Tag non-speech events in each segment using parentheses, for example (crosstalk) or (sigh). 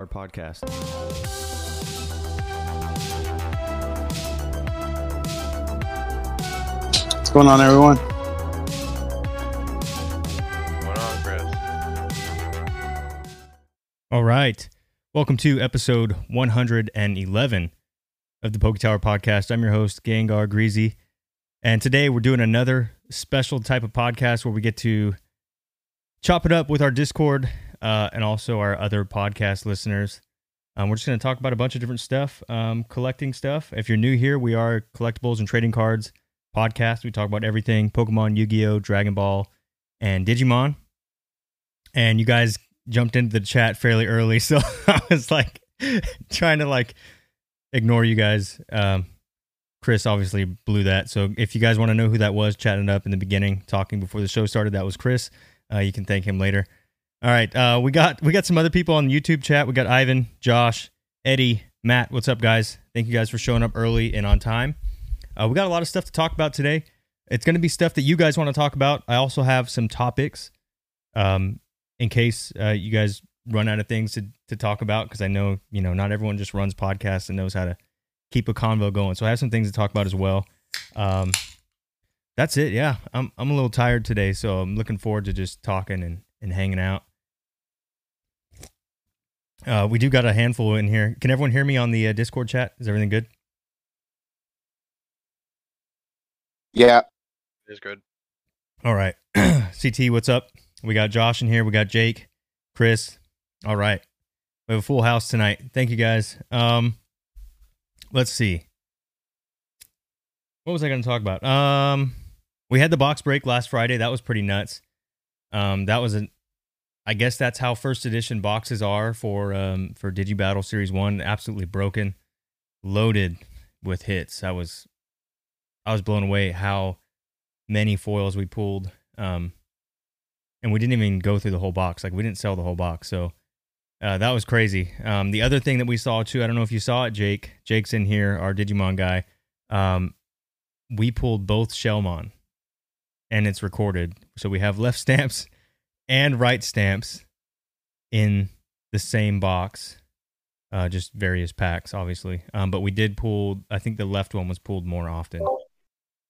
our podcast. What's going on, everyone? Going on, Chris? All right. Welcome to episode 111 of the Poke Tower podcast. I'm your host, Gengar Greasy. And today we're doing another special type of podcast where we get to chop it up with our Discord uh, and also our other podcast listeners. Um, we're just going to talk about a bunch of different stuff, um, collecting stuff. If you're new here, we are collectibles and trading cards podcast. We talk about everything Pokemon, Yu Gi Oh!, Dragon Ball, and Digimon. And you guys jumped into the chat fairly early, (laughs) so I was like trying to like ignore you guys. Um, Chris obviously blew that. So if you guys want to know who that was, chatting up in the beginning, talking before the show started, that was Chris. Uh, you can thank him later. All right, uh, we got we got some other people on the YouTube chat. We got Ivan, Josh, Eddie, Matt. What's up, guys? Thank you guys for showing up early and on time. Uh, we got a lot of stuff to talk about today. It's going to be stuff that you guys want to talk about. I also have some topics, um, in case uh, you guys run out of things to to talk about. Because I know you know not everyone just runs podcasts and knows how to keep a convo going. So I have some things to talk about as well. Um, that's it. Yeah, I'm I'm a little tired today, so I'm looking forward to just talking and and hanging out. Uh, we do got a handful in here. Can everyone hear me on the uh, Discord chat? Is everything good? Yeah, It's good. All right. (clears throat) CT, what's up? We got Josh in here. We got Jake, Chris. All right. We have a full house tonight. Thank you guys. Um, let's see. What was I going to talk about? Um, we had the box break last Friday. That was pretty nuts. Um, that was an I guess that's how first edition boxes are for um for Digibattle Series 1. Absolutely broken, loaded with hits. I was I was blown away how many foils we pulled. Um and we didn't even go through the whole box. Like we didn't sell the whole box. So uh, that was crazy. Um, the other thing that we saw too, I don't know if you saw it, Jake. Jake's in here, our Digimon guy. Um, we pulled both Shellmon, and it's recorded. So we have left (laughs) stamps and right stamps in the same box, uh, just various packs, obviously. Um, but we did pull. I think the left one was pulled more often.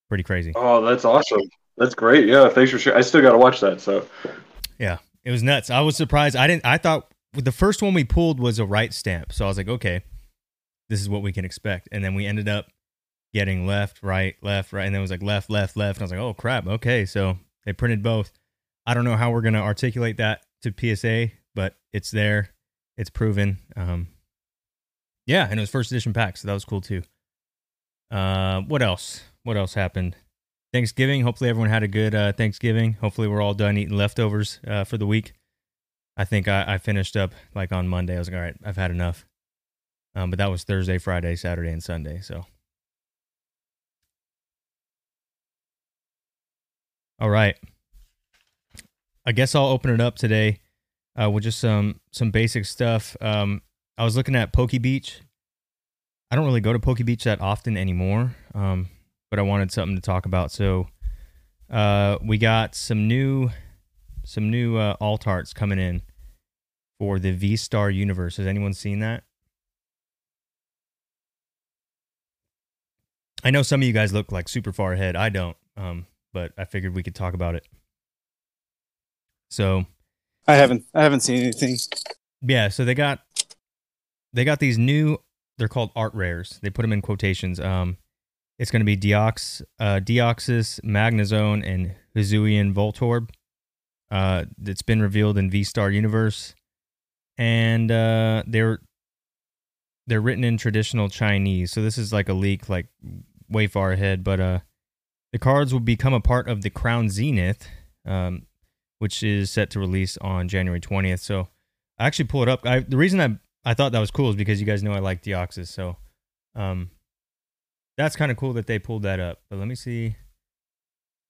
Pretty crazy. Oh, that's awesome. That's great. Yeah, thanks for sharing. I still got to watch that. So, Yeah, it was nuts. I was surprised. I didn't. I thought the first one we pulled was a right stamp, so I was like, okay, this is what we can expect. And then we ended up getting left, right, left, right, and then it was like left, left, left. And I was like, oh crap, okay. So they printed both. I don't know how we're gonna articulate that to PSA, but it's there. It's proven. Um, yeah, and it was first edition pack, so that was cool too. Uh, what else? What else happened? Thanksgiving. Hopefully everyone had a good uh, Thanksgiving. Hopefully we're all done eating leftovers uh, for the week. I think I, I finished up like on Monday. I was like, all right, I've had enough. Um, but that was Thursday, Friday, Saturday, and Sunday. So, all right. I guess I'll open it up today uh, with just some some basic stuff. Um, I was looking at PokeBeach. I don't really go to PokeBeach that often anymore, um, but I wanted something to talk about. So uh, we got some new some new uh, alt arts coming in for the V Star universe. Has anyone seen that? I know some of you guys look like super far ahead. I don't, um, but I figured we could talk about it. So I haven't I haven't seen anything. yeah, so they got they got these new. They're called art rares. They put them in quotations. Um, it's going to be Deox, uh, Deoxys, Magnezone, and Hisuian Voltorb. Uh, it's been revealed in V Star Universe, and uh, they're they're written in traditional Chinese. So this is like a leak, like way far ahead. But uh, the cards will become a part of the Crown Zenith, um, which is set to release on January twentieth. So I actually pull it up. I, the reason I I thought that was cool is because you guys know I like Deoxys. So um, that's kind of cool that they pulled that up. But let me see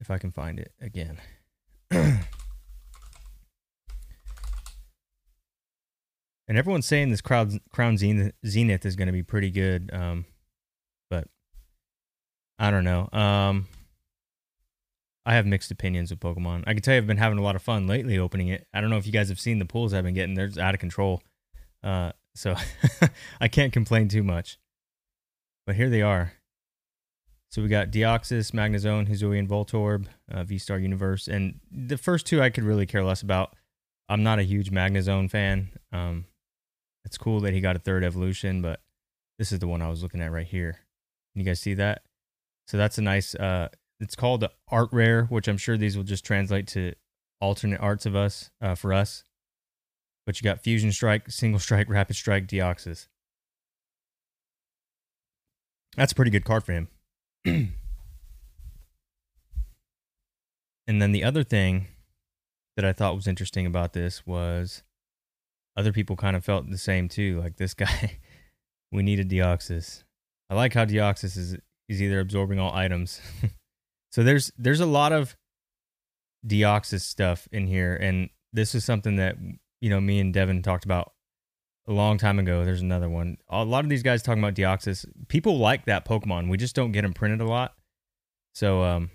if I can find it again. (clears throat) and everyone's saying this crowd, Crown Zenith, Zenith is going to be pretty good. Um, but I don't know. Um, I have mixed opinions of Pokemon. I can tell you I've been having a lot of fun lately opening it. I don't know if you guys have seen the pulls I've been getting. They're out of control. Uh, so (laughs) I can't complain too much. But here they are. So we got Deoxys, Magnezone, Hisuian Voltorb, uh, V-Star Universe, and the first two I could really care less about. I'm not a huge Magnezone fan. Um, it's cool that he got a third evolution, but this is the one I was looking at right here. Can you guys see that? So that's a nice. Uh, it's called the Art Rare, which I'm sure these will just translate to alternate arts of us uh, for us. But you got Fusion Strike, Single Strike, (laughs) Rapid Strike, Deoxys. That's a pretty good card for him. (clears throat) and then the other thing that I thought was interesting about this was other people kind of felt the same too. Like this (laughs) guy, we needed Deoxys. I like how Deoxys is is either absorbing all items. (laughs) so there's there's a lot of Deoxys stuff in here, and this is something that you know me and Devin talked about a long time ago. There's another one. A lot of these guys talking about Deoxys. People like that Pokemon. We just don't get them printed a lot. So um,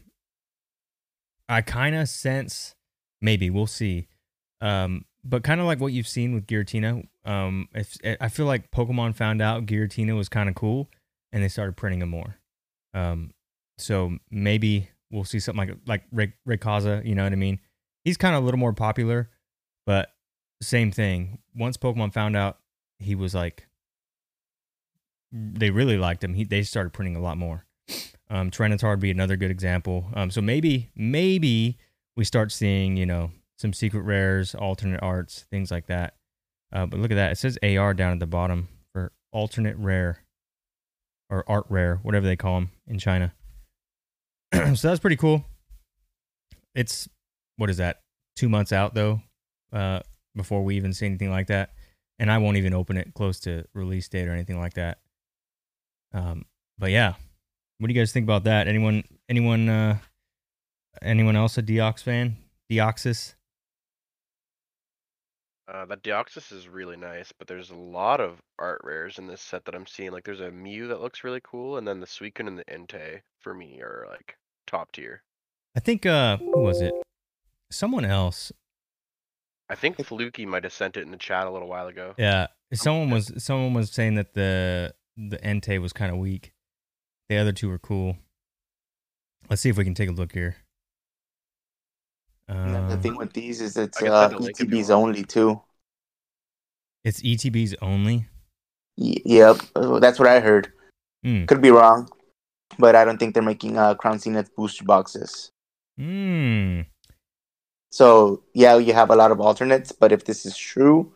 I kind of sense maybe we'll see. Um, but kind of like what you've seen with Giratina. Um, if, I feel like Pokemon found out Giratina was kind of cool, and they started printing them more. Um, so maybe we'll see something like like Ray, Rayquaza. You know what I mean? He's kind of a little more popular, but same thing. Once Pokemon found out he was like, they really liked him. He they started printing a lot more. Um, Tyranitar would be another good example. Um, so maybe maybe we start seeing you know some secret rares, alternate arts, things like that. Uh, but look at that. It says AR down at the bottom for alternate rare or art rare, whatever they call them in China. (clears throat) so that's pretty cool. It's what is that? Two months out though, uh, before we even see anything like that, and I won't even open it close to release date or anything like that. Um, but yeah, what do you guys think about that? Anyone, anyone, uh, anyone else a Deox fan? Deoxys? Uh, that Deoxys is really nice, but there's a lot of art rares in this set that I'm seeing. Like, there's a Mew that looks really cool, and then the Suicune and the Entei for me are like top tier. I think uh, who was it? Someone else. I think Fluky might have sent it in the chat a little while ago. Yeah, someone was someone was saying that the the Entei was kind of weak. The other two were cool. Let's see if we can take a look here. And the Um, thing with these is it's uh, send a link if you ETBs only too. it's ETBs only. Y- yep, that's what I heard. Hmm. Could be wrong, but I don't think they're making uh, Crown Zenith booster boxes. Hmm. So yeah, you have a lot of alternates, but if this is true,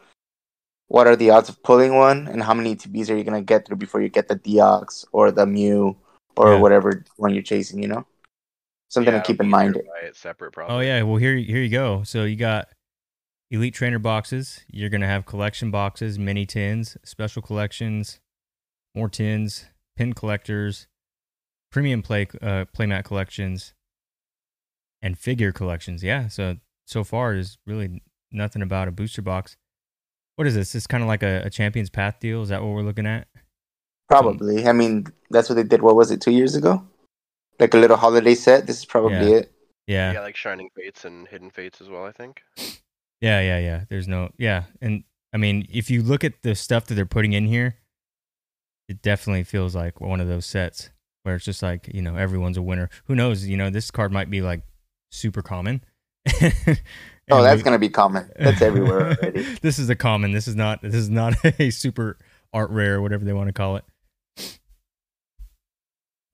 what are the odds of pulling one, and how many TBs are you gonna get through before you get the Deox or the Mew or Yeah. whatever one you're chasing? You know, something Yeah, to keep in mind. easier to buy it separate, probably. Oh yeah. Well, here here you go. So you got elite trainer boxes. You're gonna have collection boxes, mini tins, special collections, more tins, pin collectors, premium play uh, playmat collections, and figure collections. Yeah. So so far is really nothing about a booster box. What is this? This kind of like a, a Champions Path deal. Is that what we're looking at? Probably. I mean, that's what they did. What was it? Two years ago, like a little holiday set. This is probably Yeah. it. Yeah. Yeah, like Shining Fates and Hidden Fates as well. I think. Yeah, yeah, yeah. There's no, yeah. And I mean, if you look at the stuff that they're putting in here, it definitely feels like one of those sets where it's just like, you know, everyone's a winner. Who knows? You know, this card might be like super common. (laughs) Oh, that's we- gonna be common. That's everywhere already. (laughs) this is a common. This is not, this is not (laughs) a super art rare, whatever they want to call it.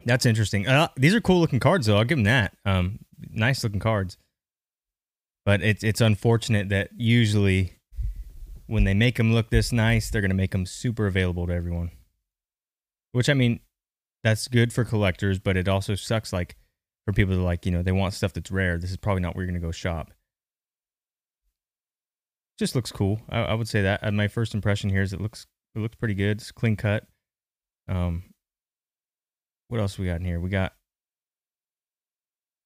That's interesting. Uh, these are cool looking cards, though. I'll give them that. Um, nice looking cards. But it's it's unfortunate that usually when they make them look this nice, they're gonna make them super available to everyone. Which I mean, that's good for collectors, but it also sucks like for people that like you know they want stuff that's rare. This is probably not where you're gonna go shop. Just looks cool. I, I would say that. Uh, my first impression here is it looks it looks pretty good. It's clean cut. Um, what else we got in here? We got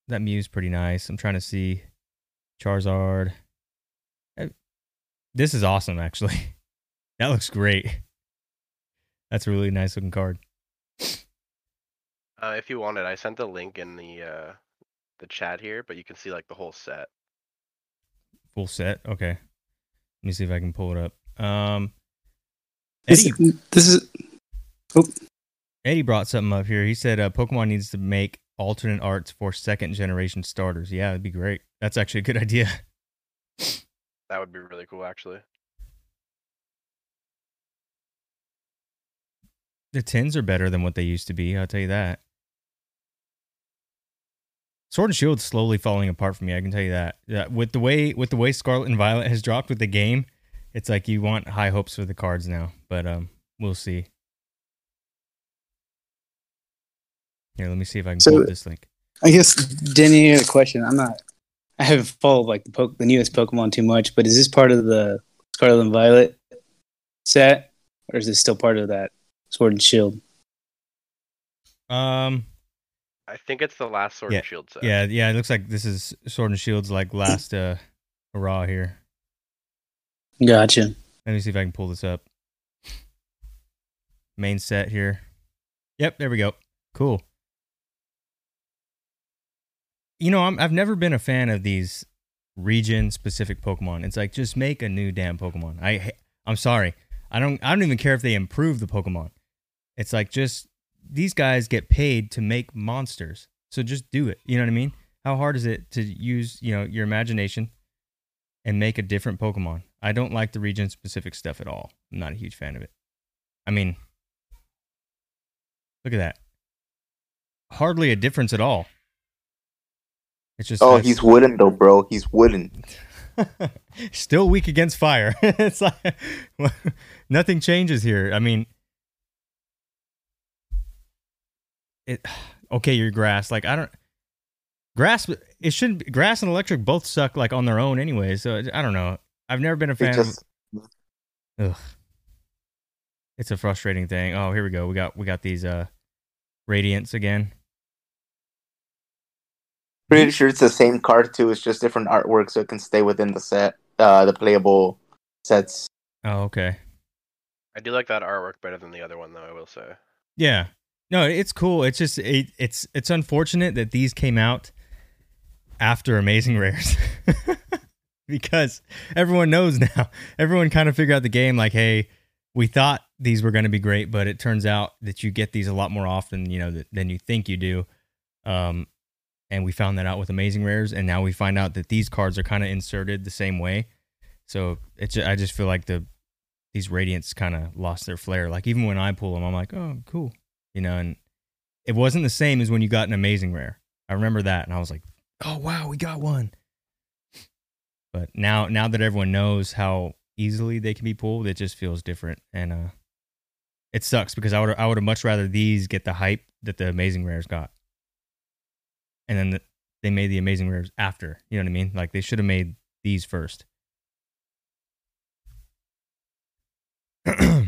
that Mew's pretty nice. I'm trying to see Charizard. Uh, This is awesome, actually. (laughs) That looks great. That's a really nice looking card. Uh, if you wanted, I sent the link in the uh, the chat here, but you can see like the whole set. Full set. Okay. Let me see if I can pull it up. Um, This, Eddie, this is Eddie brought something up here. He said uh, Pokemon needs to make alternate arts for second generation starters. Yeah, that'd be great. That's actually a good (laughs) idea. That would be really cool, actually. The tins are better than what they used to be. I'll tell you that. Sword and Shield's slowly falling apart for me. I can tell you that. Yeah, with the way with the way Scarlet and Violet has dropped with the game, it's like you want high hopes for the cards now. But um, we'll see. Here, let me see if I can So- pull this link. I guess Denny had a question. I'm not. I haven't followed like the po- the newest Pokemon too much, but is this part of the Scarlet and Violet set, or is this still part of that Sword and Shield? Um, I think it's the last Sword Yeah, and Shield set. yeah, yeah. It looks like this is Sword and Shield's like last uh hurrah here. Gotcha. Let me see if I can pull this up. Main set here. Yep, there we go. Cool. You know, I'm, I've never been a fan of these region specific Pokemon. It's like just make a new damn Pokemon. I I'm sorry. I don't I don't even care if they improve the Pokemon. It's like just these guys get paid to make monsters. So just do it. You know what I mean? How hard is it to use, you know, your imagination and make a different Pokemon? I don't like the region specific stuff at all. I'm not a huge fan of it. I mean, look at that. Hardly a difference at all. It's just Oh, he's wooden though, bro. He's wooden. (laughs) still weak against fire. (laughs) it's like (laughs) nothing changes here. I mean, it. (sighs) Okay, you're grass. Like I don't. Grass. It shouldn't. Be, grass and electric both suck like on their own anyway. So I don't know. I've never been a It fan. just of, ugh. It's a frustrating thing. Oh, here we go. We got we got these uh, radiants again. pretty sure it's the same card too. It's just different artwork, so it can stay within the set, uh, the playable sets. Oh, okay. I do like that artwork better than the other one, though. I will say. Yeah. No, it's cool. It's just it, it's it's unfortunate that these came out after Amazing Rares. (laughs) because everyone knows now. Everyone kind of figured out the game like, hey, we thought these were going to be great, but it turns out that you get these a lot more often, you know, th- than you think you do. Um and we found that out with Amazing Rares and now we find out that these cards are kind of inserted the same way. So it's I just feel like the these radiants kind of lost their flair. Like even when I pull them, I'm like, oh, cool, you know. And it wasn't the same as when you got an amazing rare. I remember that, and I was like, oh wow, we got one. But now, now that everyone knows how easily they can be pulled, it just feels different, and uh, it sucks because I would I would have much rather these get the hype that the amazing rares got, and then the, they made the amazing rares after. You know what I mean? Like they should have made these first. (clears throat)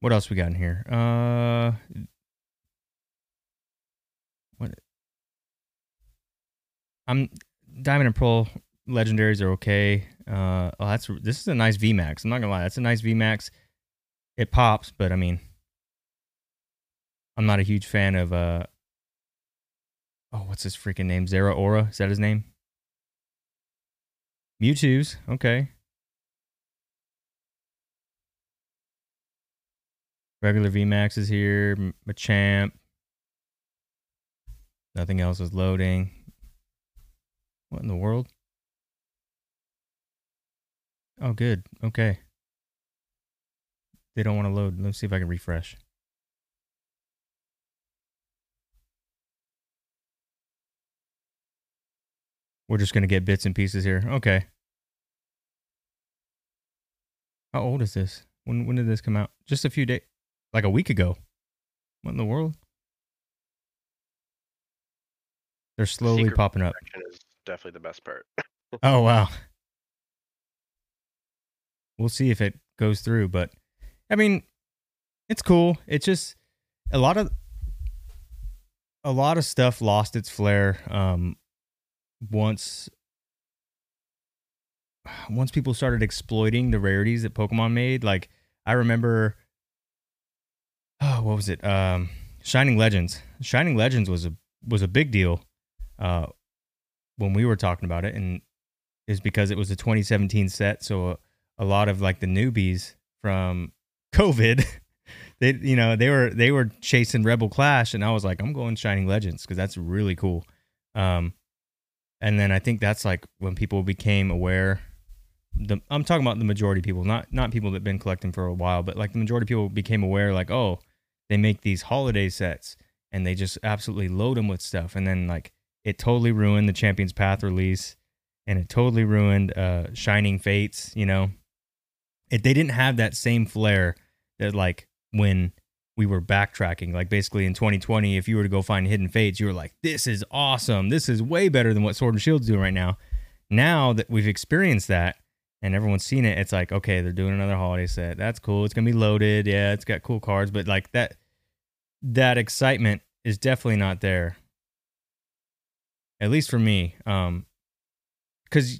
what else we got in here? Uh, what? I'm Diamond and Pearl legendaries are okay. Uh, oh, that's this is a nice VMAX. I'm not gonna lie, that's a nice VMAX. It pops, but I mean, I'm not a huge fan of uh. Oh, what's his freaking name? Zeraora? Is that his name? Mewtwo's okay. Regular VMAX is here. Machamp. Nothing else is loading. What in the world? Oh, good. Okay. They don't want to load. Let's see if I can refresh. We're just going to get bits and pieces here. Okay. How old is this? When when did this come out? Just a few days like a week ago. What in the world? They're slowly Secret popping up. Definitely the best part. (laughs) Oh wow. We'll see if it goes through, but I mean, it's cool. It's just a lot of a lot of stuff lost its flair um once (sighs) once people started exploiting the rarities that Pokemon made. Like I remember oh, (sighs) what was it? Um Shining Legends. Shining Legends was a was a big deal uh when we were talking about it and is because it was a 2017 set so a, a lot of like the newbies from COVID, (laughs) they you know they were they were chasing Rebel Clash, and I was like, I'm going Shining Legends because that's really cool. Um, and then I think that's like when people became aware. The I'm talking about the majority of people, not not people that've been collecting for a while, but like the majority of people became aware, like, oh, they make these holiday sets and they just absolutely load them with stuff, and then like it totally ruined the Champions Path release, and it totally ruined uh, Shining Fates. You know, it they didn't have that same flair that like when we were backtracking. Like basically in 2020, if you were to go find Hidden Fates, you were like, "This is awesome. This is way better than what Sword and Shield's doing right now." Now that we've experienced that and everyone's seen it, it's like, okay, they're doing another holiday set. That's cool. It's gonna be loaded. Yeah, it's got cool cards, but like that, that excitement is definitely not there. At least for me, um, because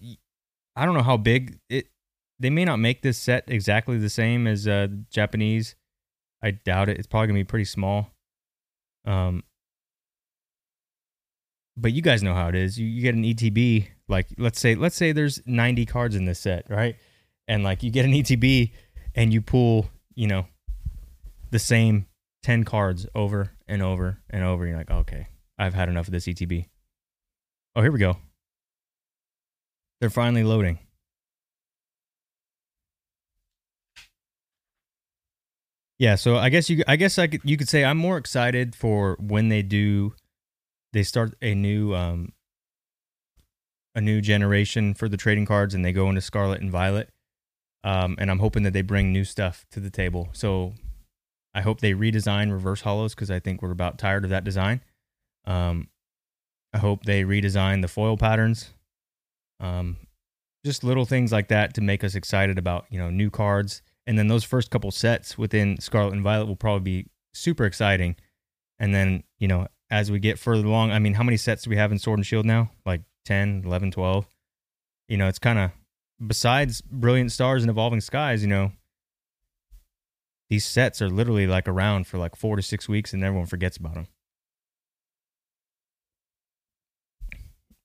I don't know how big it. They may not make this set exactly the same as uh, Japanese. I doubt it. It's probably gonna be pretty small. Um, but you guys know how it is. You, you get an ETB, like let's say let's say there's 90 cards in this set, right? And like you get an ETB and you pull, you know, the same 10 cards over and over and over. You're like, okay, I've had enough of this ETB. Oh, here we go. They're finally loading. Yeah, so I guess you I guess I could you could say I'm more excited for when they do they start a new um a new generation for the trading cards and they go into Scarlet and Violet. Um and I'm hoping that they bring new stuff to the table. So I hope they redesign reverse hollows because I think we're about tired of that design. Um I hope they redesign the foil patterns. Um just little things like that to make us excited about, you know, new cards and then those first couple sets within Scarlet and Violet will probably be super exciting. And then, you know, as we get further along, I mean, how many sets do we have in Sword and Shield now? Like 10, 11, 12. You know, it's kind of besides Brilliant Stars and Evolving Skies, you know, these sets are literally like around for like 4 to 6 weeks and everyone forgets about them.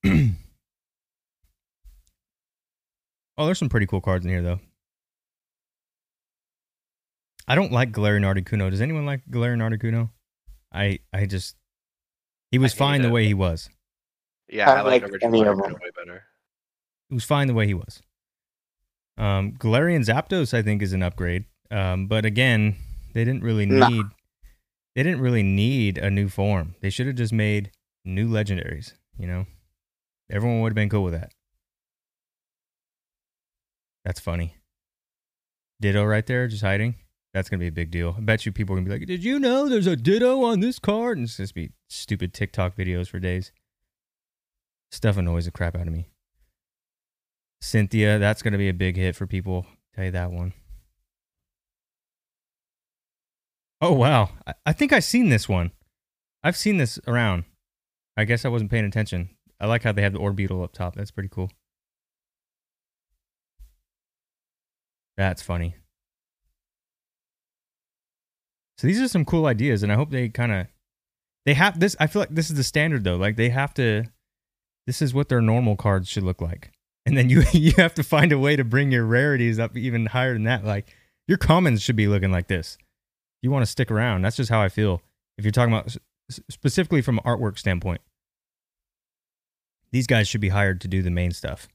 (clears throat) oh, there's some pretty cool cards in here though. I don't like Galarian Articuno. Does anyone like Galarian Articuno? I I just he was I hate fine the it. way he was. Yeah, I I, like like original any of Articuno them. way better. He was fine the way he was. Um, Galarian Zapdos, I think, is an upgrade. Um, but again, they didn't really Nah. need they didn't really need a new form. They should have just made new legendaries. You know, everyone would have been cool with that. That's funny. Ditto right there, just hiding. That's gonna be a big deal. I bet you people are gonna be like, "Did you know there's a Ditto on this card?" And it's just be stupid TikTok videos for days. Stuff annoys the crap out of me. Cynthia, that's gonna be a big hit for people. Tell you that one. Oh wow, I, I think I've seen this one. I've seen this around. I guess I wasn't paying attention. I like how they have the Orbeetle up top. That's pretty cool. That's funny. So these are some cool ideas, and I hope they kind of they have this. I feel like this is the standard though. Like they have to. This is what their normal cards should look like, and then you (laughs) you have to find a way to bring your rarities up even higher than that. Like your commons should be looking like this. You want to stick around. That's just how I feel. If you're talking about specifically from an artwork standpoint, these guys should be hired to do the main stuff.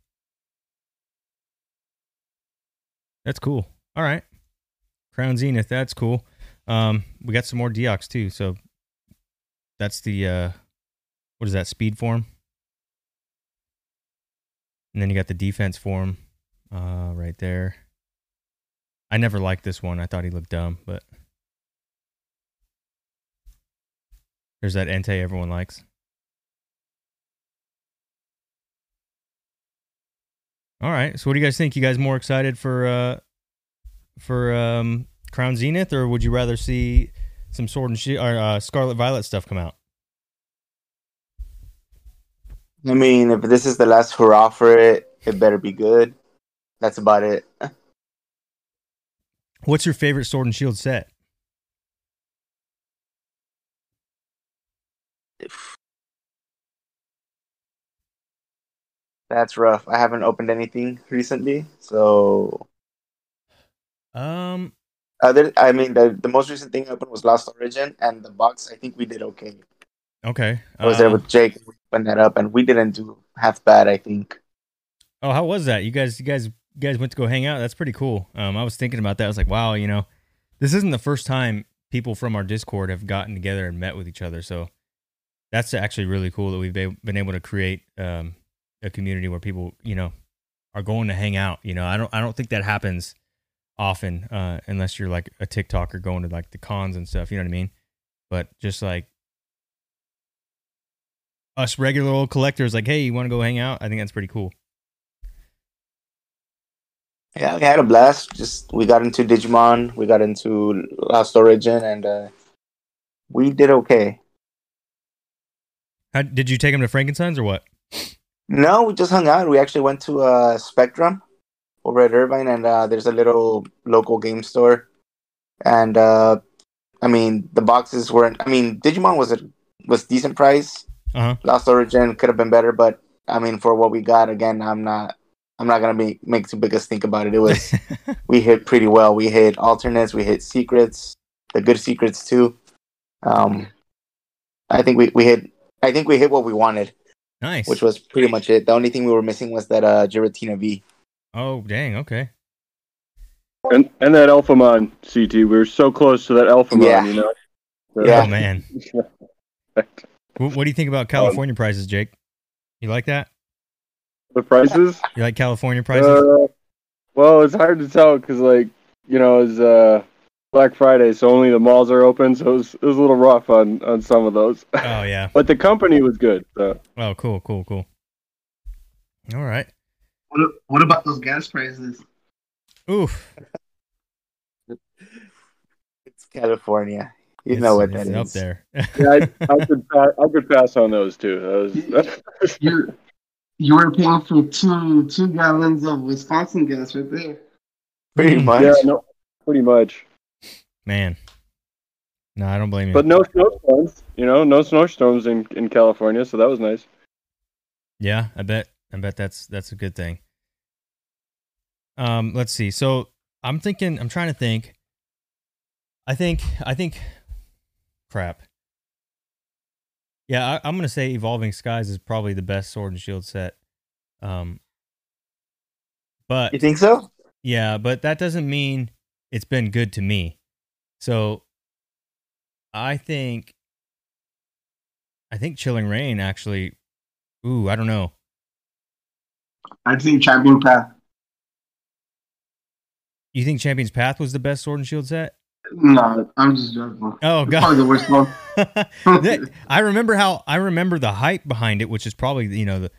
That's cool. All right. Crown Zenith, that's cool. Um, we got some more Deox too. So that's the uh what is that, speed form? And then you got the defense form uh right there. I never liked this one. I thought he looked dumb, but there's that Entei everyone likes. All right. So what do you guys think? You guys more excited for uh for um Crown Zenith or would you rather see some Sword and Shield or uh, Scarlet Violet stuff come out? I mean, if this is the last hurrah for it, it better be good. That's about it. (laughs) What's your favorite Sword and Shield set? That's rough. I haven't opened anything recently, so Um Other, I mean, the, the most recent thing I opened was Lost Origin, and the box. I think we did okay. Okay. I was there Uh, with Jake. We opened that up, and we didn't do half bad. I think. Oh, how was that? You guys, you guys, you guys went to go hang out. That's pretty cool. Um, I was thinking about that. I was like, wow, you know, this isn't the first time people from our Discord have gotten together and met with each other. So that's actually really cool that we've be- been able to create um, a community where people, you know, are going to hang out. You know, I don't, I don't think that happens often uh, unless you're like a TikToker going to like the cons and stuff. You know what I mean? But just like us regular old collectors, like, hey, you want to go hang out? I think that's pretty cool. Yeah, we had a blast. Just we got into Digimon, we got into Lost Origin, and uh, we did okay. How, did you take him to Frankenstein's or what? No, we just hung out. We actually went to uh, Spectrum over at Irvine, and uh, there's a little local game store. And uh, I mean, the boxes weren't. I mean, Digimon was a was decent price. Uh huh. Lost Origin could have been better, but I mean, for what we got, again, I'm not. I'm not gonna make make too big a stink about it. It was (laughs) we hit pretty well. We hit alternates, we hit secrets, the good secrets too. Um, I think we, we hit. I think we hit what we wanted, nice. which was pretty much it. The only thing we were missing was that uh, Giratina V. oh, dang. Okay. And and that Alphamon CT, we were so close to that Alphamon, Yeah. you know. Yeah. Oh man. (laughs) What, what do you think about California prices, Jake? You like that? the prices. You like California prices? Uh, well, it's hard to tell because, like, you know, as uh, Black Friday, so only the malls are open, so it was, it was a little rough on on some of those. oh yeah. (laughs) but the company was good. So. Oh, cool, cool, cool. All right. What, what about those gas prices? Oof. It's California. You It's- know what that it's is. up there. (laughs) Yeah, I, I could pa- I could pass on those too. Was, You're you were paying for two two gallons of Wisconsin gas right there. Pretty Mm. much. yeah, no, pretty much. Man. No, I don't blame you. But no snowstorms. You know, no snowstorms in in California, so that was nice. Yeah, I bet. I bet that's that's a good thing. Um, let's see. So I'm thinking. I'm trying to think. I think. I think. Crap. Yeah, I, I'm gonna say Evolving Skies is probably the best Sword and Shield set. Um, but You think so? yeah, but that doesn't mean it's been good to me. So I think I think Chilling Reign actually ooh, I don't know. I think Champion Path. You think Champion's Path was the best Sword and Shield set? No, I'm just joking. Oh It's god. probably the worst one. (laughs) That- I remember how I remember the hype behind it, which is probably you know the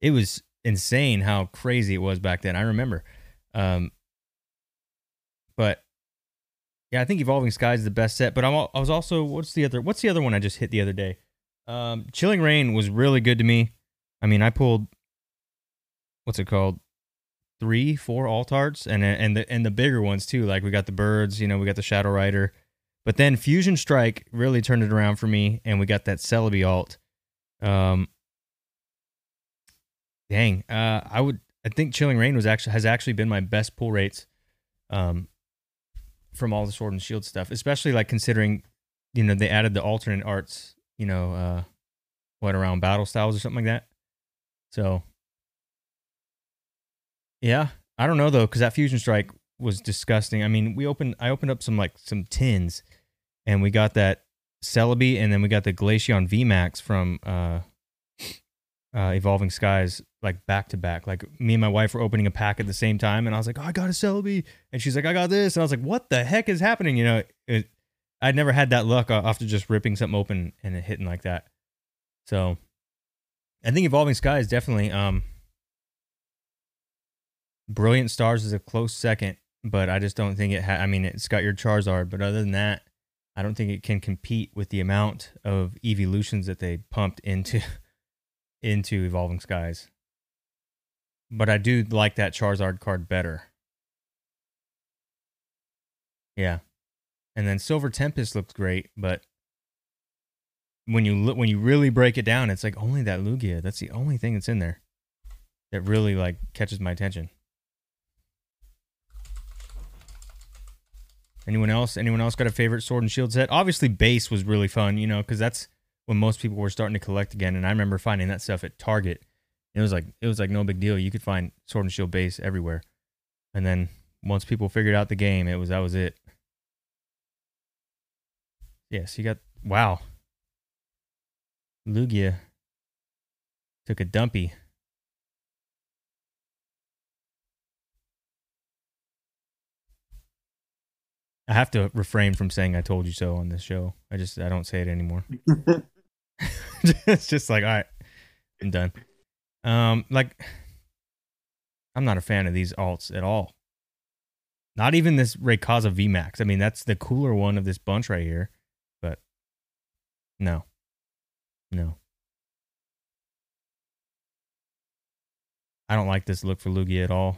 it was insane how crazy it was back then. I remember. Um but yeah, I think Evolving Skies is the best set, but I'm I was also what's the other what's the other one I just hit the other day? Um Chilling Reign was really good to me. I mean, I pulled what's it called? Three, four alt arts and and the and the bigger ones too. Like we got the birds, you know, we got the Shadow Rider. But then Fusion Strike really turned it around for me, and we got that Celebi alt. Um, dang, uh, I would, I think Chilling Reign was actually has actually been my best pull rates, um, from all the Sword and Shield stuff, especially like considering, you know, they added the alternate arts, you know, uh, what around battle styles or something like that. So, yeah, I don't know though, because that Fusion Strike was disgusting. I mean, we opened, I opened up some like some tins and we got that Celebi, and then we got the Glaceon VMAX from uh, uh, Evolving Skies, like back to back. Like me and my wife were opening a pack at the same time, and I was like, "Oh, I got a Celebi," and she's like, "I got this," and I was like, "What the heck is happening?" You know, it, I'd never had that luck after just ripping something open and it hitting like that. So, I think Evolving Skies definitely. Um, Brilliant Stars is a close second, but I just don't think it. Ha- I mean, it's got your Charizard, but other than that. I don't think it can compete with the amount of evolutions that they pumped into (laughs) into Evolving Skies. But I do like that Charizard card better. Yeah. And then Silver Tempest looks great, but when you look when you really break it down, it's like only that Lugia. That's the only thing that's in there that really like catches my attention. Anyone else? Anyone else got a favorite Sword and Shield set? Obviously, base was really fun, you know, because that's when most people were starting to collect again. And I remember finding that stuff at Target. It was like it was like no big deal. You could find Sword and Shield base everywhere. And then once people figured out the game, it was that was it. Yes, you got wow. Lugia took a dumpy. I have to refrain from saying I told you so on this show. I just I don't say it anymore. (laughs) (laughs) it's just like, all right, I'm done. Um, like I'm not a fan of these alts at all. Not even this Rayquaza VMAX. I mean, that's the cooler one of this bunch right here, but no, no. I don't like this look for Lugia at all.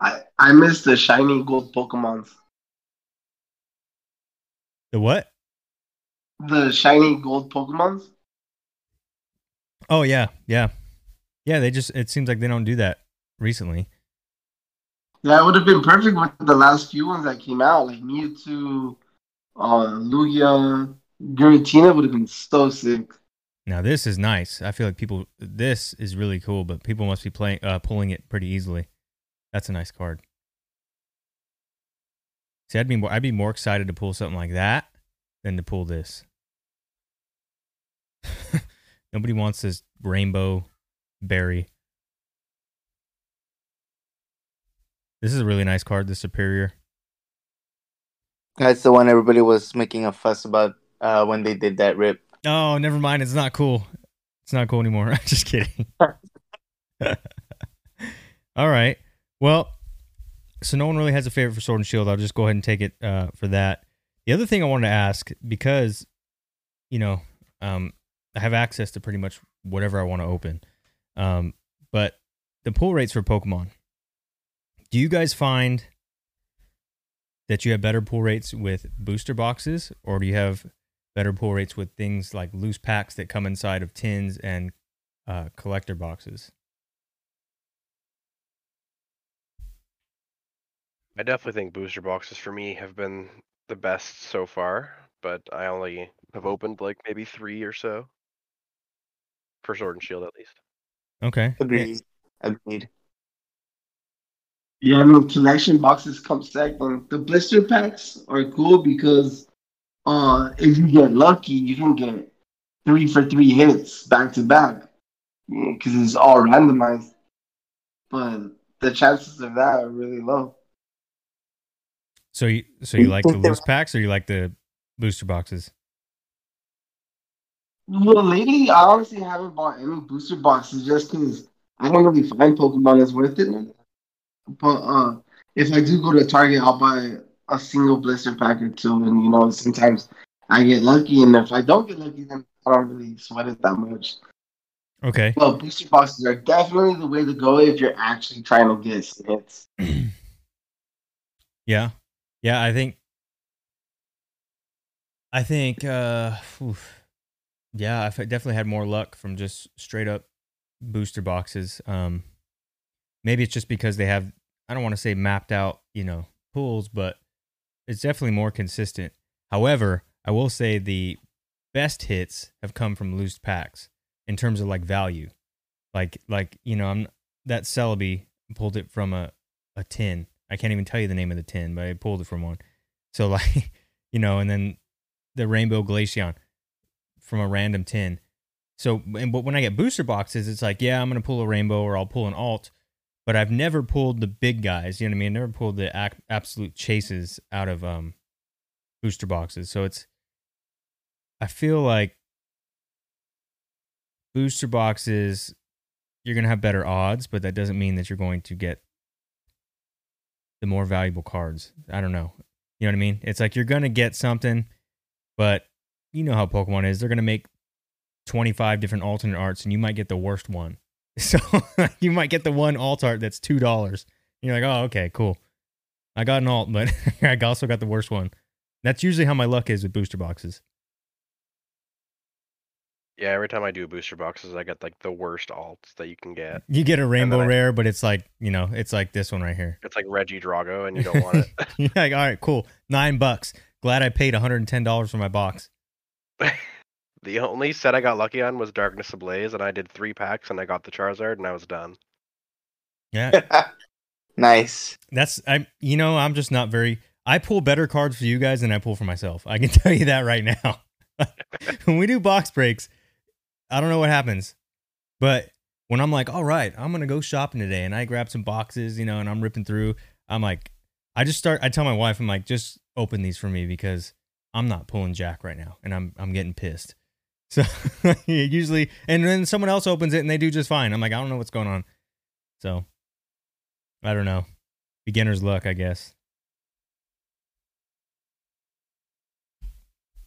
I, I miss the shiny gold Pokemons. The what? The shiny gold Pokemons. Oh yeah, yeah, yeah. They just it seems like they don't do that recently. Yeah, it would have been perfect with the last few ones that came out, like Mewtwo, uh, Lugia, Giratina would have been so sick. Now this is nice. I feel like people this is really cool, but people must be playing uh pulling it pretty easily. That's a nice card. See, I'd be more I'd be more excited to pull something like that than to pull this. (laughs) Nobody wants this rainbow berry. This is a really nice card, the superior. That's the one everybody was making a fuss about uh, when they did that rip. Oh, never mind. It's not cool. It's not cool anymore. (laughs) I'm just kidding. (laughs) All right. Well, so no one really has a favorite for Sword and Shield. I'll just go ahead and take it uh, for that. The other thing I wanted to ask, because, you know, um, I have access to pretty much whatever I want to open, um, but the pull rates for Pokemon. Do you guys find that you have better pull rates with booster boxes, or do you have better pull rates with things like loose packs that come inside of tins and uh, collector boxes? I definitely think booster boxes for me have been the best so far, but I only have opened like maybe three or so for Sword and Shield at least. Okay. Agreed. Agreed. Yeah, I mean, collection boxes come second. The blister packs are cool because uh, if you get lucky, you can get three for three hits back to back because it's all randomized. But the chances of that are really low. So you so you You like the loose packs or you like the booster boxes? Well, lately, I honestly haven't bought any booster boxes just because I don't really find Pokemon as worth it. But uh, if I do go to Target, I'll buy a single blister pack or two, and you know, sometimes I get lucky, and if I don't get lucky, then I don't really sweat it that much. Okay. Well, booster boxes are definitely the way to go if you're actually trying to get hits. (clears throat) yeah. Yeah, I think I think uh oof. Yeah, I've definitely had more luck from just straight up booster boxes. Um maybe it's just because they have I don't want to say mapped out, you know, pools, but it's definitely more consistent. However, I will say the best hits have come from loose packs in terms of like value. Like like, you know, I'm that Celebi pulled it from a a tin. I can't even tell you the name of the tin, but I pulled it from one. So (laughs) like, you know, and then the Rainbow Glaceon from a random tin. So, and, but when I get booster boxes, it's like, yeah, I'm gonna pull a rainbow or I'll pull an alt, but I've never pulled the big guys. You know what I mean? I never pulled the ac- absolute chases out of um booster boxes. So it's, I feel like booster boxes, you're gonna have better odds, but that doesn't mean that you're going to get the more valuable cards. I don't know. You know what I mean? It's like you're gonna get something, but you know how Pokemon is. They're gonna make 25 different alternate arts, and you might get the worst one. (laughs) So you might get the one alt art that's two dollars. You're like, oh, okay, cool. I got an alt, but (laughs) I also got the worst one. That's usually how my luck is with booster boxes. Yeah, every time I do booster boxes, I get like the worst alts that you can get. You get a rainbow I- rare, but it's like you know, it's like this one right here. It's like Regidrago, and you don't want it. (laughs) You're like, all right, cool, nine bucks. Glad I paid 110 dollars for my box. (laughs) the only set I got lucky on was Darkness Ablaze, and I did three packs, and I got the Charizard, and I was done. Yeah, (laughs) nice. that's I. You know, I'm just not very. I pull better cards for you guys than I pull for myself. I can (laughs) tell you that right now. when we do box breaks, I don't know what happens, but when I'm like, all right, I'm gonna go shopping today, and I grab some boxes, you know, and I'm ripping through. I'm like, I just start. I tell my wife, I'm like, just open these for me because I'm not pulling jack right now, and I'm I'm getting pissed. (laughs) So (laughs) usually, and then someone else opens it and they do just fine. I'm like, I don't know what's going on. So I don't know. Beginner's luck, I guess.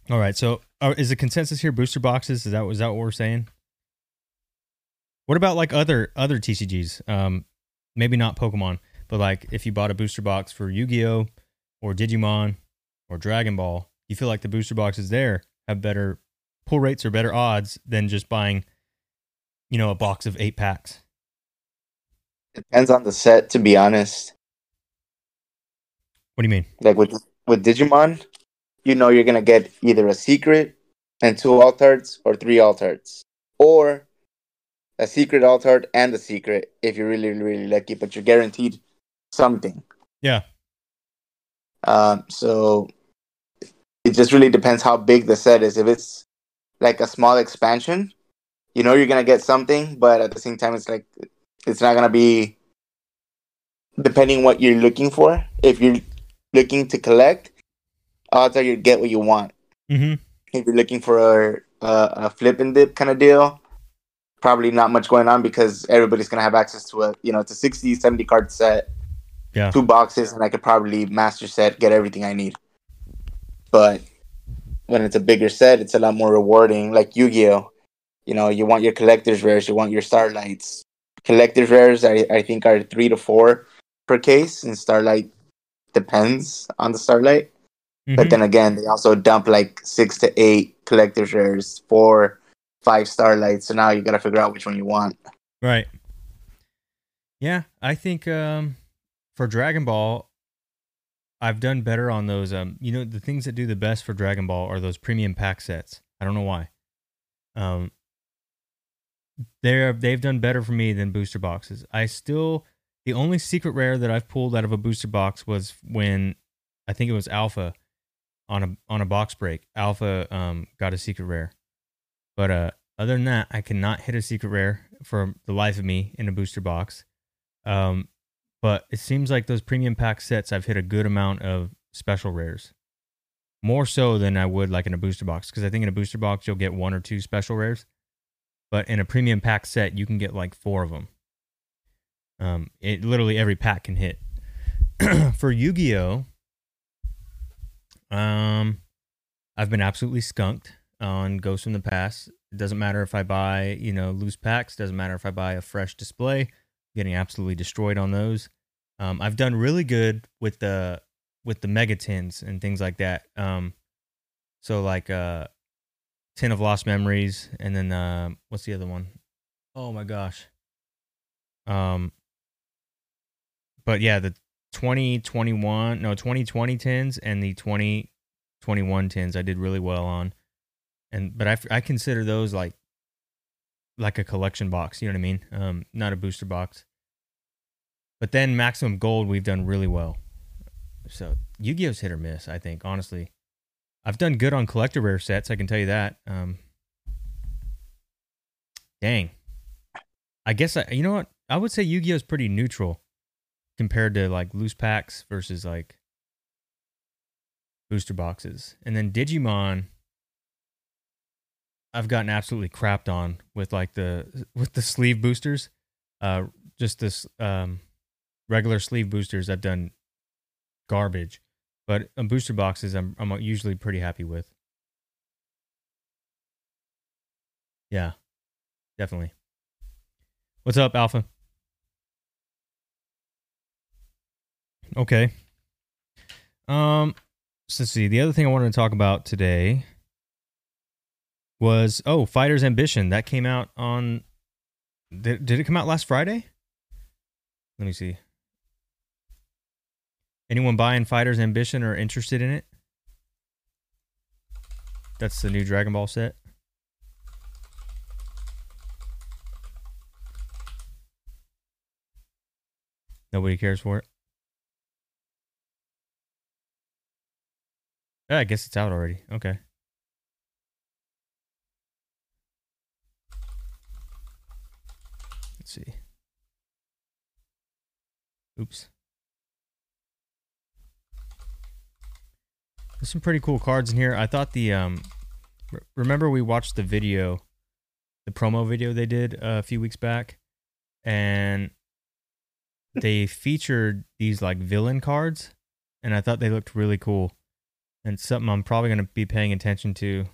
All right. So, uh, is the consensus here booster boxes? Is that is that what we're saying? What about like other other TCGs? Um, maybe not Pokemon, but like if you bought a booster box for Yu-Gi-Oh or Digimon or Dragon Ball, you feel like the booster boxes there have better pull rates or better odds than just buying, you know, a box of eight packs. Depends on the set, to be honest. What do you mean? Like with with Digimon, you know you're gonna get either a secret and two alt arts or three alt arts. Or a secret alt art and a secret if you're really, really lucky, but you're guaranteed something. Yeah. Um, so it just really depends how big the set is. If it's like a small expansion, you know you're gonna get something, but at the same time, it's like it's not gonna be depending what you're looking for. If you're looking to collect, odds are you get what you want. Mm-hmm. If you're looking for a, a, a flip and dip kind of deal, probably not much going on because everybody's gonna have access to a you know it's a 60, 70 card set Yeah. two boxes and I could probably master set, get everything I need. But when it's a bigger set, it's a lot more rewarding. Like Yu Gi Oh! You know, you want your collector's rares, you want your starlights. Collector's rares, I, I think, are three to four per case, and Starlight depends on the Starlight. But Mhm. then again, they also dump like six to eight collector's rares, four, five Starlights. So now you got to figure out which one you want. Right. Yeah, I think um, for Dragon Ball, I've done better on those. Um, you know, the things that do the best for Dragon Ball are those premium pack sets. I don't know why. Um, they're they've done better for me than booster boxes. I still the only secret rare that I've pulled out of a booster box was when I think it was Alpha on a on a box break. Alpha um got a secret rare, but uh other than that, I cannot hit a secret rare for the life of me in a booster box. Um, but it seems like those premium pack sets, I've hit a good amount of special rares, more so than I would like in a booster box. Because I think in a booster box you'll get one or two special rares, but in a premium pack set you can get like four of them. Um, it literally every pack can hit. (clears throat) for Yu-Gi-Oh, um, I've been absolutely skunked on Ghosts from the Past. It doesn't matter if I buy, you know, loose packs. Doesn't matter if I buy a fresh display. Getting absolutely destroyed on those. Um, I've done really good with the with the mega tins and things like that. Um, so like uh, tin of lost memories, and then uh, what's the other one? Oh my gosh. Um, but yeah, the 2021 no 2020 tins and the 2021 tins I did really well on and but I, I consider those like like a collection box you know what i mean um not a booster box but then maximum gold we've done really well. So yu-gi-oh's hit or miss i think honestly. I've done good on collector rare sets i can tell you that um dang. I guess I, you know what? I would say yu-gi-oh's pretty neutral compared to like loose packs versus like booster boxes. And then digimon I've gotten absolutely crapped on with like the with the sleeve boosters. Uh just this um regular sleeve boosters I've done garbage. But on booster boxes I'm I'm usually pretty happy with. Yeah. Definitely. What's up, Alpha? Okay. Um so let's see. The other thing I wanted to talk about today was oh Fighter's Ambition that came out on. Did, did it come out last Friday? Let me see. Anyone buying Fighter's Ambition or interested in it? That's the new Dragon Ball set. Nobody cares for it. Yeah, I guess it's out already. Okay. Let's see. Oops. There's some pretty cool cards in here. I thought the um re- remember we watched the video the promo video they did uh, a few weeks back and they (laughs) featured these like villain cards and I thought they looked really cool. And something I'm probably going to be paying attention to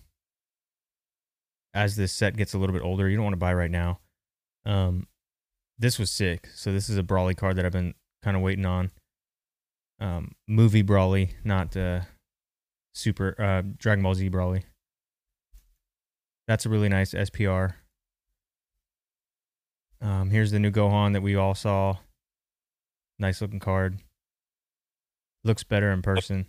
as this set gets a little bit older. You don't want to buy right now. Um this was sick. So this is a Broly card that I've been kind of waiting on. Um movie Broly, not uh Super uh Dragon Ball Z Broly. That's a really nice SPR. Um, here's the new Gohan that we all saw. Nice looking card. Looks better in person.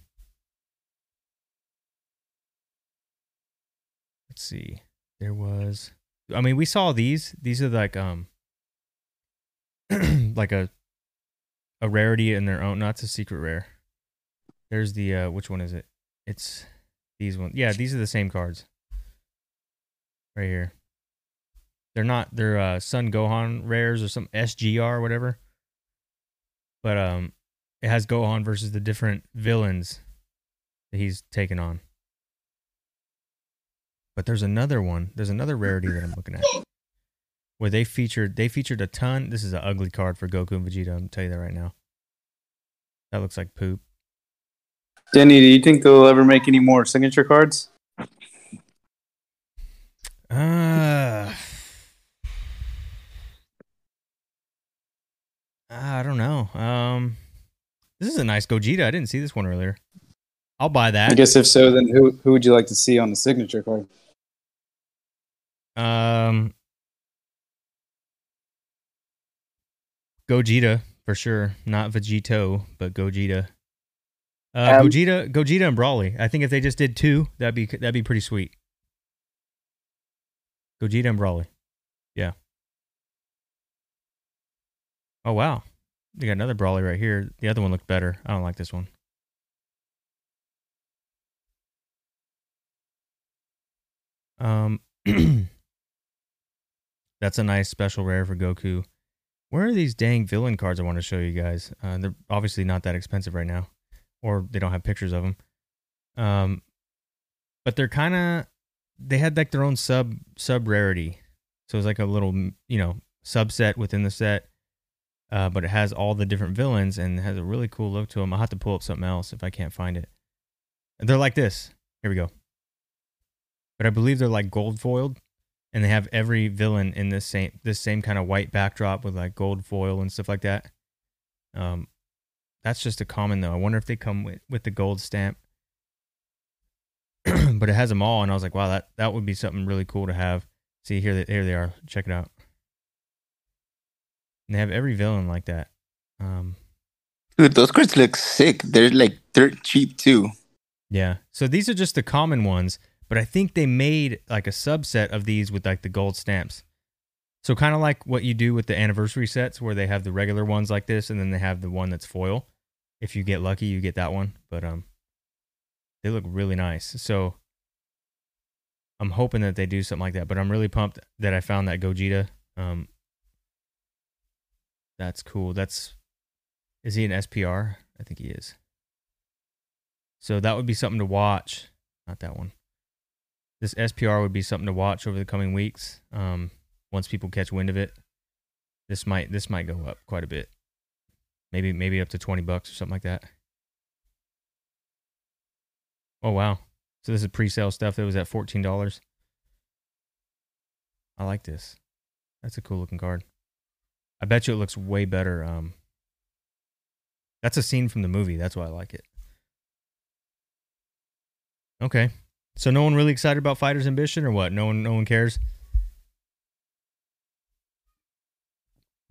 Let's see. There was I mean, we saw these. These are like um (clears throat) like a a rarity in their own. Not a secret rare. There's the uh which one is it? It's these ones. Yeah, these are the same cards. Right here. They're not they're uh Son Gohan rares or some SGR or whatever. But um it has Gohan versus the different villains that he's taken on. But there's another one. There's another rarity that I'm looking at. Where they featured they featured a ton. This is an ugly card for Goku and Vegeta, I'm tell you that right now. That looks like poop. Denny, do you think they'll ever make any more signature cards? Uh, I don't know. Um, this is a nice Gogeta. I didn't see this one earlier. I'll buy that. I guess if so, then who who would you like to see on the signature card? Um, Gogeta for sure. Not Vegito, but Gogeta. Uh, Um, Gogeta, Gogeta, and Broly. I think if they just did two, that'd be that'd be pretty sweet. Gogeta and Broly. Yeah. Oh wow, they got another Broly right here. The other one looked better. I don't like this one. Um, (clears throat) that's a nice special rare for Goku. Where are these dang villain cards I want to show you guys? Uh, they're obviously not that expensive right now, or they don't have pictures of them. Um, but they're kind of they had like their own sub sub rarity, so it's like a little you know subset within the set. Uh, but it has all the different villains and has a really cool look to them. I'll have to pull up something else if I can't find it. And they're like this. Here we go. But I believe they're like gold foiled, and they have every villain in this same this same kind of white backdrop with like gold foil and stuff like that. Um, that's just a common though. I wonder if they come with with the gold stamp. (clears throat) but it has them all, and I was like, wow, that that would be something really cool to have. See here, they, here they are. Check it out. And they have every villain like that. Um, Dude, those cards look sick. They're like dirt cheap too. Yeah. So these are just the common ones, but I think they made like a subset of these with like the gold stamps. So kind of like what you do with the anniversary sets where they have the regular ones like this and then they have the one that's foil. If you get lucky, you get that one, but um they look really nice. So I'm hoping that they do something like that, but I'm really pumped that I found that Gogeta. Um That's cool. That's is he an SPR? I think he is. So that would be something to watch. Not that one. This SPR would be something to watch over the coming weeks. Um, once people catch wind of it, this might this might go up quite a bit. Maybe maybe up to twenty bucks or something like that. Oh wow! So this is pre-sale stuff that was at fourteen dollars. I like this. That's a cool looking card. I bet you it looks way better. Um, that's a scene from the movie. That's why I like it. Okay. So no one really excited about Fighters Ambition or what? No one no one cares.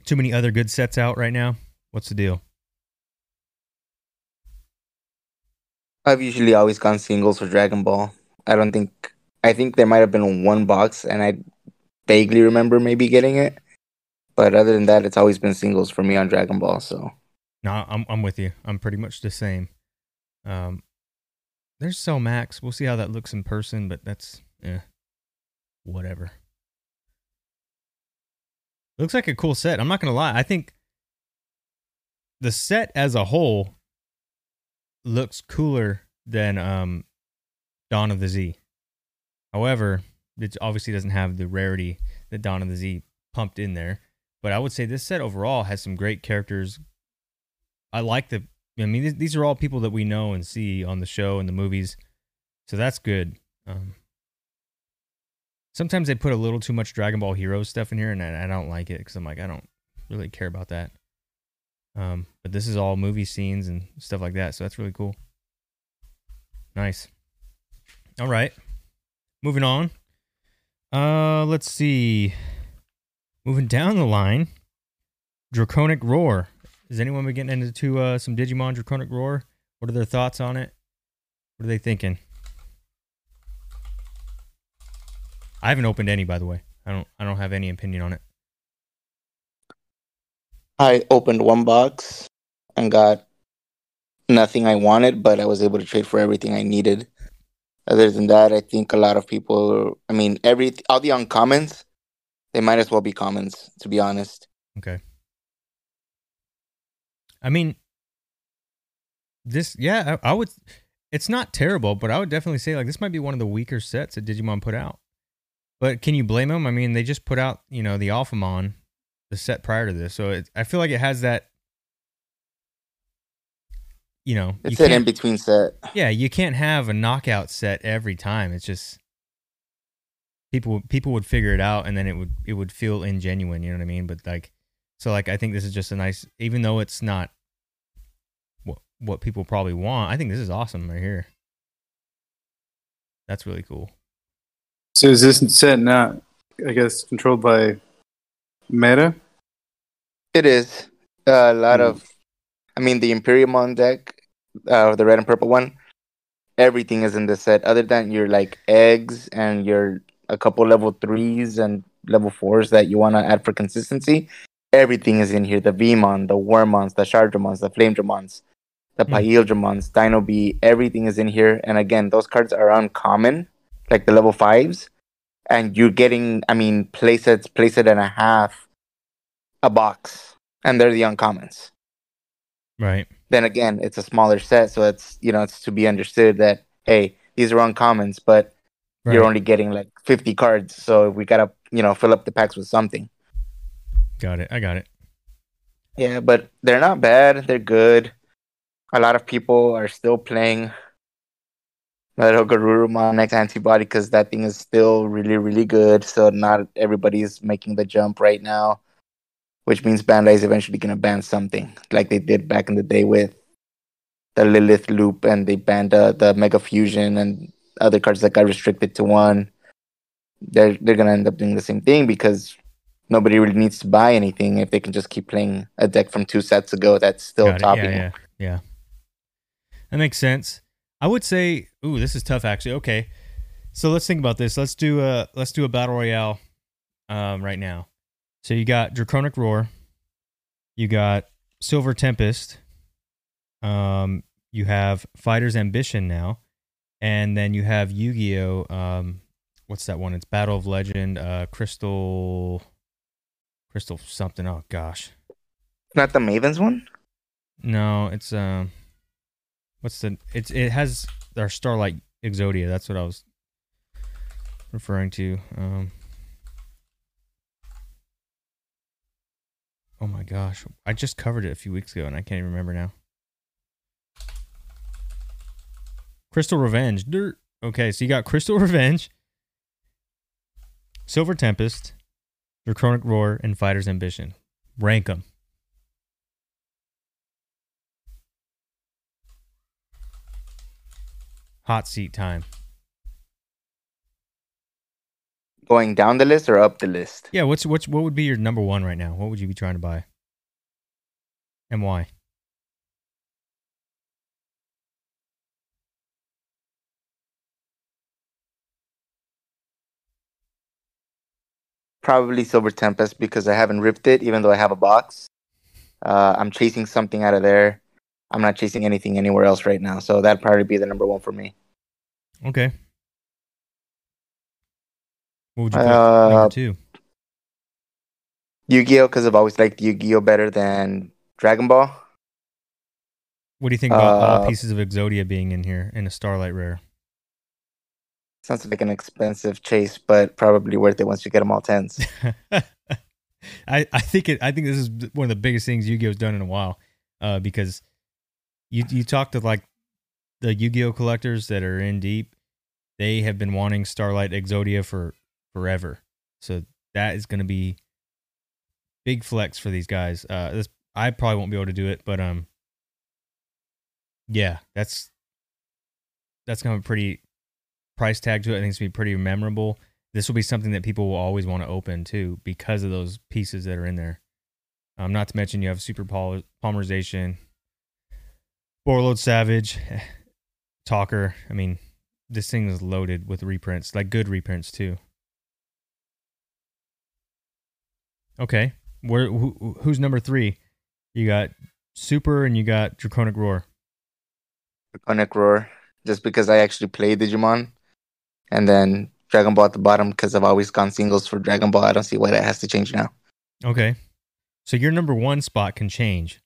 Too many other good sets out right now. What's the deal? I've usually always gone singles for Dragon Ball. I don't think I think there might have been one box and I vaguely remember maybe getting it. But other than that, it's always been singles for me on Dragon Ball, so No, I'm I'm with you. I'm pretty much the same. Um, there's Cell Max. We'll see how that looks in person, but that's eh, whatever. Looks like a cool set. I'm not gonna lie. I think the set as a whole looks cooler than um Dawn of the Z. However, it obviously doesn't have the rarity that Dawn of the Z pumped in there. But I would say this set overall has some great characters. I like the. I mean, these- are all people that we know and see on the show and the movies, so that's good. Um, sometimes they put a little too much Dragon Ball Heroes stuff in here, and I, I don't like it because I'm like, I don't really care about that. Um, but this is all movie scenes and stuff like that, so that's really cool. Nice. All right, moving on. Uh, let's see. Moving down the line, Draconic Roar. Is anyone been getting into uh, some Digimon Draconic Roar? What are their thoughts on it? What are they thinking? I haven't opened any, by the way. I don't. I don't have any opinion on it. I opened one box and got nothing I wanted, but I was able to trade for everything I needed. Other than that, I think a lot of people. I mean, every all the uncommons, they might as well be commons. To be honest, Okay. I mean, this, yeah, I, I would. It's not terrible, but I would definitely say like this might be one of the weaker sets that Digimon put out. But can you blame them? I mean, they just put out you know the Alphamon, the set prior to this, so it, I feel like it has that. You know, you it's an in between set. yeah, you can't have a knockout set every time. It's just people people would figure it out, and then it would it would feel ingenuine. You know what I mean? But like, so like I think this is just a nice, even though it's not what what people probably want. I think this is awesome right here. That's really cool. So is this set not, I guess, controlled by Meta? It is a lot Hmm. of. I mean, the Imperialdramon deck, uh, the red and purple one. Everything is in the set, other than your like eggs and your a couple level threes and level fours that you want to add for consistency. Everything is in here. The Veemon, the Wormmons, the Shadramons, the Flamedramons, the. Paildramons, Dino B. Everything is in here. And again, those cards are uncommon, like the level fives, and you're getting. I mean, playsets, playset and a half, a box, and they're the uncommons Right. then again, it's a smaller set, so it's you know it's to be understood that hey, these are uncommons, but Right. you're only getting like 50 cards, so we gotta you know fill up the packs with something. got it. I got it. Yeah, but they're not bad. They're good. A lot of people are still playing Garurumon X antibody because that thing is still really really good. So not everybody's making the jump right now, which means Bandai is eventually gonna ban something like they did back in the day with the Lilith Loop, and they banned uh, the Mega Fusion and other cards that got restricted to one. They're they're gonna end up doing the same thing because nobody really needs to buy anything if they can just keep playing a deck from two sets ago that's still topping. Yeah, yeah, yeah. That makes sense. I would say, ooh, this is tough actually. Okay, so let's think about this. Let's do a let's do a battle royale, um, right now. So you got Draconic Roar, you got Silver Tempest, um, you have Fighter's Ambition now, and then you have Yu-Gi-Oh. Um, what's that one? It's Battle of Legend, uh, Crystal, Crystal something. Oh gosh, Not the Mavens one. no, it's um, what's the? It's it has our Starlight Exodia. That's what I was referring to. Um, oh my gosh, I just covered it a few weeks ago and I can't even remember now. Crystal Revenge. Dirt. Okay, so you got Crystal (laughs) Revenge, Silver Tempest, Draconic Roar, and Fighter's Ambition. Rank them. Hot seat time. Going down the list or up the list? Yeah, what's what's what would be your number one right now? What would you be trying to buy? And why? Probably Silver Tempest because I haven't ripped it, even though I have a box. Uh, I'm chasing something out of there. I'm not chasing anything anywhere else right now, so that'd probably be the number one for me. Okay. What would you put Uh, number two? Yu-Gi-Oh, because I've always liked Yu-Gi-Oh better than Dragon Ball. What do you think about all uh, pieces of Exodia being in here in a Starlight Rare? Sounds like an expensive chase, but probably worth it once you get them all tens. (laughs) I, I think it I think this is one of the biggest things Yu-Gi-Oh's done in a while. Uh, because you you talk to like the Yu-Gi-Oh collectors that are in deep, they have been wanting Starlight Exodia for forever. So that is going to be big flex for these guys. Uh, this I probably won't be able to do it, but um, yeah, that's that's kind of a pretty price tag to it. I think it's gonna be pretty memorable. This will be something that people will always want to open too because of those pieces that are in there. Um, not to mention you have super pol- polymerization, Borreload Savage, (sighs) Talker. I mean, this thing is loaded with reprints, like good reprints too. Okay, where who, who's number three? You got Super and you got Draconic Roar. Draconic Roar, just because I actually played Digimon, and then Dragon Ball at the bottom because I've always gone singles for Dragon Ball. I don't see why that has to change now. Okay, so your number one spot can change.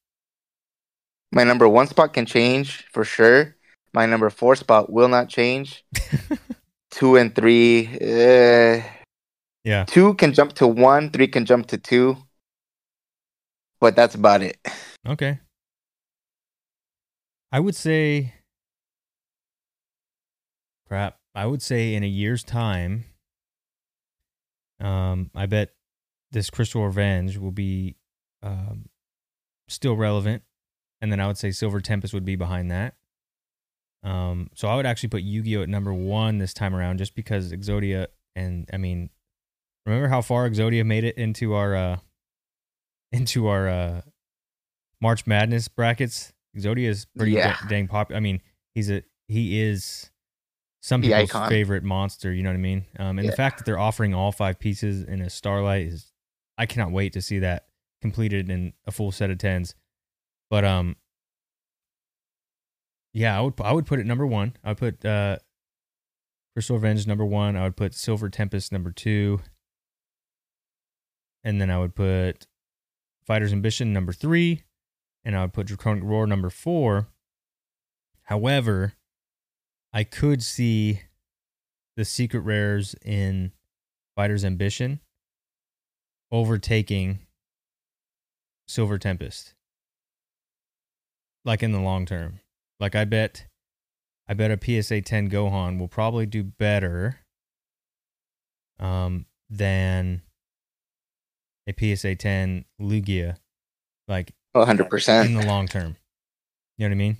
My number one spot can change for sure. My number four spot will not change. (laughs) two and three, uh, yeah. two can jump to one, three can jump to two, but that's about it. Okay. I would say crap. I would say in a year's time, um, I bet this Crystal Revenge will be um, still relevant. And then I would say Silver Tempest would be behind that. Um, so I would actually put Yu-Gi-Oh at number one this time around, just because Exodia and I mean, remember how far Exodia made it into our uh, (laughs) into our uh, March Madness brackets? Exodia is pretty Yeah. da- dang popular. I mean, he's a he is some The people's icon. favorite monster. You know what I mean? Um, and Yeah. the fact that they're offering all five pieces in a Starlight is, I cannot wait to see that completed in a full set of tens. But um, yeah, I would I would put it number one. I would put uh, Crystal Revenge number one. I would put Silver Tempest number two, and then I would put Fighter's Ambition number three, and I would put Draconic Roar number four. However, I could see the secret rares in Fighter's Ambition overtaking Silver Tempest. Like in the long term. Like I bet I bet a PSA 10 Gohan will probably do better um than a PSA 10 Lugia like 100%. in the long term. You know what I mean?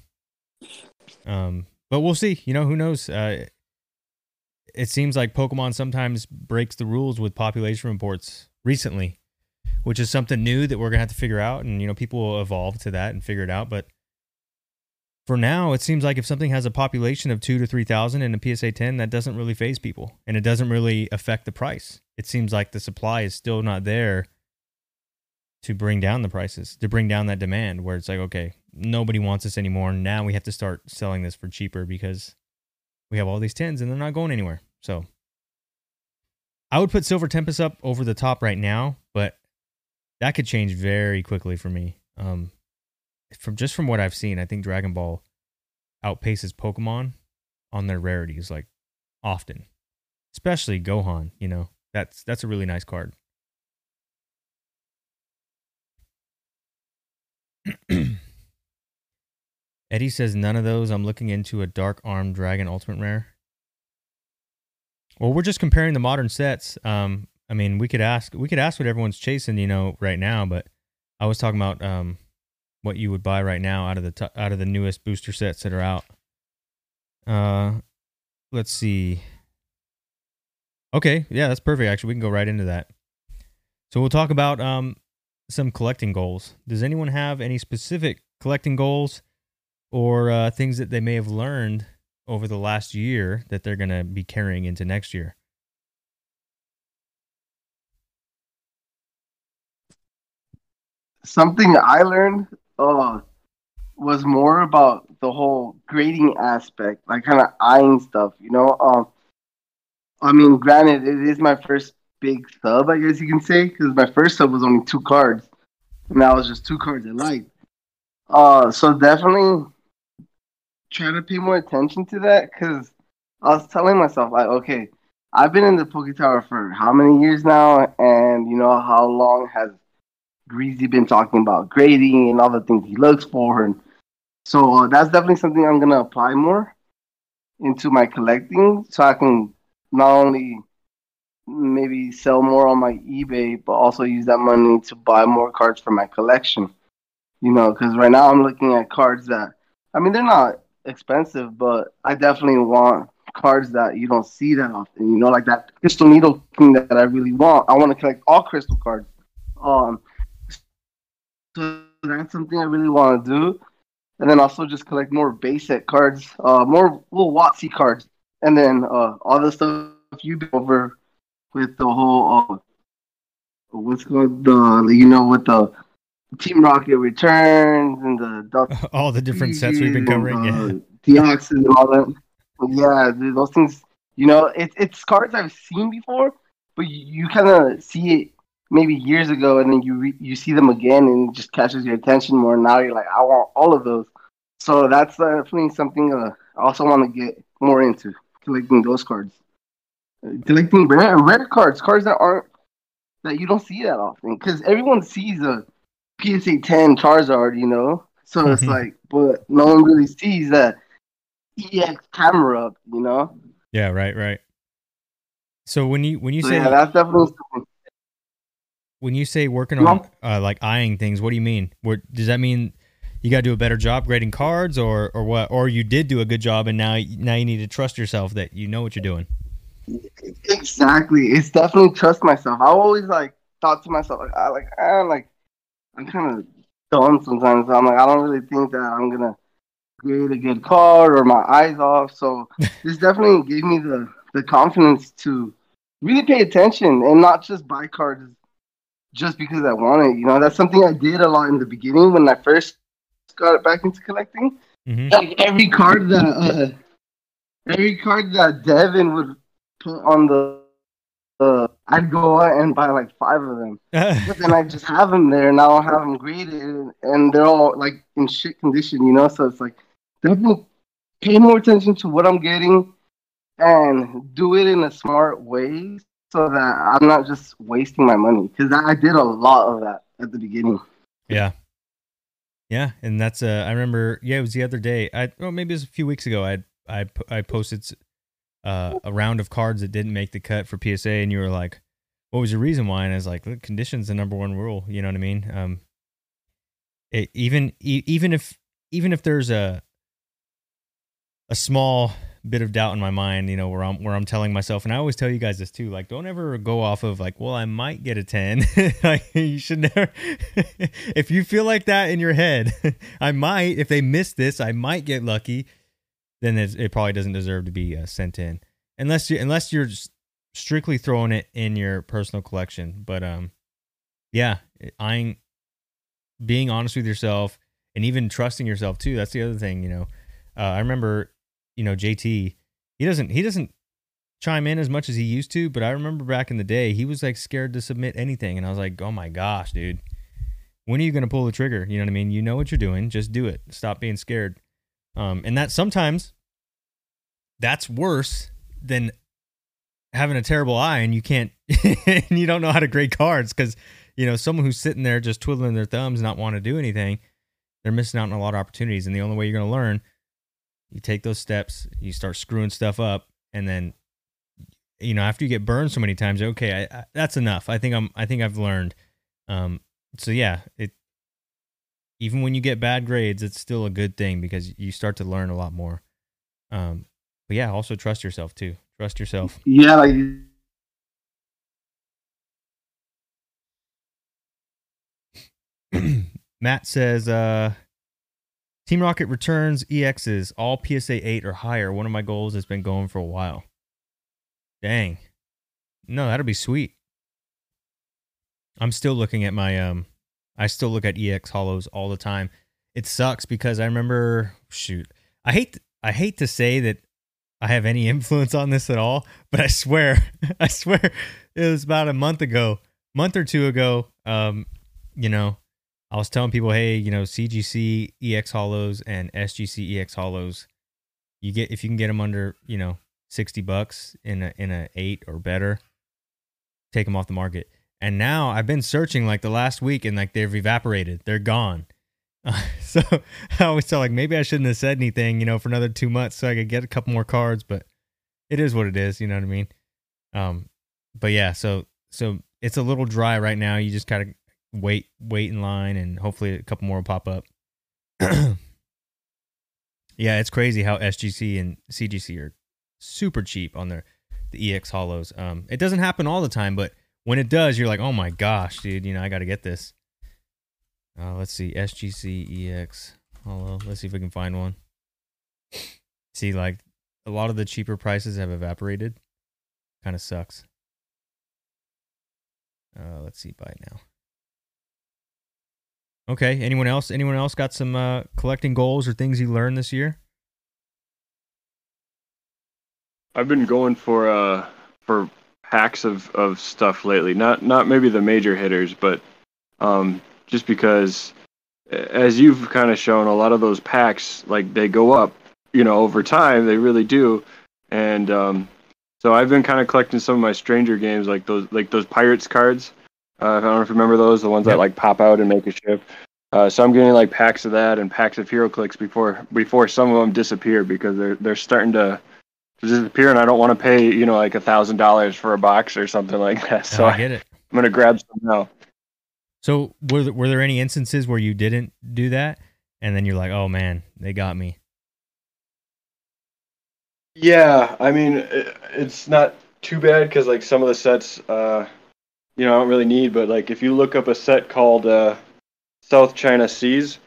Um, but we'll see. You know, who knows? Uh, it seems like Pokemon sometimes breaks the rules with population reports recently, which is something new that we're gonna have to figure out. And you know, people will evolve to that and figure it out. But for now, it seems like if something has a population of two to three thousand in a PSA ten, that doesn't really phase people, and it doesn't really affect the price. It seems like the supply is still not there to bring down the prices, to bring down that demand where it's like, okay, nobody wants this anymore. Now we have to start selling this for cheaper because we have all these tens and they're not going anywhere. So I would put Silver Tempest up over the top right now, but that could change very quickly for me. Um, from just from what I've seen, I think Dragon Ball outpaces Pokemon on their rarities like often, especially Gohan. You know, that's that's a really nice card. (clears throat) Eddie says none of those. I'm looking into a Dark Arm Dragon Ultimate Rare. Well, we're just comparing the modern sets. Um, I mean, we could ask we could ask what everyone's chasing, you know, right now. But I was talking about um, what you would buy right now out of the t- out of the newest booster sets that are out. Uh, let's see. Okay, yeah, that's perfect. Actually, we can go right into that. So we'll talk about um some collecting goals. Does anyone have any specific collecting goals or uh, things that they may have learned over the last year that they're going to be carrying into next year? Something I learned uh, was more about the whole grading aspect, like kind of eyeing stuff. You know, um, I mean, granted, it is my first big sub, I guess you can say, because my first sub was only two cards, and that was just two cards I liked. Uh, so definitely try to pay more attention to that, because I was telling myself like, okay, I've been in the PokeTower for how many years now, and you know how long has Greasy been talking about grading and all the things he looks for, and so uh, that's definitely something I'm gonna apply more into my collecting, so I can not only maybe sell more on my eBay, but also use that money to buy more cards for my collection. You know, because right now I'm looking at cards that, I mean, they're not expensive, but I definitely want cards that you don't see that often. You know, like that Crystal Needle thing that, I really want. I want to collect all crystal cards. Um, so that's something I really want to do. And then also just collect more basic cards, uh, more little WotC cards, and then uh, all the stuff you do over with the whole uh, what's called the you know with the Team Rocket returns and the (laughs) all the different sets we've been covering, uh, yeah, Deoxys and all that. Yeah, dude, those things. You know, it's it's cards I've seen before, but you, you kind of see it maybe years ago, and then you re- you see them again, and it just catches your attention more. Now you're like, I want all of those. So that's definitely something uh, I also want to get more into collecting those cards, uh, collecting rare rare cards, cards that aren't that you don't see that often, because everyone sees a PSA 10 Charizard, you know. So it's like, but no one really sees that EX camera, you know. Yeah, right, right. So when you when you So say yeah, that's definitely something. When you say working on uh, like eyeing things, what do you mean? What does that mean? You got to do a better job grading cards, or or what? Or you did do a good job, and now now you need to trust yourself that you know what you're doing. Exactly. It's definitely trust myself. I always like thought to myself like I like I like I'm kind of dumb sometimes. I'm like I don't really think that I'm gonna grade a good card or my eyes off. So (laughs) this definitely gave me the the confidence to really pay attention and not just buy cards just because I want it. You know, that's something I did a lot in the beginning when I first got back into collecting. hmm Like every card that uh, every card that Devin would put on the uh, I'd go out and buy like five of them. (laughs) But then I just have them there, and I don't have them graded, and they're all like in shit condition, you know. So it's like definitely pay more attention to what I'm getting, and do it in a smart way, so that I'm not just wasting my money. Because I did a lot of that at the beginning. Yeah. Yeah, and that's uh I remember yeah, it was the other day. I oh maybe it was a few weeks ago. I I I posted uh a round of cards that didn't make the cut for PSA and you were like, "What was your reason why?" And I was like, "Look, conditions the number one rule, you know what I mean?" Um it, even e- even if even if there's a a small bit of doubt in my mind, you know, where I'm where I'm telling myself, and I always tell you guys this too, like don't ever go off of like, well, I might get a ten. (laughs) like you should never. (laughs) if you feel like that in your head, (laughs) I might. If they miss this, I might get lucky. Then it probably doesn't deserve to be uh, sent in, unless you unless you're strictly throwing it in your personal collection. But um, yeah, eyeing, being honest with yourself, and even trusting yourself too. That's the other thing, you know. Uh, I remember, you know, JT. He doesn't he doesn't chime in as much as he used to, but I remember back in the day, he was like scared to submit anything, and I was like, oh my gosh, dude, when are you gonna pull the trigger? You know what I mean? You know what you're doing, just do it. Stop being scared. Um, and that sometimes that's worse than having a terrible eye and you can't (laughs) and you don't know how to grade cards because you know someone who's sitting there just twiddling their thumbs not want to do anything they're missing out on a lot of opportunities and the only way you're going to learn you take those steps, you start screwing stuff up, and then you know after you get burned so many times, okay, I, I, that's enough. I think I'm I think I've learned. Um, so yeah, it even when you get bad grades, it's still a good thing because you start to learn a lot more. Um, but yeah, also trust yourself too. Trust yourself. Yeah, like (clears throat) Matt says, uh, Team Rocket returns EXs, all PSA 8 or higher. One of my goals has been going for a while. Dang. No, that'll be sweet. I'm still looking at my um I still look at EX holos all the time. It sucks because I remember shoot. I hate I hate to say that I have any (laughs) influence on this at all, but I swear, (laughs) I swear it was about a month ago, month or two ago, um, you know, I was telling people, hey, you know, CGC EX holos and SGC EX holos, you get if you can get them under, you know, 60 bucks in a in a 8 or better, take them off the market. And now I've been searching like the last week and like they've evaporated. They're gone. Uh, (laughs) so I always tell like maybe I shouldn't have said anything, you know, for another 2 months so I could get a couple more cards, but it is what it is, you know what I mean? Um but yeah, so so it's a little dry right now. You just got to wait wait in line and hopefully a couple more will pop up. (clears throat) yeah, it's crazy how SGC and CGC are super cheap on their the EX holos. Um, it doesn't happen all the time, but when it does, you're like, oh my gosh, dude, you know, I got to get this. Uh, let's see, SGC EX holo. Let's see if we can find one. See, like a lot of the cheaper prices have evaporated. Kind of sucks. Uh, let's see, buy now. Okay. Anyone else? Anyone else got some uh, collecting goals or things you learned this year? I've been going for uh for packs of, of stuff lately. Not not maybe the major hitters, but um just because as you've kind of shown, a lot of those packs like they go up, you know, over time. They really do, and um, so I've been kind of collecting some of my stranger games, like those like those pirates cards. Uh, I don't know if you remember those, the ones Yep. that like pop out and make a ship. Uh, so I'm getting like packs of that and packs of HeroClix before before some of them disappear because they're they're starting to, to disappear, and I don't want to pay you know like a thousand dollars for a box or something like that. So I get it. I'm gonna grab some now. So were there, were there any instances where you didn't do that, and then you're like, oh man, they got me? Yeah, I mean, i- it's not too bad because like some of the sets, uh, you know, I don't really need. But like if you look up a set called uh, South China Seas,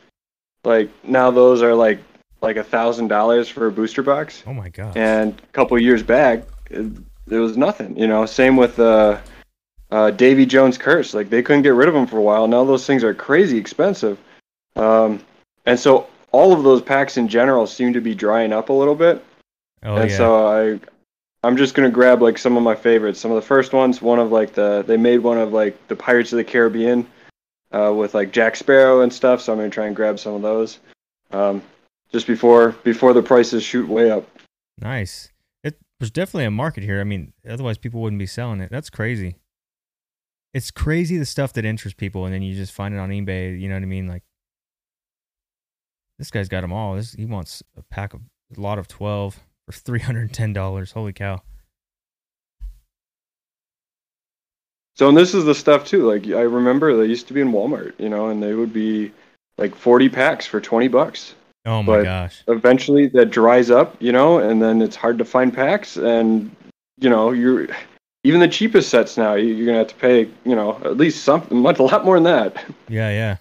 like now those are like like a thousand dollars for a booster box, Oh my god. and a couple years back, it, it was nothing. You know, same with uh, uh, Davy Jones Curse. Like they couldn't get rid of them for a while. Now those things are crazy expensive, um, and so all of those packs in general seem to be drying up a little bit oh and yeah. so I, I'm just gonna grab like some of my favorites. Some of the first ones, one of like the they made one of like the Pirates of the Caribbean, uh, with like Jack Sparrow and stuff. So I'm gonna try and grab some of those, um, just before before the prices shoot way up. nice. It there's definitely a market here. I mean, otherwise people wouldn't be selling it. That's crazy. It's crazy the stuff that interests people, and then you just find it on eBay. You know what I mean? Like this guy's got them all. This he wants a pack of a lot of twelve for three hundred and ten dollars. Holy cow! So and this is the stuff too. Like I remember they used to be in Walmart, you know, and they would be like 40 packs for 20 bucks. Oh my But- gosh. Eventually that dries up, you know, and then it's hard to find packs, and you know you're. Even the cheapest sets now, you- you're gonna have to pay, you know, at least something, much a lot more than that. (laughs) Yeah, yeah.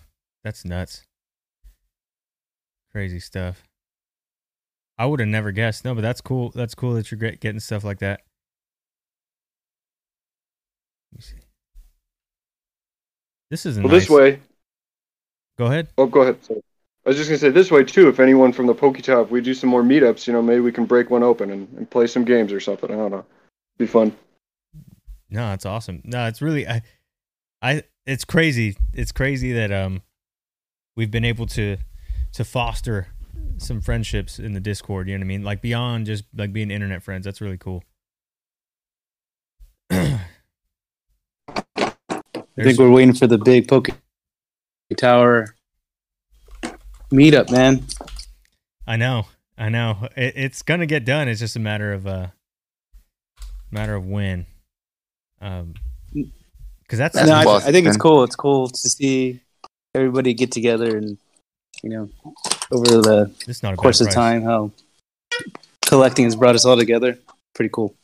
That's nuts. Crazy stuff. I would have never guessed. No, but that's cool. That's cool that you're getting stuff like that. Let me see. This is Well, nice. this way, Go ahead. Oh, go ahead. Sorry. I was just gonna say this way too. If anyone from the Poketop, we do some more meetups, you know, maybe we can break one open and, and play some games or something. I don't know. Be fun. No, it's awesome. No, it's really I I it's crazy. It's crazy that um we've been able to to foster some friendships in the Discord, you know what I mean? Like beyond just like being internet friends. That's really cool. (clears throat) I think we're waiting for the big Poke Tower meetup, man. I know. I know. It, it's gonna get done. It's just a matter of uh matter of when. Um because that's, That's no, I, I think it's cool. It's cool to see everybody get together and you know over the this not a course of time how collecting has brought us all together. Pretty cool.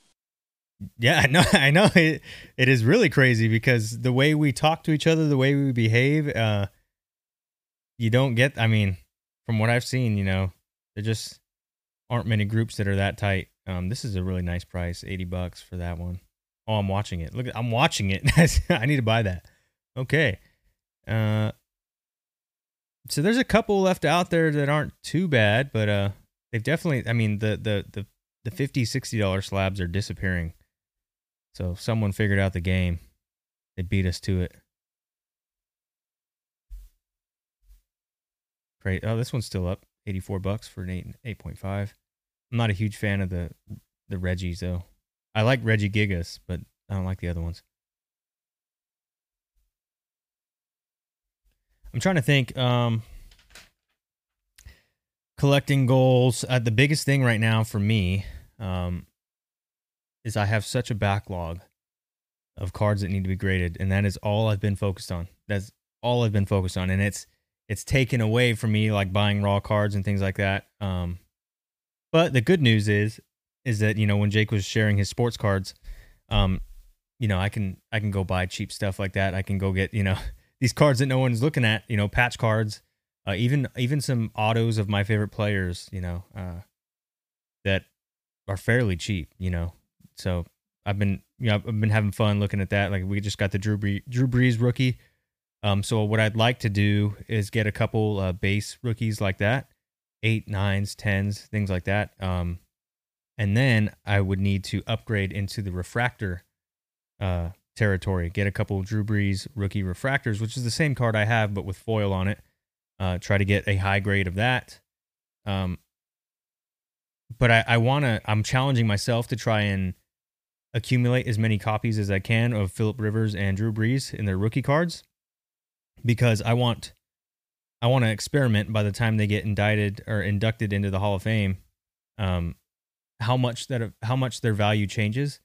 Yeah, (laughs) I know. I know. It, it is really crazy because the way we talk to each other, the way we behave, uh, you don't get. I mean, from what I've seen, you know, there just aren't many groups that are that tight. Um, this is a really nice price, eighty bucks for that one. Oh, I'm watching it. Look, I'm watching it. (laughs) I need to buy that. Okay. Uh, so there's a couple left out there that aren't too bad, but uh, they've definitely. I mean, the the the the 50 60 dollar slabs are disappearing. So if someone figured out the game, they beat us to it. Great. Oh, this one's still up. 84 bucks for an 8 8.5. I'm not a huge fan of the the Regis though. I like Regigigas, but I don't like the other ones. I'm trying to think um collecting goals. Uh, the biggest thing right now for me um, is I have such a backlog of cards that need to be graded, and that is all I've been focused on. That's all I've been focused on, and it's it's taken away from me like buying raw cards and things like that. Um, but the good news is is that you know when Jake was sharing his sports cards, um, you know I can I can go buy cheap stuff like that. I can go get you know (laughs) these cards that no one's looking at. You know patch cards, uh, even even some autos of my favorite players. You know uh, that are fairly cheap, you know. So I've been you know I've been having fun looking at that. Like we just got the Drew Brees, Drew Brees rookie. Um, so what I'd like to do is get a couple uh, base rookies like that, eight, nines, tens, things like that. Um, and then I would need to upgrade into the refractor uh, territory. Get a couple Drew Brees rookie refractors, which is the same card I have but with foil on it. Uh, try to get a high grade of that. Um, but I, I want to, I'm challenging myself to try and accumulate as many copies as I can of Philip Rivers and Drew Brees in their rookie cards because I want, I want to experiment by the time they get indicted or inducted into the Hall of Fame, um, how much that, how much their value changes.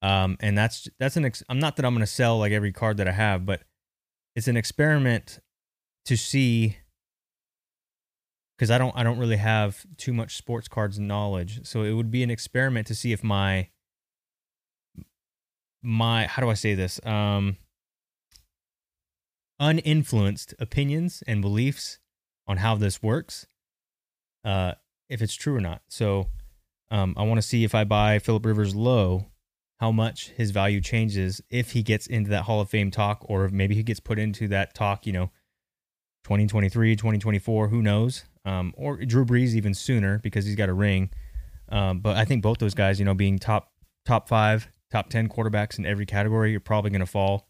Um, and that's, that's an, ex- I'm not that I'm going to sell like every card that I have, but it's an experiment to see because I don't I don't really have too much sports cards knowledge. So it would be an experiment to see if my my how do I say this? Um uninfluenced opinions and beliefs on how this works uh if it's true or not. So um I want to see if I buy Philip Rivers low how much his value changes if he gets into that Hall of Fame talk or maybe he gets put into that talk, you know, 2023, 2024, who knows? Um, or Drew Brees even sooner because he's got a ring. Um, but I think both those guys, you know, being top top five, top ten quarterbacks in every category, you're probably going to fall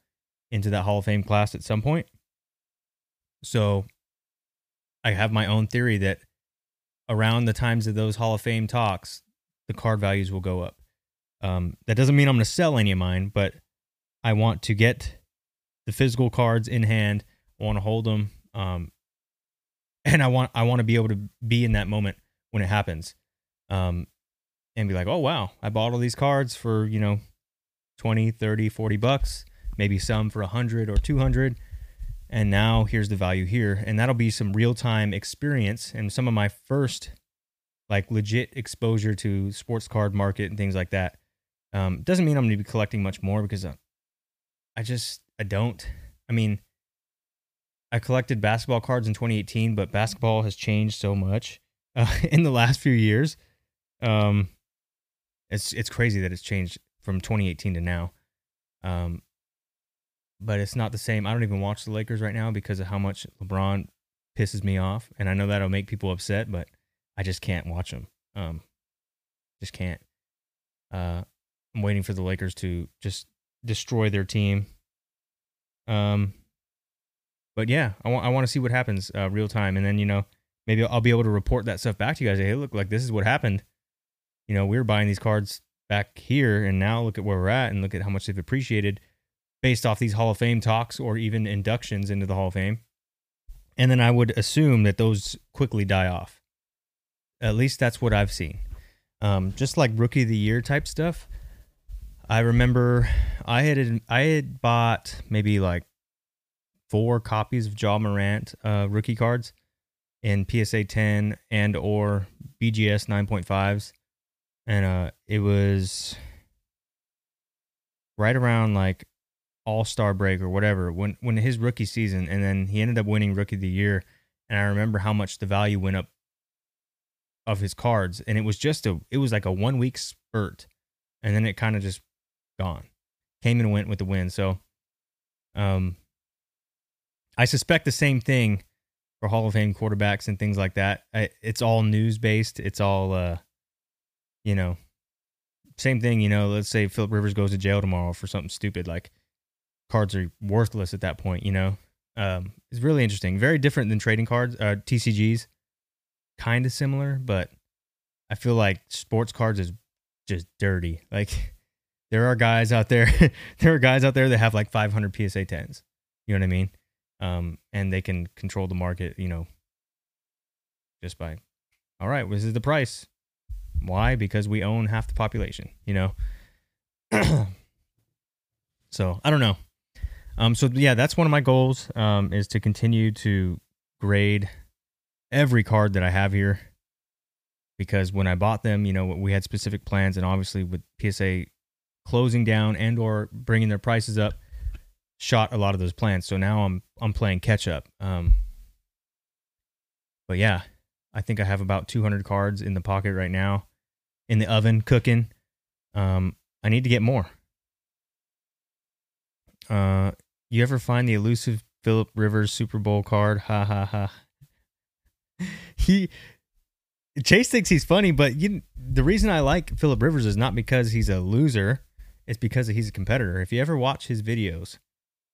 into that Hall of Fame class at some point. So I have my own theory that around the times of those Hall of Fame talks, the card values will go up. Um, that doesn't mean I'm going to sell any of mine, but I want to get the physical cards in hand. I want to hold them. Um, (laughs) and I want I want to be able to be in that moment when it happens, um, and be like, oh wow, I bought all these cards for you know 20, 30, 40 bucks, maybe some for 100 or 200, and now here's the value here, and that'll be some real time experience and some of my first like legit exposure to sports card market and things like that. Um, doesn't mean I'm going to be collecting much more because I, uh, I just I don't. I mean, I collected basketball cards in 2018, but basketball has changed so much uh, (laughs) in the last few years. Um, it's it's crazy that it's changed from 2018 to now. Um, but it's not the same. I don't even watch the Lakers right now because of how much LeBron pisses me off, and I know that'll make people upset, but I just can't watch them. Um, just can't. Uh, I'm waiting for the Lakers to just destroy their team. Um, but yeah, I want I want to see what happens uh, real time, and then you know maybe I'll be able to report that stuff back to you guys. Hey, look, like this is what happened. You know, we were buying these cards back here, and now look at where we're at, and look at how much they've appreciated based off these Hall of Fame talks or even inductions into the Hall of Fame. And then I would assume that those quickly die off. At least that's what I've seen. Um, just like rookie of the year type stuff. I remember I had I had bought maybe like four copies of Ja Morant uh, rookie cards in PSA 10 and or BGS 9.5s. And uh, it was right around like All Star break or whatever when when his rookie season, and then he ended up winning Rookie of the Year. and I remember how much the value went up of his cards, and it was just a it was like a one week spurt, and then it kind of just gone, came and went with the wind. So, um, I suspect the same thing for Hall of Fame quarterbacks and things like that. I, it's all news based. It's all, uh, you know, same thing. You know, let's say Philip Rivers goes to jail tomorrow for something stupid. Like cards are worthless at that point. You know, um, it's really interesting. Very different than trading cards, uh, TCGs. Kind of similar, but I feel like sports cards is just dirty. Like (laughs) there are guys out there, (laughs) there are guys out there that have like 500 PSA 10s. You know what I mean? um, and they can control the market, you know, just by, all right, this is the price. Why? Because we own half the population, you know. (clears throat) so I don't know. Um, so yeah, that's one of my goals. Um, is to continue to grade every card that I have here. Because when I bought them, you know, we had specific plans, and obviously with PSA closing down and or bringing their prices up, shot a lot of those plans. So now I'm I'm playing catch up. Um, but yeah, I think I have about 200 cards in the pocket right now, in the oven cooking. Um, I need to get more. Uh, you ever find the elusive Philip Rivers Super Bowl card? Ha ha ha. (laughs) he Chase thinks he's funny, but you, the reason I like Philip Rivers is not because he's a loser. It's because he's a competitor. If you ever watch his videos,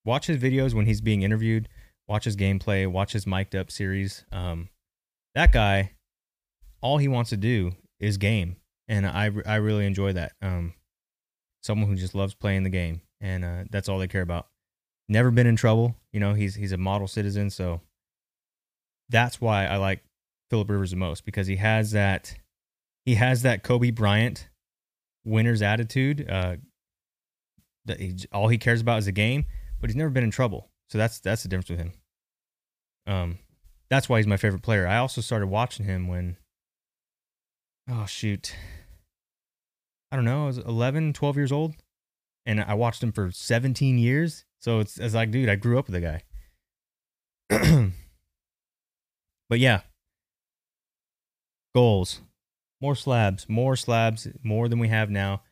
watch his videos when he's being interviewed, watch his gameplay, watch his mic'd up series. Um, that guy, all he wants to do is game, and I I really enjoy that. Um, someone who just loves playing the game, and uh, that's all they care about. Never been in trouble, you know. He's he's a model citizen, so that's why I like Philip Rivers the most because he has that he has that Kobe Bryant winner's attitude. Uh, that he, all he cares about is the game, but he's never been in trouble. So that's that's the difference with him. Um, that's why he's my favorite player. I also started watching him when, oh shoot, I don't know, I was 11, 12 years old, and I watched him for 17 years. So it's, it's like, dude, I grew up with the guy. (clears throat) but yeah, goals, more slabs, more slabs, more than we have now.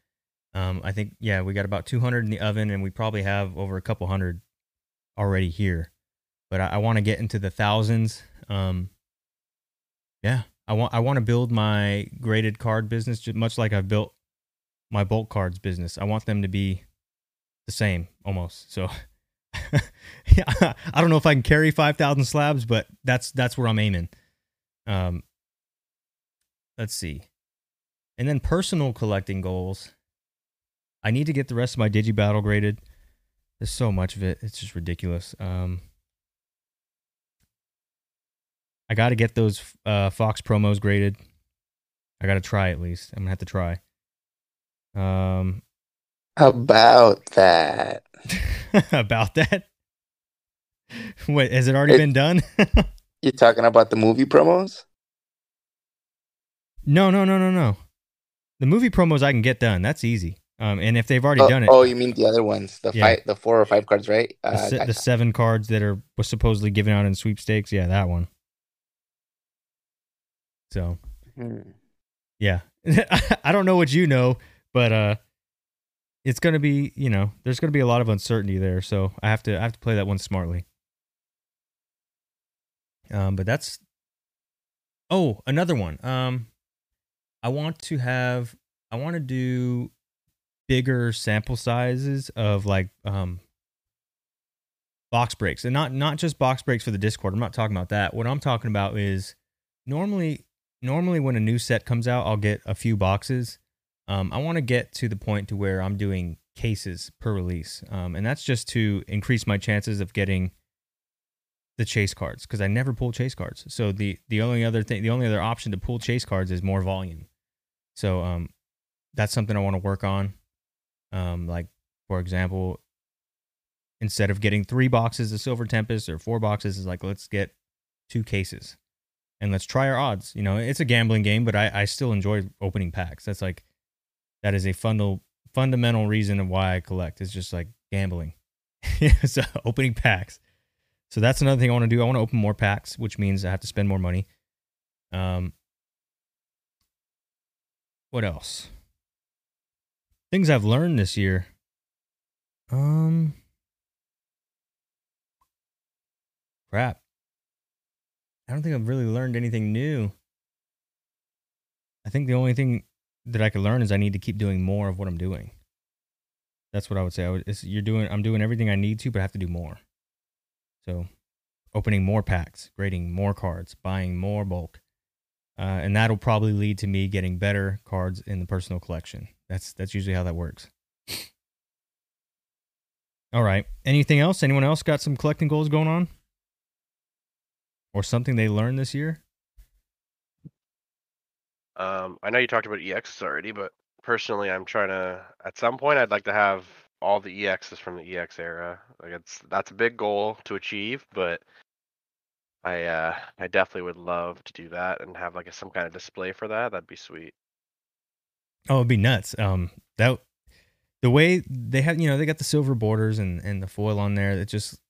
Um, I think yeah, we got about 200 in the oven, and we probably have over a couple hundred already here. But I, I want to get into the thousands. Um, yeah, I want I want to build my graded card business much like I've built my bulk cards business. I want them to be the same almost. So yeah, (laughs) I don't know if I can carry 5,000 slabs, but that's that's where I'm aiming. Um, let's see. And then personal collecting goals. I need to get the rest of my Digi Battle graded. There's so much of it. It's just ridiculous. Um, I got to get those uh, Fox promos graded. I got to try at least. I'm gonna have to try. Um, about that. (laughs) about that. What has it already It- been done? (laughs) You're talking about the movie promos? no, no, no, no, no. The movie promos I can get done. That's easy. Um, and if they've already oh, done it, oh, you mean the other ones? The Yeah. five, the four or five cards, right? the, Uh, se- the seven cards that are was supposedly given out in sweepstakes. Yeah, that one. So Hmm. yeah, (laughs) I don't know what you know, but uh, it's gonna be you know there's gonna be a lot of uncertainty there. So I have to I have to play that one smartly. Um, but that's oh another one. Um, I want to have I want to do bigger sample sizes of like um box breaks. And not not just box breaks for the discord. I'm not talking about that. What i'm talking about is normally normally when a new set comes out i'll get a few boxes. Um, i want to get to the point to where i'm doing cases per release. Um, and that's just to increase my chances of getting the chase cards because i never pull chase cards. So the the only other thing the only other option to pull chase cards is more volume. So um that's something i want to work on um like for example instead of getting three boxes of silver tempest or four boxes is like let's get two cases and let's try our odds you know it's a gambling game but i, I still enjoy opening packs that's like that is a fundal, fundamental reason of why i collect is just like gambling (laughs) so opening packs So that's another thing I want to do. I want to open more packs, which means I have to spend more money. Um, what else? Things I've learned this year. Um, crap. I don't think I've really learned anything new. I think the only thing that I could learn is I need to keep doing more of what I'm doing. That's what I would say. I would, you're doing. I'm doing everything I need to, but I have to do more. So, opening more packs, grading more cards, buying more bulk, uh, and that'll probably lead to me getting better cards in the personal collection. That's that's usually how that works. All right. Anything else? Anyone else got some collecting goals going on? Or something they learned this year? Um, I know you talked about EXs already, but personally, I'm trying to. At some point, I'd like to have all the EXs from the EX era. Like it's that's a big goal to achieve, but I uh I definitely would love to do that and have like a, some kind of display for that. That'd be sweet. Oh, it'd be nuts. Um, that the way they have, you know, they got the silver borders and and the foil on there. It just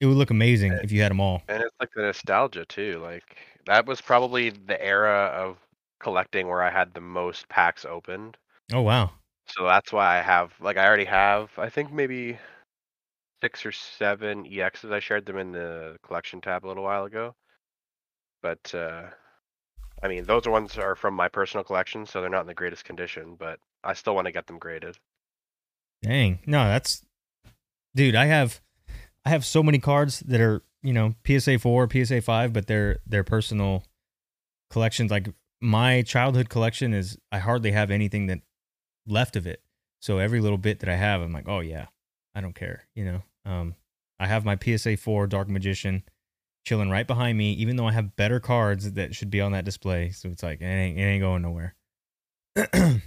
it would look amazing if you had them all. And it's like the nostalgia too. Like that was probably the era of collecting where I had the most packs opened. Oh wow. So that's why I have like I already have I think maybe six or seven EXs. I shared them in the collection tab a little while ago. But uh I mean those ones are from my personal collection, so they're not in the greatest condition, but I still want to get them graded. Dang. No, that's dude, I have I have so many cards that are, you know, PSA 4, PSA 5, but they're they're personal collections like my childhood collection is I hardly have anything that left of it. So every little bit that I have, I'm like, "Oh yeah, I don't care," you know. Um I have my PSA 4 Dark Magician chilling right behind me even though I have better cards that should be on that display. So it's like it ain't, it ain't going nowhere. (clears throat) no,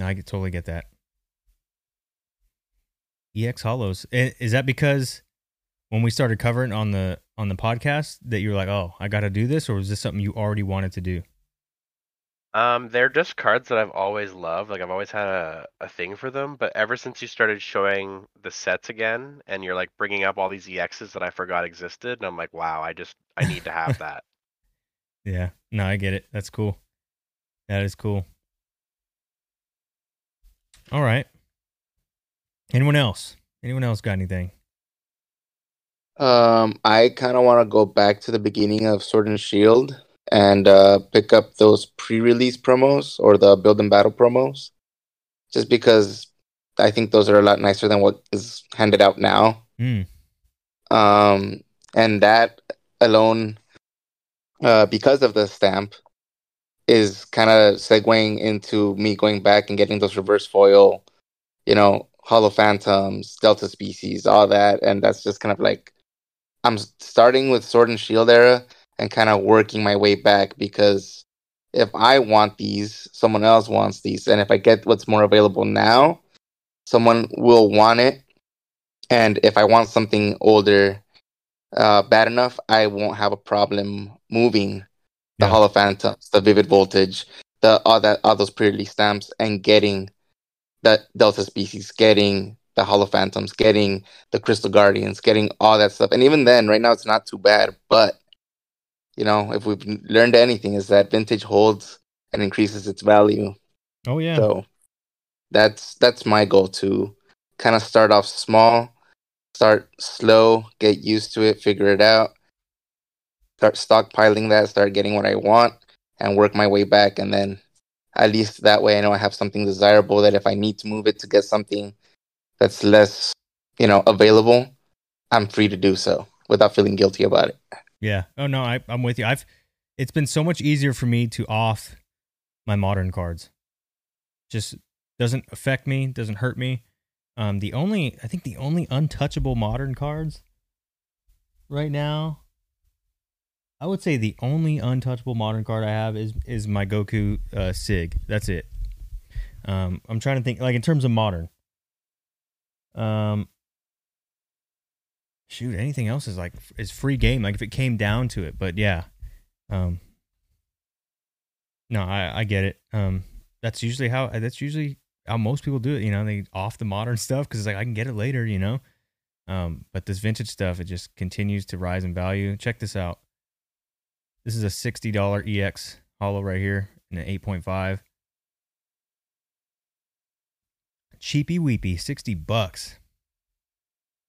I totally get that. EX Holos. Is that because when we started covering on the on the podcast that you were like, "Oh, I got to do this," or was this something you already wanted to do? Um, they're just cards that I've always loved. Like I've always had a, a thing for them, but ever since you started showing the sets again, and you're like bringing up all these EXs that I forgot existed, and I'm like, wow, I just I need to have that. (laughs) Yeah. No, I get it. That's cool. That is cool. All right. Anyone else? Anyone else got anything? Um, I kind of want to go back to the beginning of Sword and Shield and uh, pick up those pre-release promos or the build and battle promos, just because I think those are a lot nicer than what is handed out now. Hmm. Um, and that alone, uh, because of the stamp, is kind of segueing into me going back and getting those reverse foil, you know, Holon Phantoms, Delta Species, all that, and that's just kind of like I'm starting with Sword and Shield era and kind of working my way back because if I want these, someone else wants these, and if I get what's more available now, someone will want it, and if I want something older, uh, bad enough, I won't have a problem moving the Yeah. Holon Phantoms, the Vivid Voltage, the all that all those pre-release stamps, and getting the Delta Species, getting the Holon Phantoms, getting the Crystal Guardians, getting all that stuff. And even then, right now, it's not too bad. But you know, if we've learned anything, is that vintage holds and increases its value. Oh yeah. So that's that's my goal to kind of start off small, start slow, get used to it, figure it out, start stockpiling that, start getting what I want, and work my way back. And then at least that way, I know I have something desirable that if I need to move it to get something that's less, you know, available, I'm free to do so without feeling guilty about it. Yeah. Oh no, I, I'm with you. I've it's been so much easier for me to off my modern cards. Just doesn't affect me, doesn't hurt me. Um, the only I think the only untouchable modern cards right now, I would say the only untouchable modern card I have is is my Goku uh, Sig. That's it. Um, I'm trying to think like in terms of modern. Um, shoot, anything else is like is free game. Like if it came down to it, but yeah, um, no, I I get it. Um, that's usually how that's usually how most people do it. You know, they off the modern (laughs) stuff because it's like I can get it later. You know, Um, but this vintage stuff, it just continues to rise in value. Check this out. This is a $60 EX holo right here in an 8.5. Cheapy weepy, 60 bucks.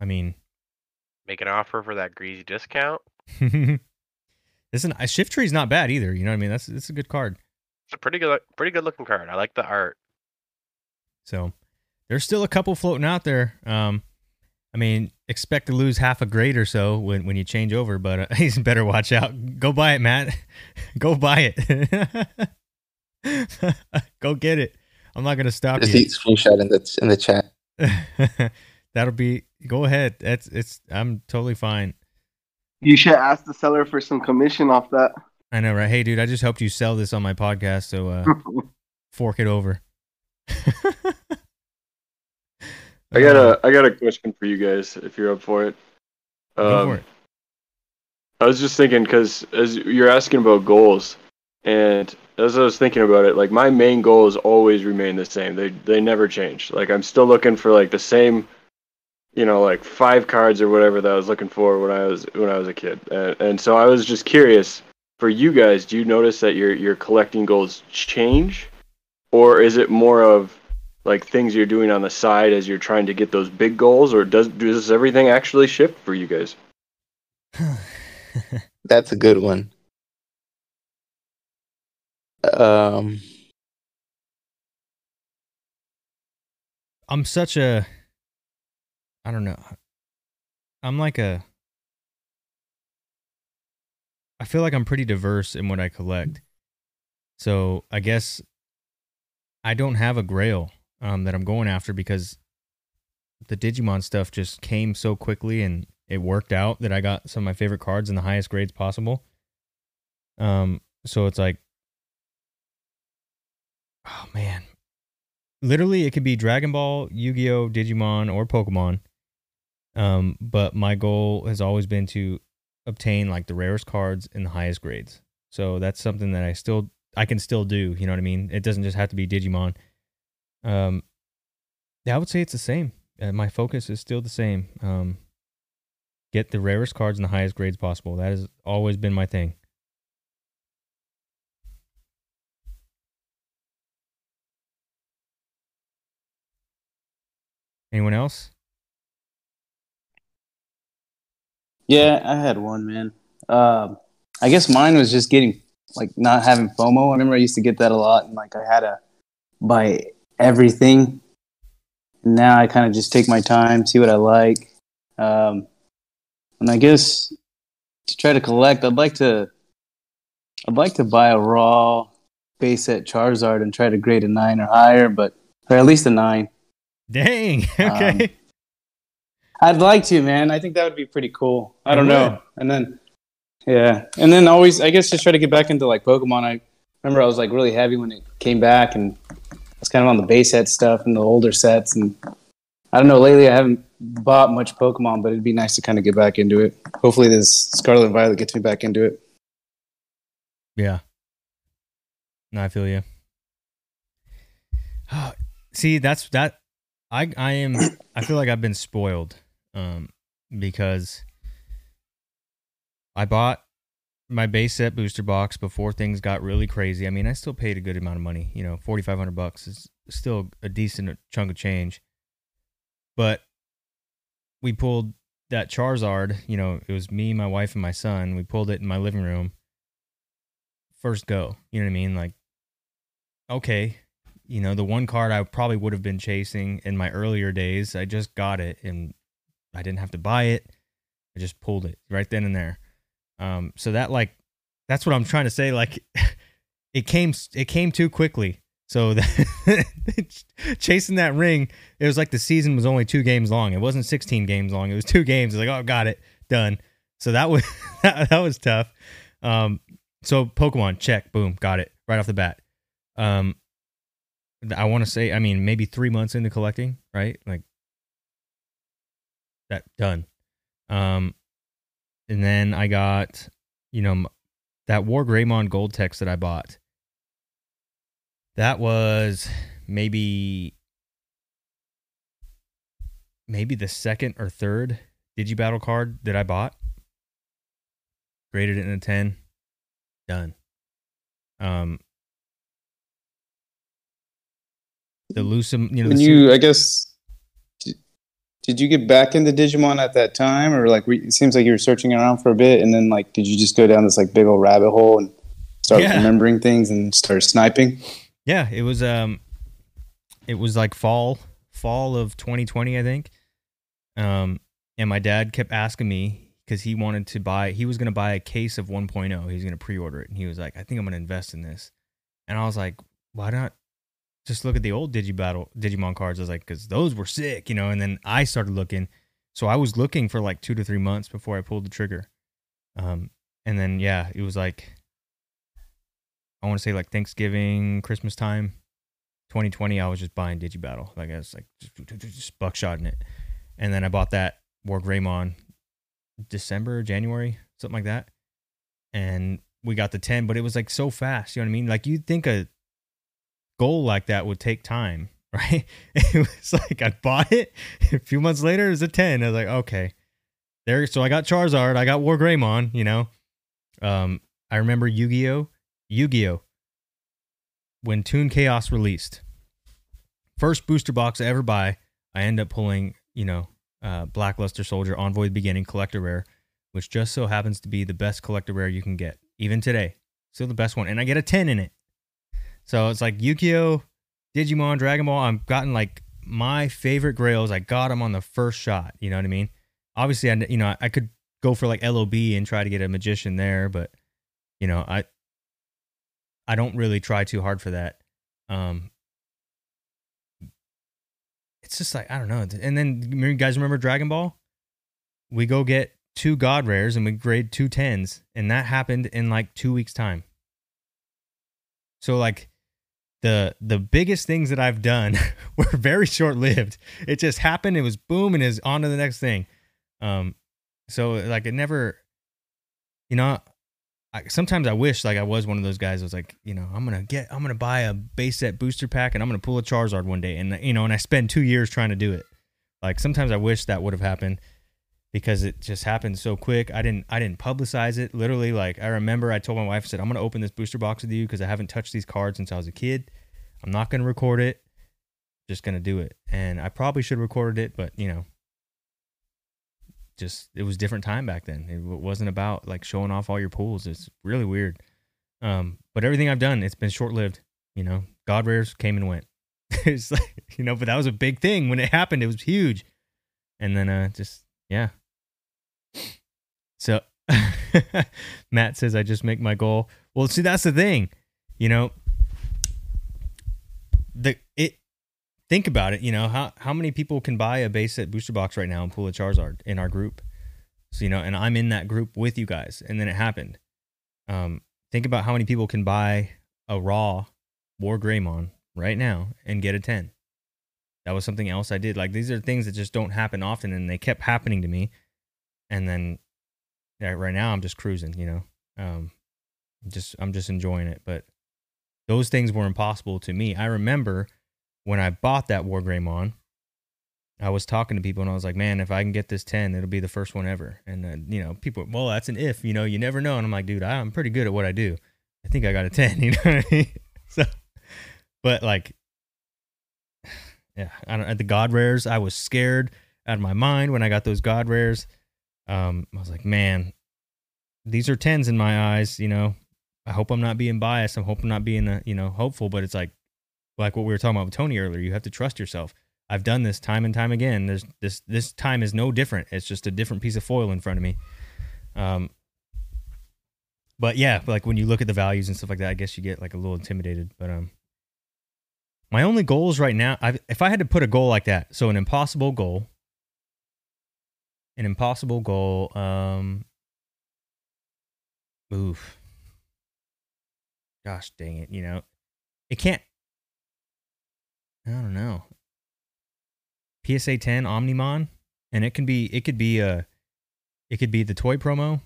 I mean, Make an offer for that greasy discount. (laughs) Listen, a Shiftry is not bad either. You know what I mean? That's it's a good card. It's a pretty good, pretty good looking card. I like the art. So there's still a couple floating out there. Um, I mean, expect to lose half a grade or so when, when you change over, but uh, (laughs) he's better watch out. Go buy it, Matt. (laughs) Go buy it. Go get it. I'm not gonna stop Just you. the screenshot in the in the chat. That'll be. Go ahead. That's it's. I'm totally fine. You should ask the seller for some commission off that. I know, right? Hey, dude, I just helped you sell this on my podcast, so uh, (laughs) fork it over. I got a I got a question for you guys if you're up for it. Go Um, for it. I was just thinking because as you're asking about goals, and as I was thinking about it, like my main goals always remain the same. They they never change. Like I'm still looking for like the same, you know, like five cards or whatever that I was looking for when I was when I was a kid. And, and so I was just curious for you guys. Do you notice that your your collecting goals change, or is it more of like things you're doing on the side as you're trying to get those big goals, or does does everything actually shift for you guys? (laughs) That's a good one. Um, I'm such a I don't know. I'm like a I feel like I'm pretty diverse in what I collect. So, I guess I don't have a grail um that I'm going after because the Digimon stuff just came so quickly and it worked out that I got some of my favorite cards in the highest grades possible. Um so it's like oh man, literally it could be Dragon Ball, Yu-Gi-Oh, Digimon, or Pokemon. Um, but my goal has always been to obtain like the rarest cards in the highest grades. So that's something that I still I can still do. You know what I mean? It doesn't just have to be Digimon. Um, I would say it's the same. Uh, my focus is still the same. Um, get the rarest cards in the highest grades possible. That has always been my thing. Anyone else? Yeah, I had one, man. Um, I guess mine was just getting like not having FOMO. I remember I used to get that a lot, and like I had to buy everything. Now I kind of just take my time, see what I like, um, and I guess to try to collect, I'd like to, I'd like to buy a raw base set Charizard and try to grade a nine or higher, but or at least a nine. Dang. (laughs) Okay. I'd like to, man. I think that would be pretty cool. I don't know. And then, yeah, and then always, I guess, just try to get back into like Pokemon. I remember I was like really heavy when it came back, and I was kind of on the base set stuff and the older sets. And I don't know. Lately, I haven't bought much Pokemon, but it'd be nice to kind of get back into it. Hopefully, this Scarlet and Violet gets me back into it. Yeah. No, I feel you. (sighs) See, that's that. I I am. I feel like I've been spoiled, um, because I bought my base set booster box before things got really crazy. I mean, I still paid a good amount of money. You know, forty five hundred bucks is still a decent chunk of change. But we pulled that Charizard. You know, it was me, my wife, and my son. We pulled it in my living room first go. You know what I mean? Like, okay, you know, the one card I probably would have been chasing in my earlier days. I just got it and I didn't have to buy it. I just pulled it right then and there. Um, so that like, that's what I'm trying to say. Like, (laughs) it came, it came too quickly. So that (laughs) chasing that ring, it was like the season was only two games long. It wasn't 16 games long. It was two games. It's like, oh, got it, done. So that was (laughs) that, that was tough. Um, so Pokemon, check, boom, got it right off the bat. Um, I want to say, I mean, maybe three months into collecting, right? Like that done. Um, and then I got, you know, that War Greymon Gold text that I bought. That was maybe maybe the second or third Digibattle card that I bought. Graded it in a 10. Done. Um, the Lucem, you know, When the you, I guess, did you get back into Digimon at that time, or like it seems like you were searching around for a bit, and then like, did you just go down this like big old rabbit hole and start Yeah. remembering things and start sniping? Yeah, it was um it was like fall fall of 2020, I think. Um and my dad kept asking me cuz he wanted to buy he was going to buy a case of 1.0. He was going to pre-order it and he was like, "I think I'm going to invest in this." And I was like, "Why not just look at the old Digibattle Digimon cards?" I was like, "Cuz those were sick, you know." And then I started looking. So I was looking for like 2 to 3 months before I pulled the trigger. Um and then yeah, it was like I want to say like Thanksgiving, Christmas time, 2020. I was just buying Digibattle. Like I was like just, just buckshotting it, and then I bought that War Greymon December, January, something like that, and we got the 10. But it was like so fast. You know what I mean? Like you'd think a goal like that would take time, (laughs) right? It was like I bought it. (laughs) A few months later, it was a 10. I was like, okay, there. So I got Charizard. I got War Greymon. You know, um, I remember Yu-Gi-Oh. Yu-Gi-Oh! When Toon Chaos released, first booster box I ever buy, I end up pulling, you know, uh, Blackluster Soldier Envoy Beginning Collector Rare, which just so happens to be the best collector rare you can get, even today. Still the best one, and I get a ten in it. So it's like Yu-Gi-Oh, Digimon, Dragon Ball. I've gotten like my favorite Grails. I got them on the first shot. You know what I mean? Obviously, I you know I could go for like LOB and try to get a magician there, but you know I I don't really try too hard for that. Um, it's just like I don't know. And then you guys remember Dragon Ball? We go get two God rares and we grade two tens, and that happened in like two weeks time. So like the the biggest things that I've done (laughs) were very short lived. It just happened. It was boom, and is on to the next thing. Um, so like it never, you know, I, sometimes I wish like I was one of those guys. that was like, you know, I'm gonna get, I'm gonna buy a base set booster pack, and I'm gonna pull a Charizard one day, and you know, and I spend two years trying to do it. Like sometimes I wish that would have happened because it just happened so quick. I didn't, I didn't publicize it. Literally, like I remember I told my wife, I said, I'm gonna open this booster box with you because I haven't touched these cards since I was a kid. I'm not gonna record it. Just gonna do it, and I probably should have recorded it, but you know, just it was different time back then. It wasn't about like showing off all your pools. It's really weird. Um, but everything I've done, it's been short lived. You know, God rares came and went. (laughs) it's like you know, but that was a big thing when it happened. It was huge, and then uh, just yeah. So (laughs) Matt says I just make my goal. Well, see, that's the thing. You know, the it think about it, you know, how how many people can buy a base set booster box right now and pull a Charizard in our group? So, you know, and I'm in that group with you guys, and then it happened. Um, think about how many people can buy a raw War Greymon right now and get a 10. That was something else I did. Like these are things that just don't happen often, and they kept happening to me. And then right now I'm just cruising, you know. Um, just I'm just enjoying it. But those things were impossible to me. I remember when I bought that War Greymon, I was talking to people and I was like, man, if I can get this 10, it'll be the first one ever. And, uh, you know, people, well, that's an if, you know, you never know. And I'm like, dude, I'm pretty good at what I do. I think I got a 10, (laughs) you know what I mean? (laughs) So, but like, (sighs) yeah, I don't, at the God Rares, I was scared out of my mind when I got those God Rares. Um, I was like, man, these are 10s in my eyes, you know. I hope I'm not being biased. I hope I'm not being, uh, you know, hopeful, but it's like, like what we were talking about with Tony earlier. You have to trust yourself. I've done this time and time again. There's this this time is no different. It's just a different piece of foil in front of me. Um, but yeah, like when you look at the values and stuff like that, I guess you get like a little intimidated. But um, my only goals right now, i if I had to put a goal like that, so an impossible goal, an impossible goal, um, oof, gosh dang it, you know, it can't. I don't know. PSA 10 Omnimon, and it can be it could be a it could be the toy promo,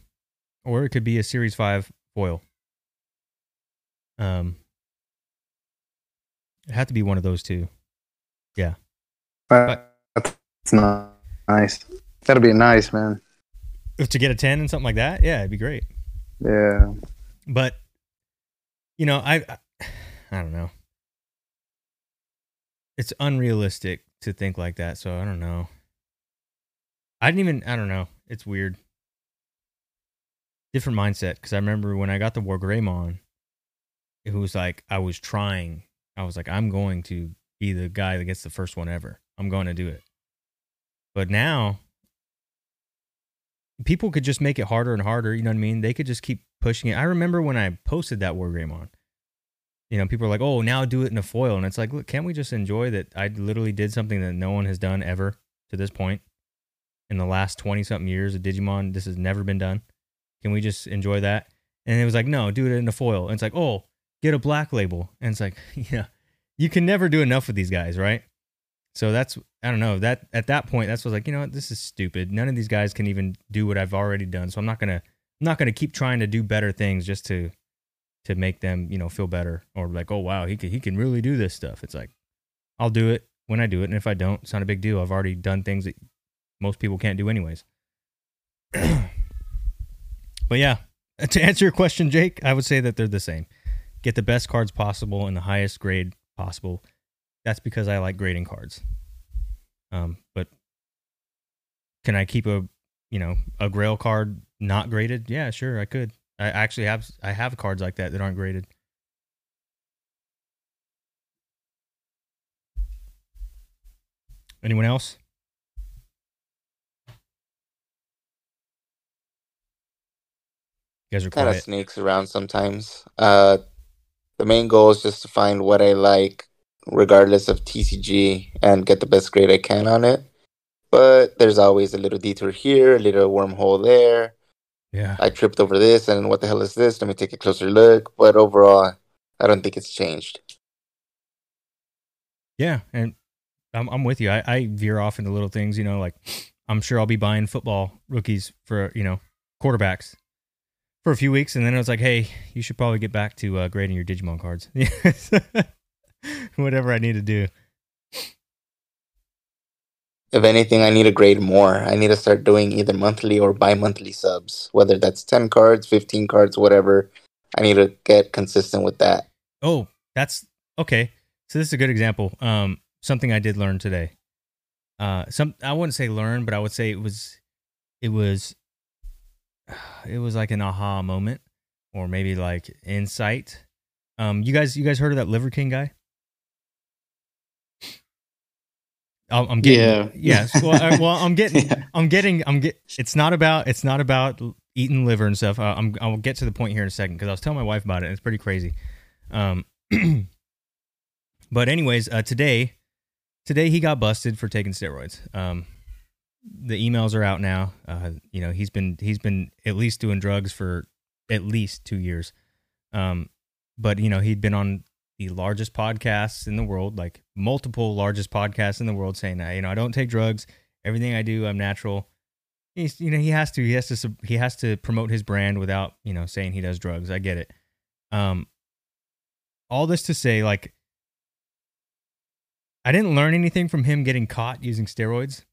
or it could be a Series Five foil. Um, it had to be one of those two. Yeah. That's not nice. That'd be nice, man. If to get a 10 and something like that, yeah, it'd be great. Yeah. But you know, I I, I don't know. It's unrealistic to think like that, so I don't know. I didn't even I don't know. It's weird. Different mindset because I remember when I got the War Greymon, it was like I was trying. I was like, I'm going to be the guy that gets the first one ever. I'm going to do it. But now people could just make it harder and harder. You know what I mean? They could just keep pushing it. I remember when I posted that War on you know, people are like, oh, now do it in a foil. And it's like, look, can't we just enjoy that I literally did something that no one has done ever to this point in the last 20 something years of Digimon? This has never been done. Can we just enjoy that? And it was like, no, do it in a foil. And it's like, oh, get a black label. And it's like, (laughs) yeah, you can never do enough with these guys, right? So that's I don't know that at that point that's was like you know what this is stupid. None of these guys can even do what I've already done. So I'm not gonna I'm not gonna keep trying to do better things just to to make them you know feel better or like oh wow he can he can really do this stuff. It's like I'll do it when I do it, and if I don't, it's not a big deal. I've already done things that most people can't do anyways. (clears throat) but yeah, (laughs) to answer your question, Jake, I would say that they're the same. Get the best cards possible and the highest grade possible that's because I like grading cards. Um, but can I keep a you know a Grail card not graded? Yeah, sure, I could. I actually have I have cards like that that aren't graded. Anyone else? You guys are kind of sneaks around sometimes. Uh, the main goal is just to find what I like, regardless of TCG, and get the best grade I can on it. But there's always a little detour here, a little wormhole there. Yeah. I tripped over this, and what the hell is this? Let me take a closer look. But overall, I don't think it's changed. Yeah, and I'm I'm with you. I, I veer off into little things, you know, like I'm sure I'll be buying football rookies for you know quarterbacks for a few weeks, and then I was like, hey, you should probably get back to uh, grading your Digimon cards. (laughs) (laughs) (laughs) Whatever I need to do. If anything, I need to grade more. I need to start doing either monthly or bi monthly subs, whether that's 10 cards, 15 cards, whatever. I need to get consistent with that. Oh, that's okay. So this is a good example. Um, something I did learn today. Uh, some I wouldn't say learn, but I would say it was, it was, (sighs) it was like an aha moment, or maybe like insight. Um, you guys, you guys heard of that Liver King guy? I'm getting, Yeah. yes. Well, I, well, I'm (laughs) getting, Yeah. I'm getting, I'm get. It's not about, it's not about eating liver and stuff. Uh, I'm, I'll get to the point here in a second because I was telling my wife about it. and It's pretty crazy. Um, (clears throat) but anyways, uh, today, today he got busted for taking steroids. Um, the emails are out now. Uh, you know, he's been, he's been at least doing drugs for at least two years. Um, but you know, he'd been on the largest podcasts in the world, like multiple largest podcasts in the world, saying, "I, you know, I don't take drugs. Everything I do, I'm natural." He's, you know, he has to, he has to, he has to promote his brand without, you know, saying he does drugs. I get it. Um, all this to say, like, I didn't learn anything from him getting caught using steroids,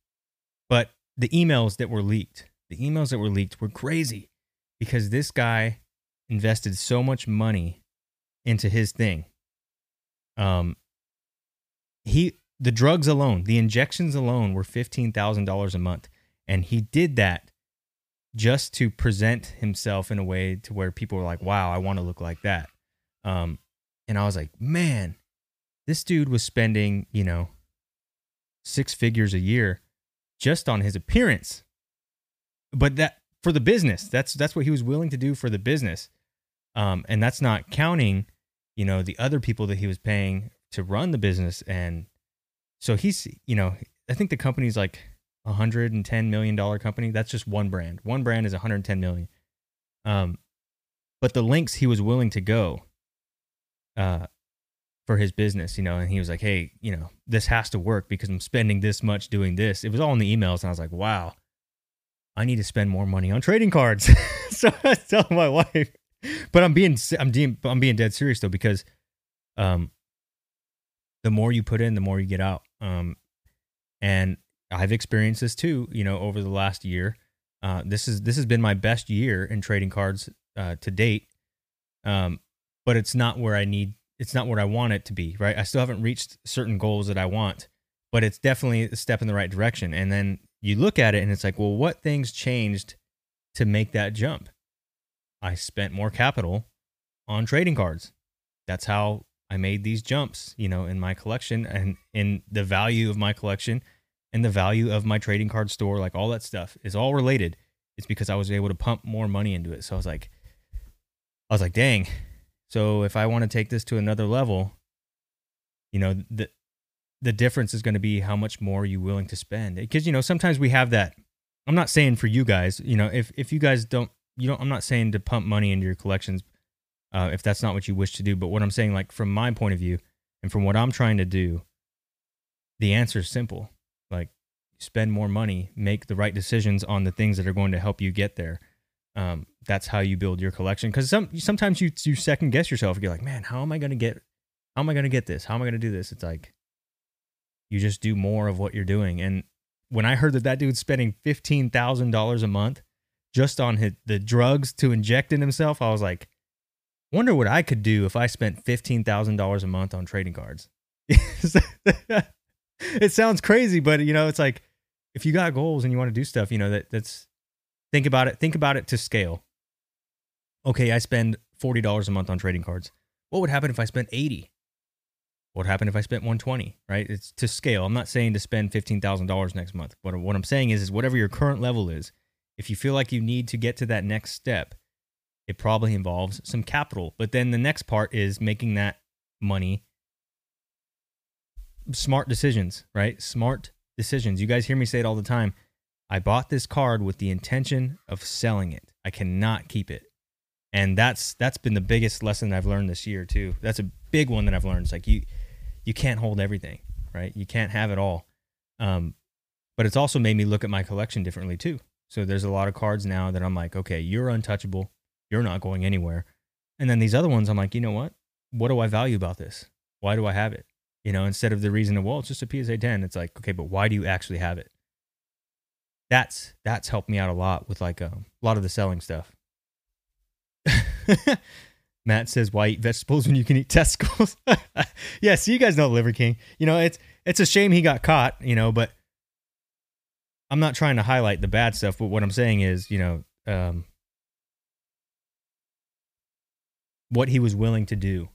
but the emails that were leaked, the emails that were leaked were crazy because this guy invested so much money into his thing. Um, he the drugs alone, the injections alone were fifteen thousand dollars a month, and he did that just to present himself in a way to where people were like, "Wow, I want to look like that." Um, and I was like, "Man, this dude was spending, you know, six figures a year just on his appearance." But that for the business, that's that's what he was willing to do for the business, um, and that's not counting you know the other people that he was paying to run the business. And so he's you know i think the company's like a 110 million dollar company. That's just one brand. One brand is 110 million. Um but the links he was willing to go uh for his business you know and he was like hey you know this has to work because i'm spending this much doing this. It was all in the emails and i was like wow. I need to spend more money on trading cards. (laughs) So i tell my wife but I'm being I'm being I'm being dead serious though because um the more you put in the more you get out um and I've experienced this too. You know, over the last year, uh, this is this has been my best year in trading cards uh, to date. Um, but it's not where I need. It's not where I want it to be. Right. I still haven't reached certain goals that I want, but it's definitely a step in the right direction. And then you look at it and it's like, well, what things changed to make that jump? I spent more capital on trading cards. That's how I made these jumps, you know, in my collection and in the value of my collection and the value of my trading card store, like all that stuff is all related. It's because I was able to pump more money into it. So I was like, I was like, dang. So if I want to take this to another level, you know, the the difference is going to be how much more you willing to spend. Because you know, sometimes we have that. I'm not saying for you guys, you know, if if you guys don't, you don't. I'm not saying to pump money into your collections, uh, if that's not what you wish to do. But what I'm saying, like from my point of view, and from what I'm trying to do, the answer is simple like spend more money make the right decisions on the things that are going to help you get there um, that's how you build your collection because some sometimes you you second guess yourself you're like man how am i going to get how am i going to get this how am i going to do this it's like you just do more of what you're doing and when i heard that that dude's spending $15000 a month just on his, the drugs to inject in himself i was like wonder what i could do if i spent $15000 a month on trading cards (laughs) it sounds crazy, but you know, it's like if you got goals and you want to do stuff, you know, that that's think about it. Think about it to scale. Okay, I spend forty dollars a month on trading cards. What would happen if I spent eighty? What would happen if I spent one twenty? Right? It's to scale. I'm not saying to spend fifteen thousand dollars next month. But what I'm saying is, is whatever your current level is, if you feel like you need to get to that next step, it probably involves some capital. But then the next part is making that money smart decisions, right? Smart decisions. You guys hear me say it all the time. I bought this card with the intention of selling it. I cannot keep it. And that's that's been the biggest lesson I've learned this year too. That's a big one that I've learned. It's like you you can't hold everything, right? You can't have it all. Um, but it's also made me look at my collection differently too. So there's a lot of cards now that I'm like, okay, you're untouchable. You're not going anywhere. And then these other ones, I'm like, you know what? What do I value about this? Why do I have it? You know, instead of the reason of well, it's just a PSA 10. It's like, okay, but why do you actually have it? That's that's helped me out a lot with like um, a lot of the selling stuff. (laughs) Matt says, "Why eat vegetables when you can eat testicles?" (laughs) yeah, so you guys know Liver King. You know, it's it's a shame he got caught. You know, but I'm not trying to highlight the bad stuff. But what I'm saying is, you know, um, what he was willing to do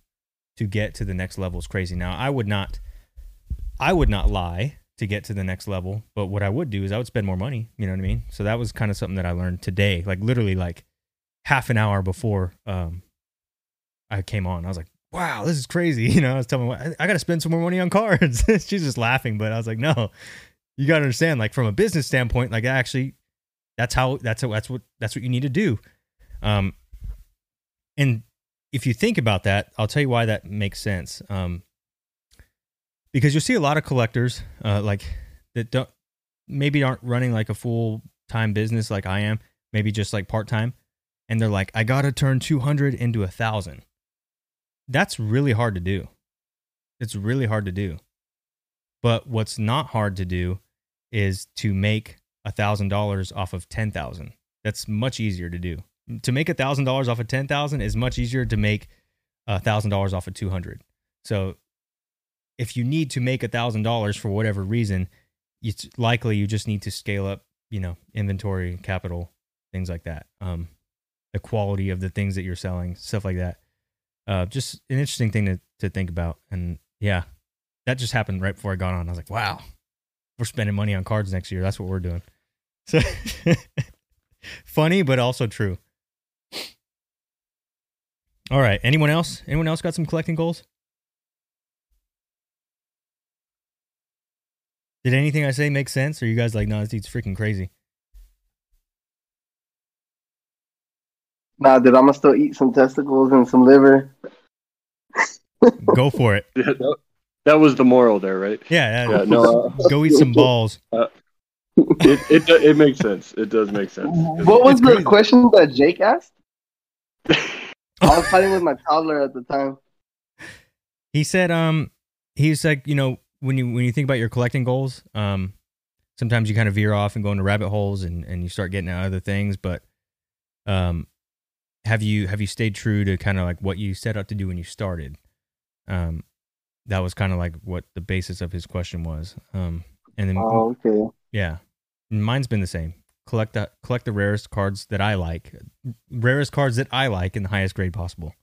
to get to the next level is crazy. Now, I would not I would not lie to get to the next level, but what I would do is I would spend more money, you know what I mean? So that was kind of something that I learned today, like literally like half an hour before um I came on. I was like, "Wow, this is crazy." (laughs) You know, I was telling I, I got to spend some more money on cards. (laughs) She's just laughing, but I was like, "No. You got to understand like from a business standpoint, like actually that's how that's how, that's what that's what you need to do." Um and if you think about that, I'll tell you why that makes sense. Um, because you'll see a lot of collectors uh, like that don't maybe aren't running like a full time business like I am, maybe just like part time, and they're like, I gotta turn two hundred into a thousand. That's really hard to do. It's really hard to do. But what's not hard to do is to make a thousand dollars off of ten thousand. That's much easier to do to make a thousand dollars off of ten thousand is much easier to make a thousand dollars off of two hundred. So if you need to make a thousand dollars for whatever reason, it's likely you just need to scale up, you know, inventory, capital, things like that. Um, the quality of the things that you're selling, stuff like that. Uh, just an interesting thing to to think about. And yeah, that just happened right before I got on. I was like, wow, we're spending money on cards next year. That's what we're doing. So (laughs) funny, but also true. All right. Anyone else? Anyone else got some collecting goals? Did anything I say make sense? Or are you guys like, no, this dude's freaking crazy? Nah, dude, I'm gonna still eat some testicles and some liver. Go for it. (laughs) Yeah, that, that was the moral there, right? Yeah. Yeah, no, uh, (laughs) Go eat some balls. it, it it makes sense. It does make sense. What was the crazy. question that Jake asked? (laughs) I was fighting with my toddler at the time. He said, um, he's like, you know, when you when you think about your collecting goals, um, sometimes you kind of veer off and go into rabbit holes and, and you start getting out other things. But um, have you have you stayed true to kind of like what you set out to do when you started? Um, that was kind of like what the basis of his question was. Um, and then Oh, okay. yeah, mine's been the same. Collect the collect the rarest cards that I like, rarest cards that I like in the highest grade possible.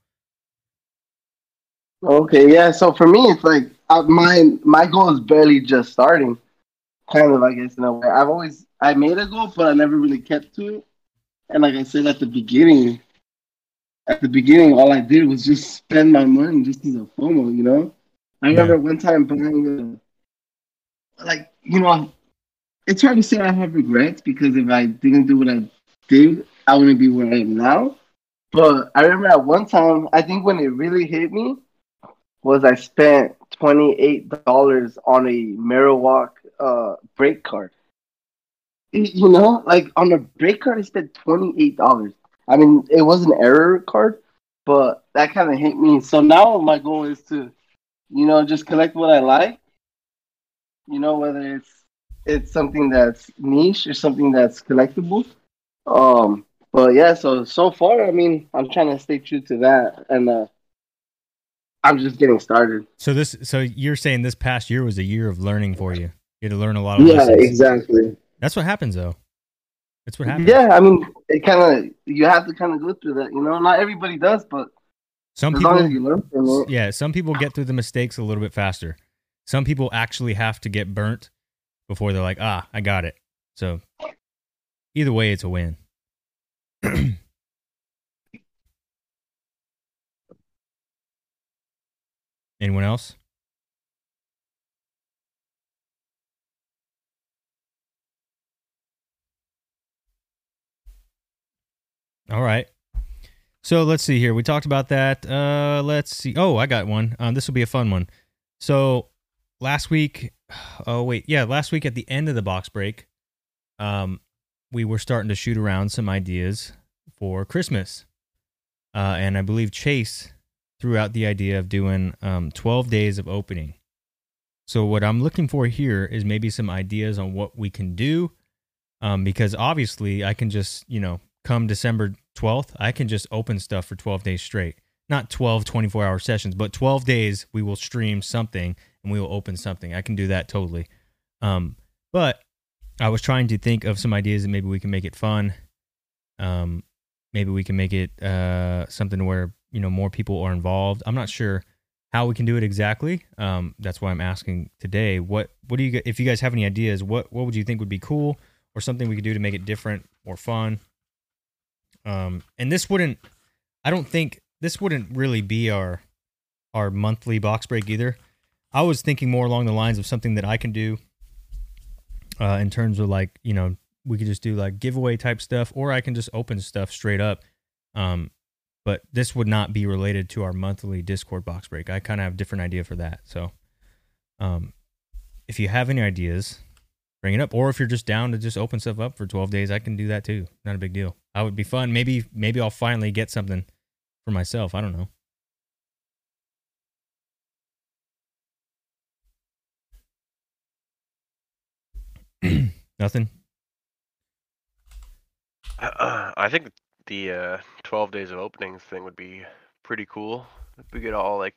Okay, yeah. So for me, it's like uh, my my goal is barely just starting. Kind of, I guess, in a way. I've always I made a goal, but I never really kept to it. And like I said at the beginning, at the beginning, all I did was just spend my money just as a FOMO, you know. I remember one time buying, a, like you know, it's hard to say I have regrets because if I didn't do what I did, I wouldn't be where I am now. But I remember at one time, I think when it really hit me was I spent twenty eight dollars on a Marowak uh break card. You know, like on a break card, I spent twenty eight dollars. I mean, it was an error card, but that kind of hit me. So now my goal is to, you know, just collect what I like. You know, whether it's it's something that's niche or something that's collectible. Um, but yeah, so so far, I mean, I'm trying to stay true to that, and uh, I'm just getting started. So this, so you're saying this past year was a year of learning for you. You had to learn a lot of Yeah, lessons. exactly. That's what happens, though. That's what happens. Yeah, I mean, it kind of you have to kind of go through that. You know, not everybody does, but Some as people, you learn from it. yeah, some people get through the mistakes a little bit faster. Some people actually have to get burnt before they're like, ah, I got it. So either way, it's a win. (clears throat) Anyone else? All right. So let's see here. We talked about that. Uh, let's see. Oh, I got one. Um, this will be a fun one. So last week, (sighs) oh wait, yeah, last week at the end of the box break, um, we were starting to shoot around some ideas for Christmas, uh, and I believe Chase threw out the idea of doing um, 12 days of opening. So what I'm looking for here is maybe some ideas on what we can do, um, because obviously I can just you know come December 12th, I can just open stuff for 12 days straight. Not 12 24 hour sessions, but 12 days we will stream something and we will open something. I can do that totally. Um, but I was trying to think of some ideas that maybe we can make it fun. Um, maybe we can make it uh, something where you know more people are involved. I'm not sure how we can do it exactly. Um, that's why I'm asking today. What what do you if you guys have any ideas? What what would you think would be cool or something we could do to make it different or fun? Um, and this wouldn't. I don't think this wouldn't really be our our monthly box break either. I was thinking more along the lines of something that I can do uh, in terms of like you know we could just do like giveaway type stuff, or I can just open stuff straight up. Um, but this would not be related to our monthly Discord box break. I kind of have a different idea for that. So, um, if you have any ideas, bring it up. Or if you're just down to just open stuff up for 12 days, I can do that too. Not a big deal. That would be fun. Maybe maybe I'll finally get something for myself. I don't know. (clears throat) Nothing. I think the uh, 12 days of openings thing would be pretty cool. If we could all like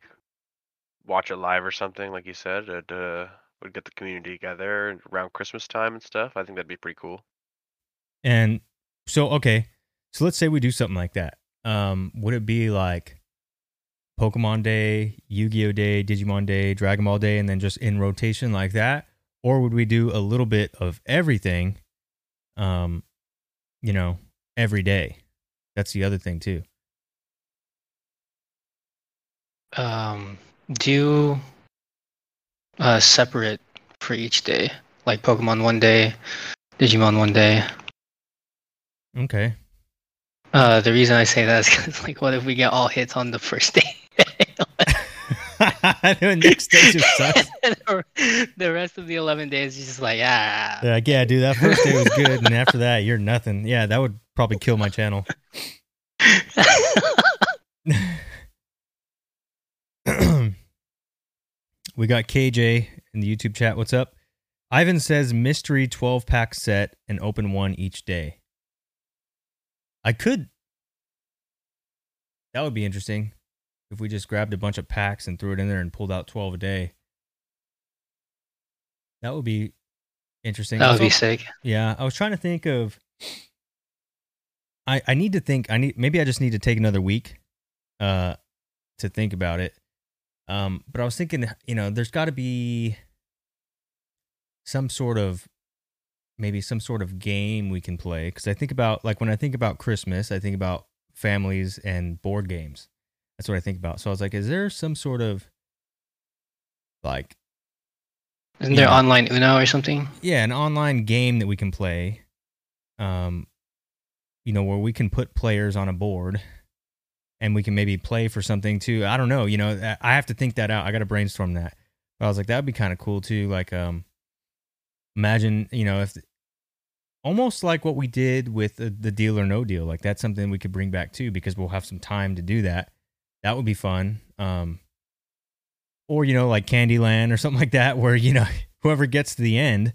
watch it live or something, like you said, it uh, would get the community together around Christmas time and stuff. I think that'd be pretty cool. And so, okay, so let's say we do something like that. Um, would it be like Pokemon Day, Yu Gi Oh Day, Digimon Day, Dragon Ball Day, and then just in rotation like that? Or would we do a little bit of everything, um, you know, every day? That's the other thing, too. Um, do uh, separate for each day, like Pokemon one day, Digimon one day. Okay. Uh, the reason I say that is because, like, what if we get all hits on the first day? (laughs) the next day just sucks. the rest of the 11 days is just like, ah. They're like, yeah, dude, that first day was good, and after that, you're nothing. Yeah, that would probably kill my channel. (laughs) (clears throat) we got KJ in the YouTube chat. What's up? Ivan says mystery 12 pack set and open one each day. I could. That would be interesting if we just grabbed a bunch of packs and threw it in there and pulled out 12 a day. That would be interesting. That would be sick. yeah, I was trying to think of. I I need to think. I need maybe I just need to take another week, uh, to think about it. Um, but I was thinking, you know, there's got to be some sort of maybe some sort of game we can play because I think about like when I think about Christmas, I think about families and board games. That's what I think about. So I was like, is there some sort of like Isn't there Yeah. online Uno or something? yeah an online game that we can play um you know where we can put players on a board and we can maybe play for something too. I don't know you know i have to think that out. I gotta brainstorm that. But i was like that would be kind of cool too like um imagine you know if almost like what we did with the, the deal or no deal like that's something we could bring back too because we'll have some time to do that. That would be fun um or you know like candyland or (laughs) something like that where you know (laughs) whoever gets to the end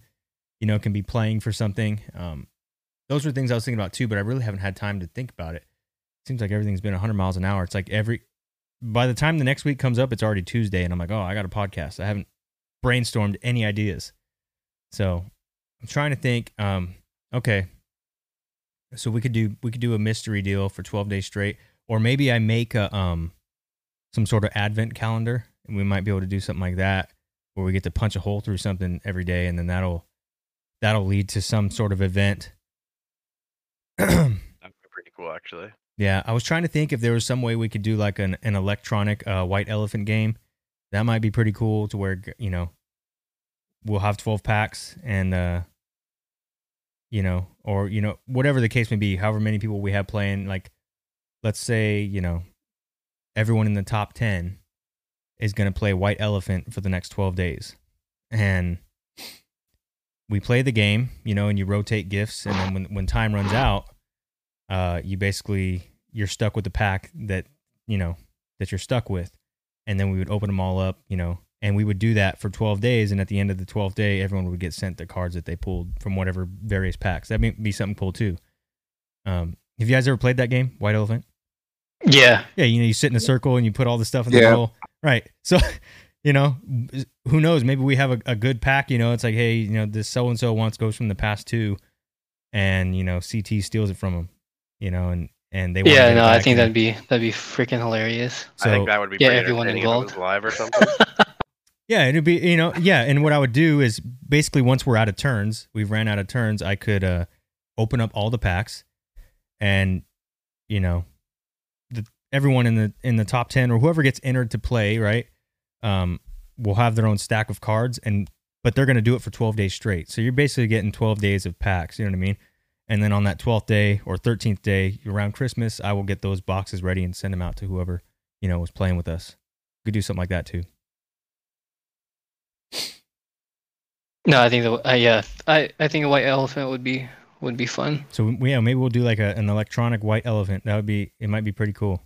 you know can be playing for something. Um those are things i was thinking about too but i really haven't had time to think about it seems like everything's been 100 miles an hour. It's like every by the time the next week comes up it's already tuesday and i'm like oh i got a podcast. I haven't brainstormed any ideas. So i'm trying to think um okay. So we could do we could do a mystery deal for 12 days straight or maybe i make a um some sort of advent calendar and we might be able to do something like that where we get to punch a hole through something every day and then that'll that'll lead to some sort of event. (clears throat) That'd be pretty cool, actually. Yeah i was trying to think if there was some way we could do like an, an electronic uh, white elephant game. That might be pretty cool to where you know we'll have 12 packs and uh you know or you know whatever the case may be however many people we have playing like let's say you know everyone in the top 10 is going to play white elephant for the next 12 days. And we play the game you know and you rotate gifts and then when, when time runs out uh you basically you're stuck with the pack that you know that you're stuck with and then we would open them all up you know and we would do that for 12 days and at the end of the 12th day everyone would get sent the cards that they pulled from whatever various packs that may be something cool too um have you guys ever played that game white elephant Yeah. yeah, you know, you sit in a circle and you put all the stuff in the Yeah. roll. Right. So, (laughs) you know, who knows? Maybe we have a, a good pack. You know, it's like, hey, you know, this so and so wants goes from the past two, and you know, CT steals it from him. You know, and and they wanna Yeah, no, I think and- that'd be that'd be freaking hilarious. So I think that would be Yeah, everyone entertaining if it was involved. live or something. (laughs) yeah, it'd be you know yeah, and what I would do is basically once we're out of turns, we've ran out of turns, I could uh open up all the packs, and you know, the everyone in the in the top ten or whoever gets entered to play, right, um, will have their own stack of cards, and but they're gonna do it for twelve days straight. So you're basically getting twelve days of packs. You know what I mean? And then on that twelfth day or thirteenth day around Christmas, I will get those boxes ready and send them out to whoever you know was playing with us. We could do something like that too. No, I think the uh, yeah, I I think a white elephant would be would be fun. So yeah, maybe we'll do like a, an electronic white elephant. That would be it. Might be pretty cool.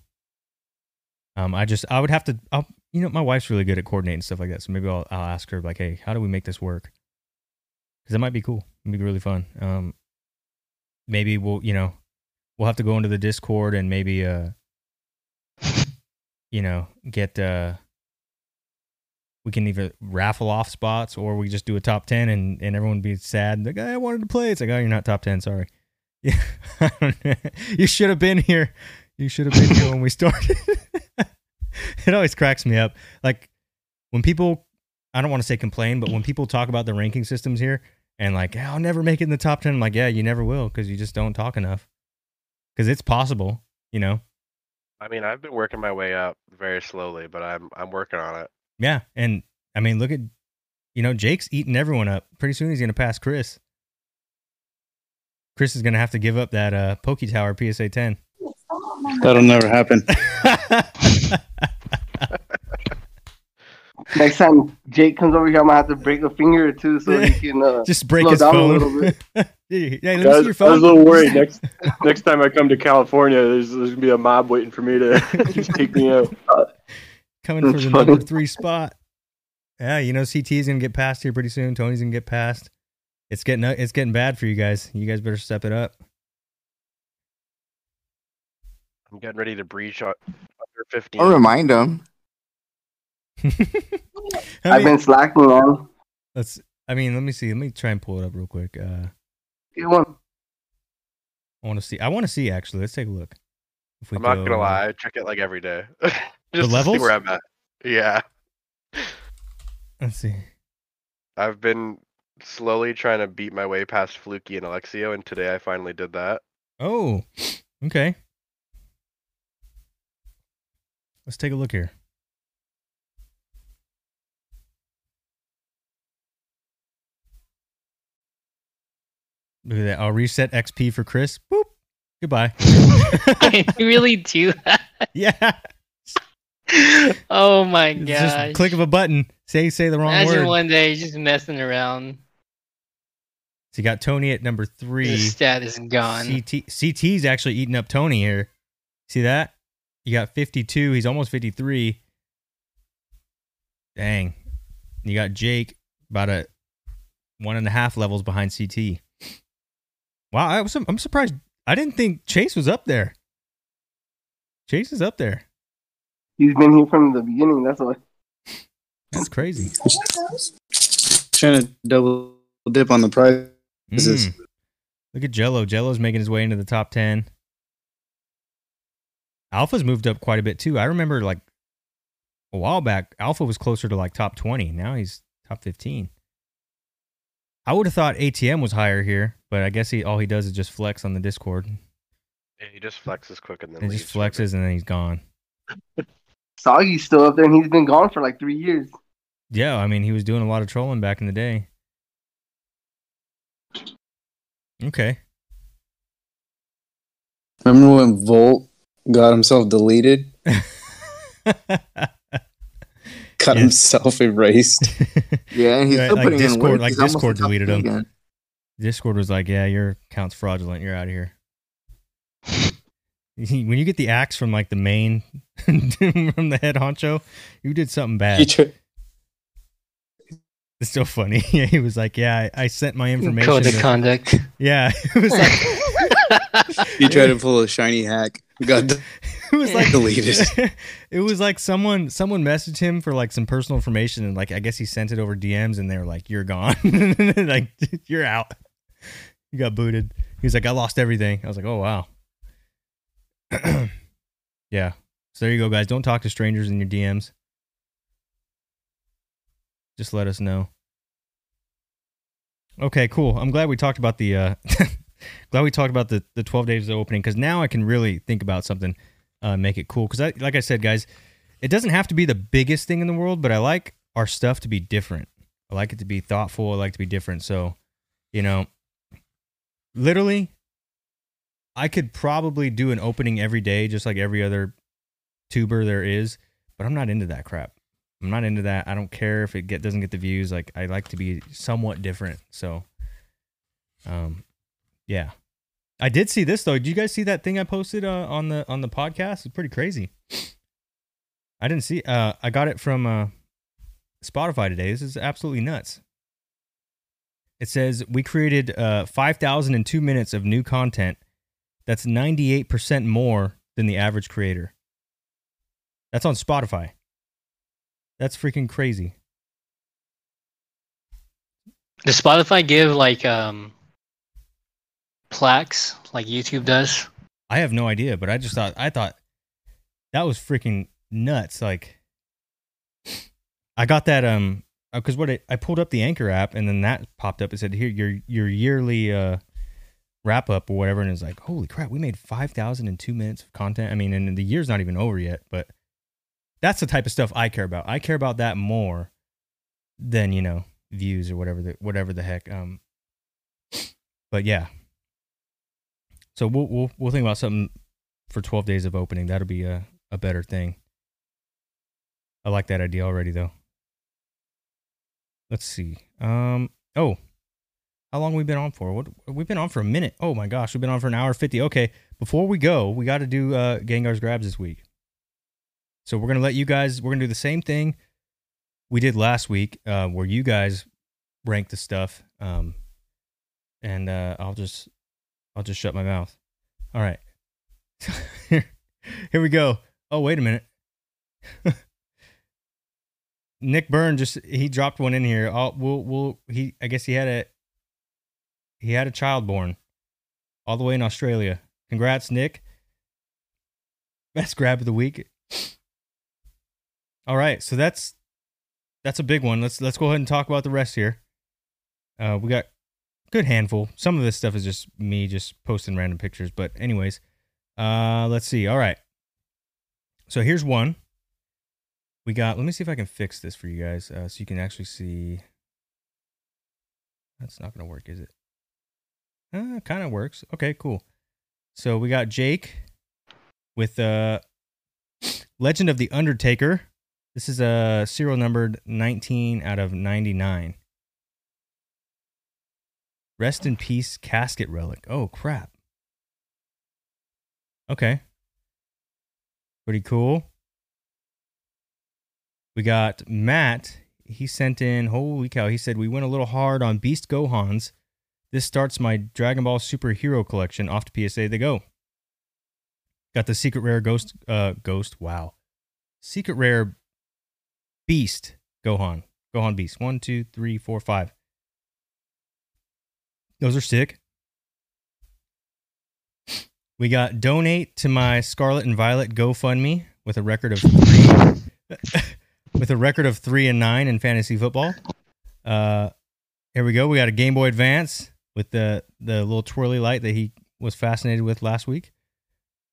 Um, I just I would have to. I'll, you know, my wife's really good at coordinating stuff like that. So maybe I'll I'll ask her like, hey, how do we make this work? Because it might be cool. It'd be really fun. Um, maybe we'll you know we'll have to go into the Discord and maybe uh you know get uh we can either raffle off spots or we just do a top 10 and, and everyone be sad. Like i wanted to play. It's like oh you're not top 10 sorry. (laughs) Yeah you should have been here. You should have been here when we started. (laughs) It always cracks me up. Like when people i don't want to say complain but when people talk about the ranking systems here and like i'll never make it in the top 10 i'm like yeah you never will because you just don't talk enough because it's possible you know I mean, I've been working my way up very slowly, but I'm I'm working on it. Yeah, and I mean, look at you know Jake's eating everyone up. Pretty soon he's gonna pass Chris. Chris is gonna have to give up that uh PokeTower PSA ten. That'll never happen. (laughs) Next time Jake comes over here, I'm gonna have to break a finger or two so he can. Uh, Just break Slow his down a phone. little bit. (laughs) hey, let me I see was, your I was a little worried. (laughs) Next next time I come to California, there's, there's gonna be a mob waiting for me to (laughs) just take me out. Coming for the funny. number three spot. Yeah, you know CT is gonna get past here pretty soon. Tony's gonna get past. It's getting it's getting bad for you guys. You guys better step it up. I'm getting ready to breach on under 15. I'll remind them. I I've mean, been slacking on. let's. I mean, let me see. Let me try and pull it up real quick. Uh, Get one. I want to see. I want to see actually. Let's take a look. If we I'm not gonna lie, I check it like every day. (laughs) Just to see levels? where I'm at. Yeah. Let's see. I've been slowly trying to beat my way past Fluky and Alexio, and today I finally did that. Oh, okay. Let's take a look here. Look at that. I'll reset XP for Chris. Boop. Goodbye. (laughs) I (laughs) really do that. yeah. Oh my It's gosh. just click of a button. Say say the wrong Imagine word. one day just messing around. So you got Tony at number The three. stat is gone. CT CT's actually eating up Tony here. See that? You got 52. He's almost 53. Dang. You got Jake about a one and a half levels behind CT. Wow, I was I'm surprised. I didn't think Chase was up there. Chase is up there. He's been here from the beginning. That's why. That's crazy. Trying to double dip on the price. Mm. Look at Jello. Jello's making his way into the top 10. Alpha's moved up quite a bit too. I remember like a while back, Alpha was closer to like top 20. Now he's top 15. I would have thought ATM was higher here, but I guess he all he does is just flex on the Discord. Yeah, he just flexes quick and then He leaves just for a bit. flexes and then he's gone. Soggy's still up there, and he's been gone for like three years. Yeah, I mean he was doing a lot of trolling back in the day. Okay. Remember when Volt got himself deleted? (laughs) Got Yes. himself erased. (laughs) Yeah, and he's Right, still like putting in Discord- work. like He's Discord deleted him. again. Discord was like, "Yeah, your account's fraudulent. You're out of here." (laughs) when you get the axe from like the main (laughs) from the head honcho, you did something he, bad. tri- It's so funny. Yeah, he was like, "Yeah, I, I sent my information." Code of conduct. yeah, it was like (laughs) he tried to pull a shiny hack. Got (laughs) it was like Deleted. (laughs) it was like someone someone messaged him for like some personal information and like I guess he sent it over DMs and they were like, "You're gone, like you're out, you got booted." He was like, "I lost everything." I was like, "Oh wow." (clears throat) yeah. So there you go, guys. Don't talk to strangers in your DMs. Just let us know. Okay, cool. I'm glad we talked about the uh glad we talked about the the 12 days of opening cuz now I can really think about something uh make it cool cuz I like I said guys, it doesn't have to be the biggest thing in the world, but I like our stuff to be different. I like it to be thoughtful, I like to be different. So, you know, literally I could probably do an opening every day just like every other tuber there is, but I'm not into that crap. I'm not into that. I don't care if it get doesn't get the views. Like I like to be somewhat different. So um yeah. I did see this though. Did you guys see that thing I posted uh, on the on the podcast? It's pretty crazy. I didn't see uh I got it from uh Spotify today. This is absolutely nuts. It says we created uh 5002 minutes of new content. That's 98% more than the average creator. That's on Spotify. That's freaking crazy. Does Spotify give like um plaques like YouTube does? I have no idea, but I just thought I thought that was freaking nuts. Like I got that um because what I, I pulled up the Anchor app and then that popped up. It said here your your yearly uh wrap up or whatever, and it's like holy crap, we made five thousand and two minutes of content. I mean, and the year's not even over yet, but that's the type of stuff I care about. I care about that more than you know views or whatever the whatever the heck. Um, but yeah, so we'll we'll we'll think about something for 12 days of opening. That'll be a a better thing. I like that idea already though. Let's see. Um oh. How long we been on for? What we've been on for a minute. Oh my gosh, we've been on for an hour 50. Okay, before we go, we got to do uh Gengar's grabs this week. So we're going to let you guys we're going to do the same thing we did last week, uh, where you guys rank the stuff. Um, and uh, I'll just I'll just shut my mouth. All right, (laughs) here, we go. Oh wait a minute. (laughs) Nick Byrne just he dropped one in here. I'll, we'll we'll he I guess he had a he had a child born all the way in Australia. Congrats, Nick. Best grab of the week. All right, so that's that's a big one. Let's let's go ahead and talk about the rest here. Uh, we got good handful. Some of this stuff is just me just posting random pictures, but anyways, uh, let's see. All right, so here's one. We got. Let me see if I can fix this for you guys, uh, so you can actually see. That's not gonna work, is it? Uh, kind of works. Okay, cool. So we got Jake with uh Legend of the Undertaker. This is a serial numbered 19 out of 99. Rest in peace casket relic. Oh crap. Okay. Pretty cool. We got Matt. He sent in, holy cow, he said, We went a little hard on Beast Gohans. This starts my Dragon Ball Superhero collection. Off to PSA they go. Got the secret rare ghost, uh, ghost, wow. Secret rare beast Gohan. Gohan Beast. One, two, three, four, five. Those are sick. We got donate to my Scarlet and Violet GoFundMe with a record of three. (laughs) with a record of three and nine in fantasy football. Uh, here we go. We got a Game Boy Advance with the the little twirly light that he was fascinated with last week.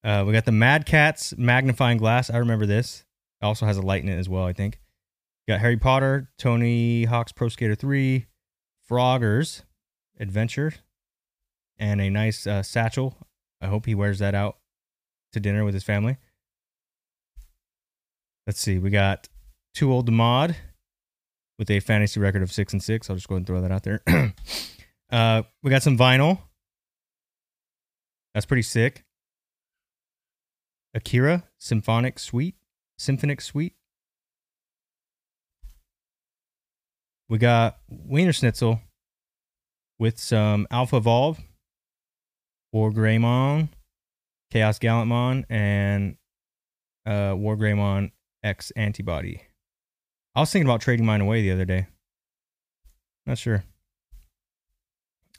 Uh, we got the Mad Catz magnifying glass. I remember this. It also has a light in it as well. I think. Got Harry Potter, Tony Hawk's Pro Skater Three, Frogger's Adventure, and a nice uh, satchel. I hope he wears that out to dinner with his family. Let's see. We got too old to mod with a fantasy record of six and six. I'll just go ahead and throw that out there. (clears throat) uh, we got some vinyl. That's pretty sick. Akira Symphonic Suite. Symphonic Suite. We got Wiener Schnitzel with some Alpha Evolve, War Greymon, Chaos Gallantmon, and uh, War Greymon X Antibody. I was thinking about trading mine away the other day. Not sure.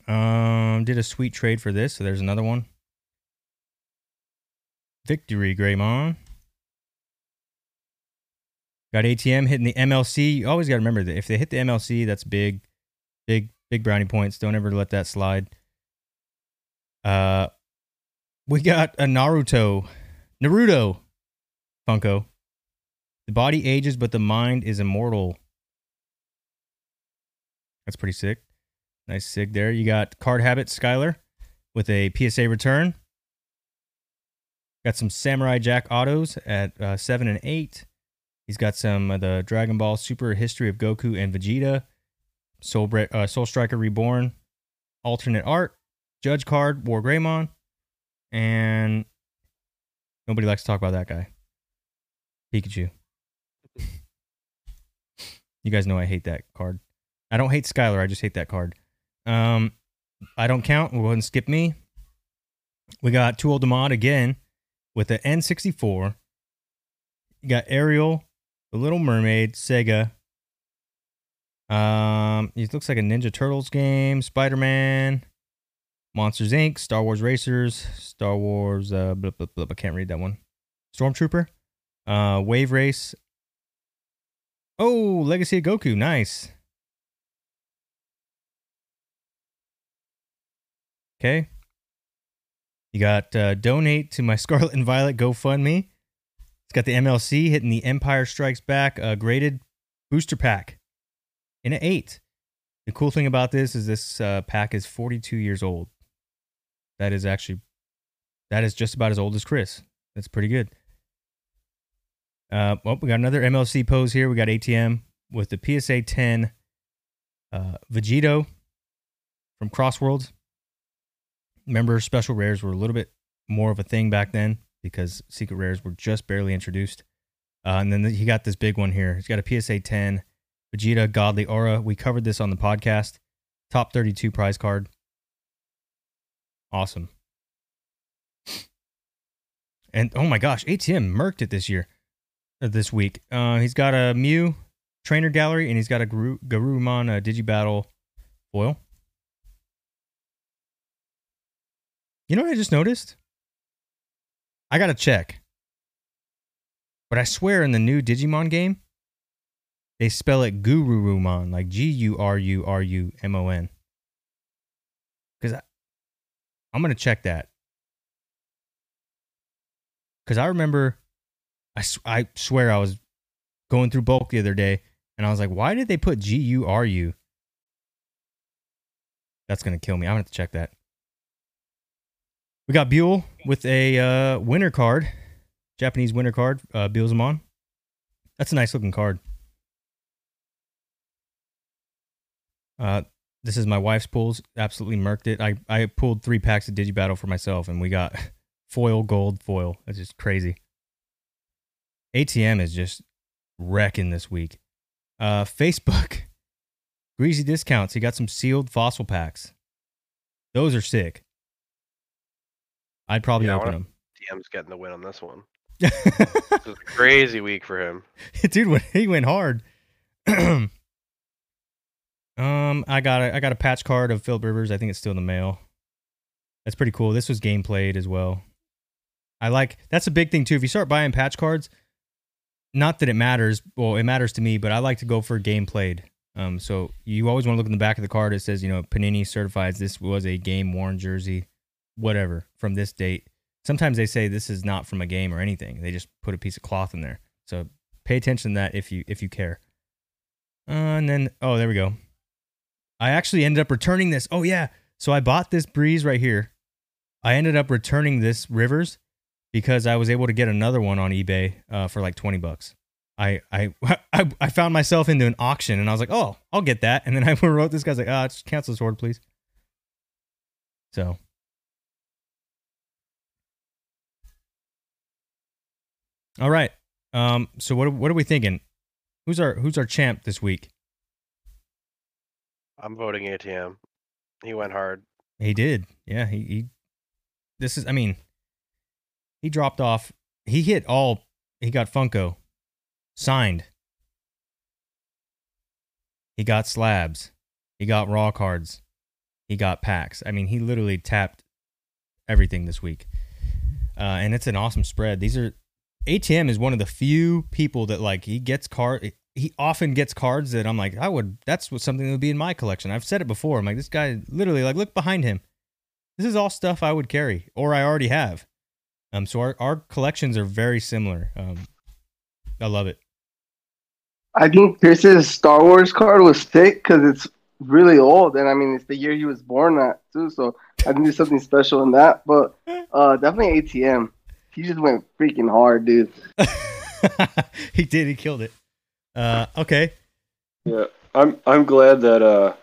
Um, did a sweet trade for this, so there's another one. Victory, Greymon. Got ATM hitting the MLC. You always got to remember that if they hit the MLC, that's big, big, big brownie points. Don't ever let that slide. Uh, we got a Naruto, Naruto Funko. The body ages, but the mind is immortal. That's pretty sick. Nice sig there. You got Card Habit Skyler with a PSA return. Got some Samurai Jack autos at uh, 7 and 8. He's got some of the Dragon Ball Super History of Goku and Vegeta. Soul, Bre- uh, Soul Striker Reborn. Alternate art. Judge card. War Greymon. And nobody likes to talk about that guy. Pikachu. You guys know I hate that card. I don't hate Skylar. I just hate that card. Um, I don't count. We'll go ahead and skip me. We got Too Old to Mod again with the N64. You got Ariel, The Little Mermaid, Sega. Um, it looks like a Ninja Turtles game, Spider Man, Monsters Inc., Star Wars Racers, Star Wars. Uh, blah, blah, blah, I can't read that one. Stormtrooper, uh, Wave Race, Oh, Legacy of Goku. Nice. Okay. You got uh, donate to my (laughs) Scarlet and Violet GoFundMe. It's got the MLC hitting the Empire Strikes Back uh, graded booster pack in an eight. The cool thing about this is this uh, pack is 42 years old. That is actually that is just about as old as Chris. That's pretty good. Uh, well, we got another MLC pose here. We got ATM with the PSA 10 uh, Vegito from Crossworlds. Remember, special rares were a little bit more of a thing back then because secret rares were just barely introduced. Uh, and then he got this big one here. He's got a PSA 10 Vegeta, Godly Aura. We covered this on the podcast. Top 32 prize card. Awesome. And oh my gosh, ATM murked it this year, uh, this week. Uh, he's got a Mew trainer gallery and he's got a Garu- Garurumon uh, Digibattle foil. You know what I just noticed? I gotta check. But I swear in the new Digimon game, they spell it Gururumon, like G U R U R U M O N. Because I'm going to check that. Because I remember, I I swear I was going through bulk the other day and I was like, why did they put G U R U? That's going to kill me. I'm going to have to check that. We got Buell with a uh, winner card, Japanese winner card, uh, Beelzemon. That's a nice looking card. Uh, this is my wife's pulls. Absolutely murked it. I, I pulled three packs of Digibattle for myself, and we got (laughs) foil, gold, foil. That's just crazy. ATM is just wrecking this week. Uh, (laughs) Facebook, greasy discounts. He got some sealed fossil packs. Those are sick. I'd probably Yeah, open them. TM's getting the win on this one. (laughs) This is a crazy week for him. dude when he went hard (clears throat) um i got a i got a patch card of philip rivers. I think it's still in the mail. That's pretty cool. This was game played as well. I like that's a big thing too. If you start buying patch cards not that it matters well it matters to me but i like to go for game played. Um so you always want to look in the back of the card. It says you know panini certifies this was a game worn jersey whatever from this date. Sometimes they say this is not from a game or anything. They just put a piece of cloth in there. So pay attention to that if you if you care. Uh, and then oh, there we go. I actually ended up returning this. Oh yeah, so I bought this breeze right here. I ended up returning this Rivers because I was able to get another one on eBay uh, for like twenty bucks. I, I (laughs) I I found myself into an auction and I was like, oh, I'll get that. And then (laughs) I wrote this guy's like, ah, just cancel this order, please. So all right. Um, so what what are we thinking? Who's our who's our champ this week? I'm voting ATM. He went hard. He did. Yeah, he, he this is I mean he dropped off he hit all he got Funko signed. He got slabs. He got raw cards. He got packs. I mean, he literally tapped everything this week. Uh, and it's an awesome spread. These are ATM is one of the few people that like he gets card he often gets cards that I'm like, I would that's what something that would be in my collection. I've said it before. I'm like, this guy literally like look behind him. This is all stuff I would carry or I already have. Um so our, our collections are very similar. Um I love it. I think Pierce's Star Wars card was sick because it's really old, and I mean it's the year he was born at too. So I think there's something special in that. But uh, definitely ATM. He just went freaking hard, dude. (laughs) he did, he killed it. Uh okay. Yeah, I'm I'm glad that uh,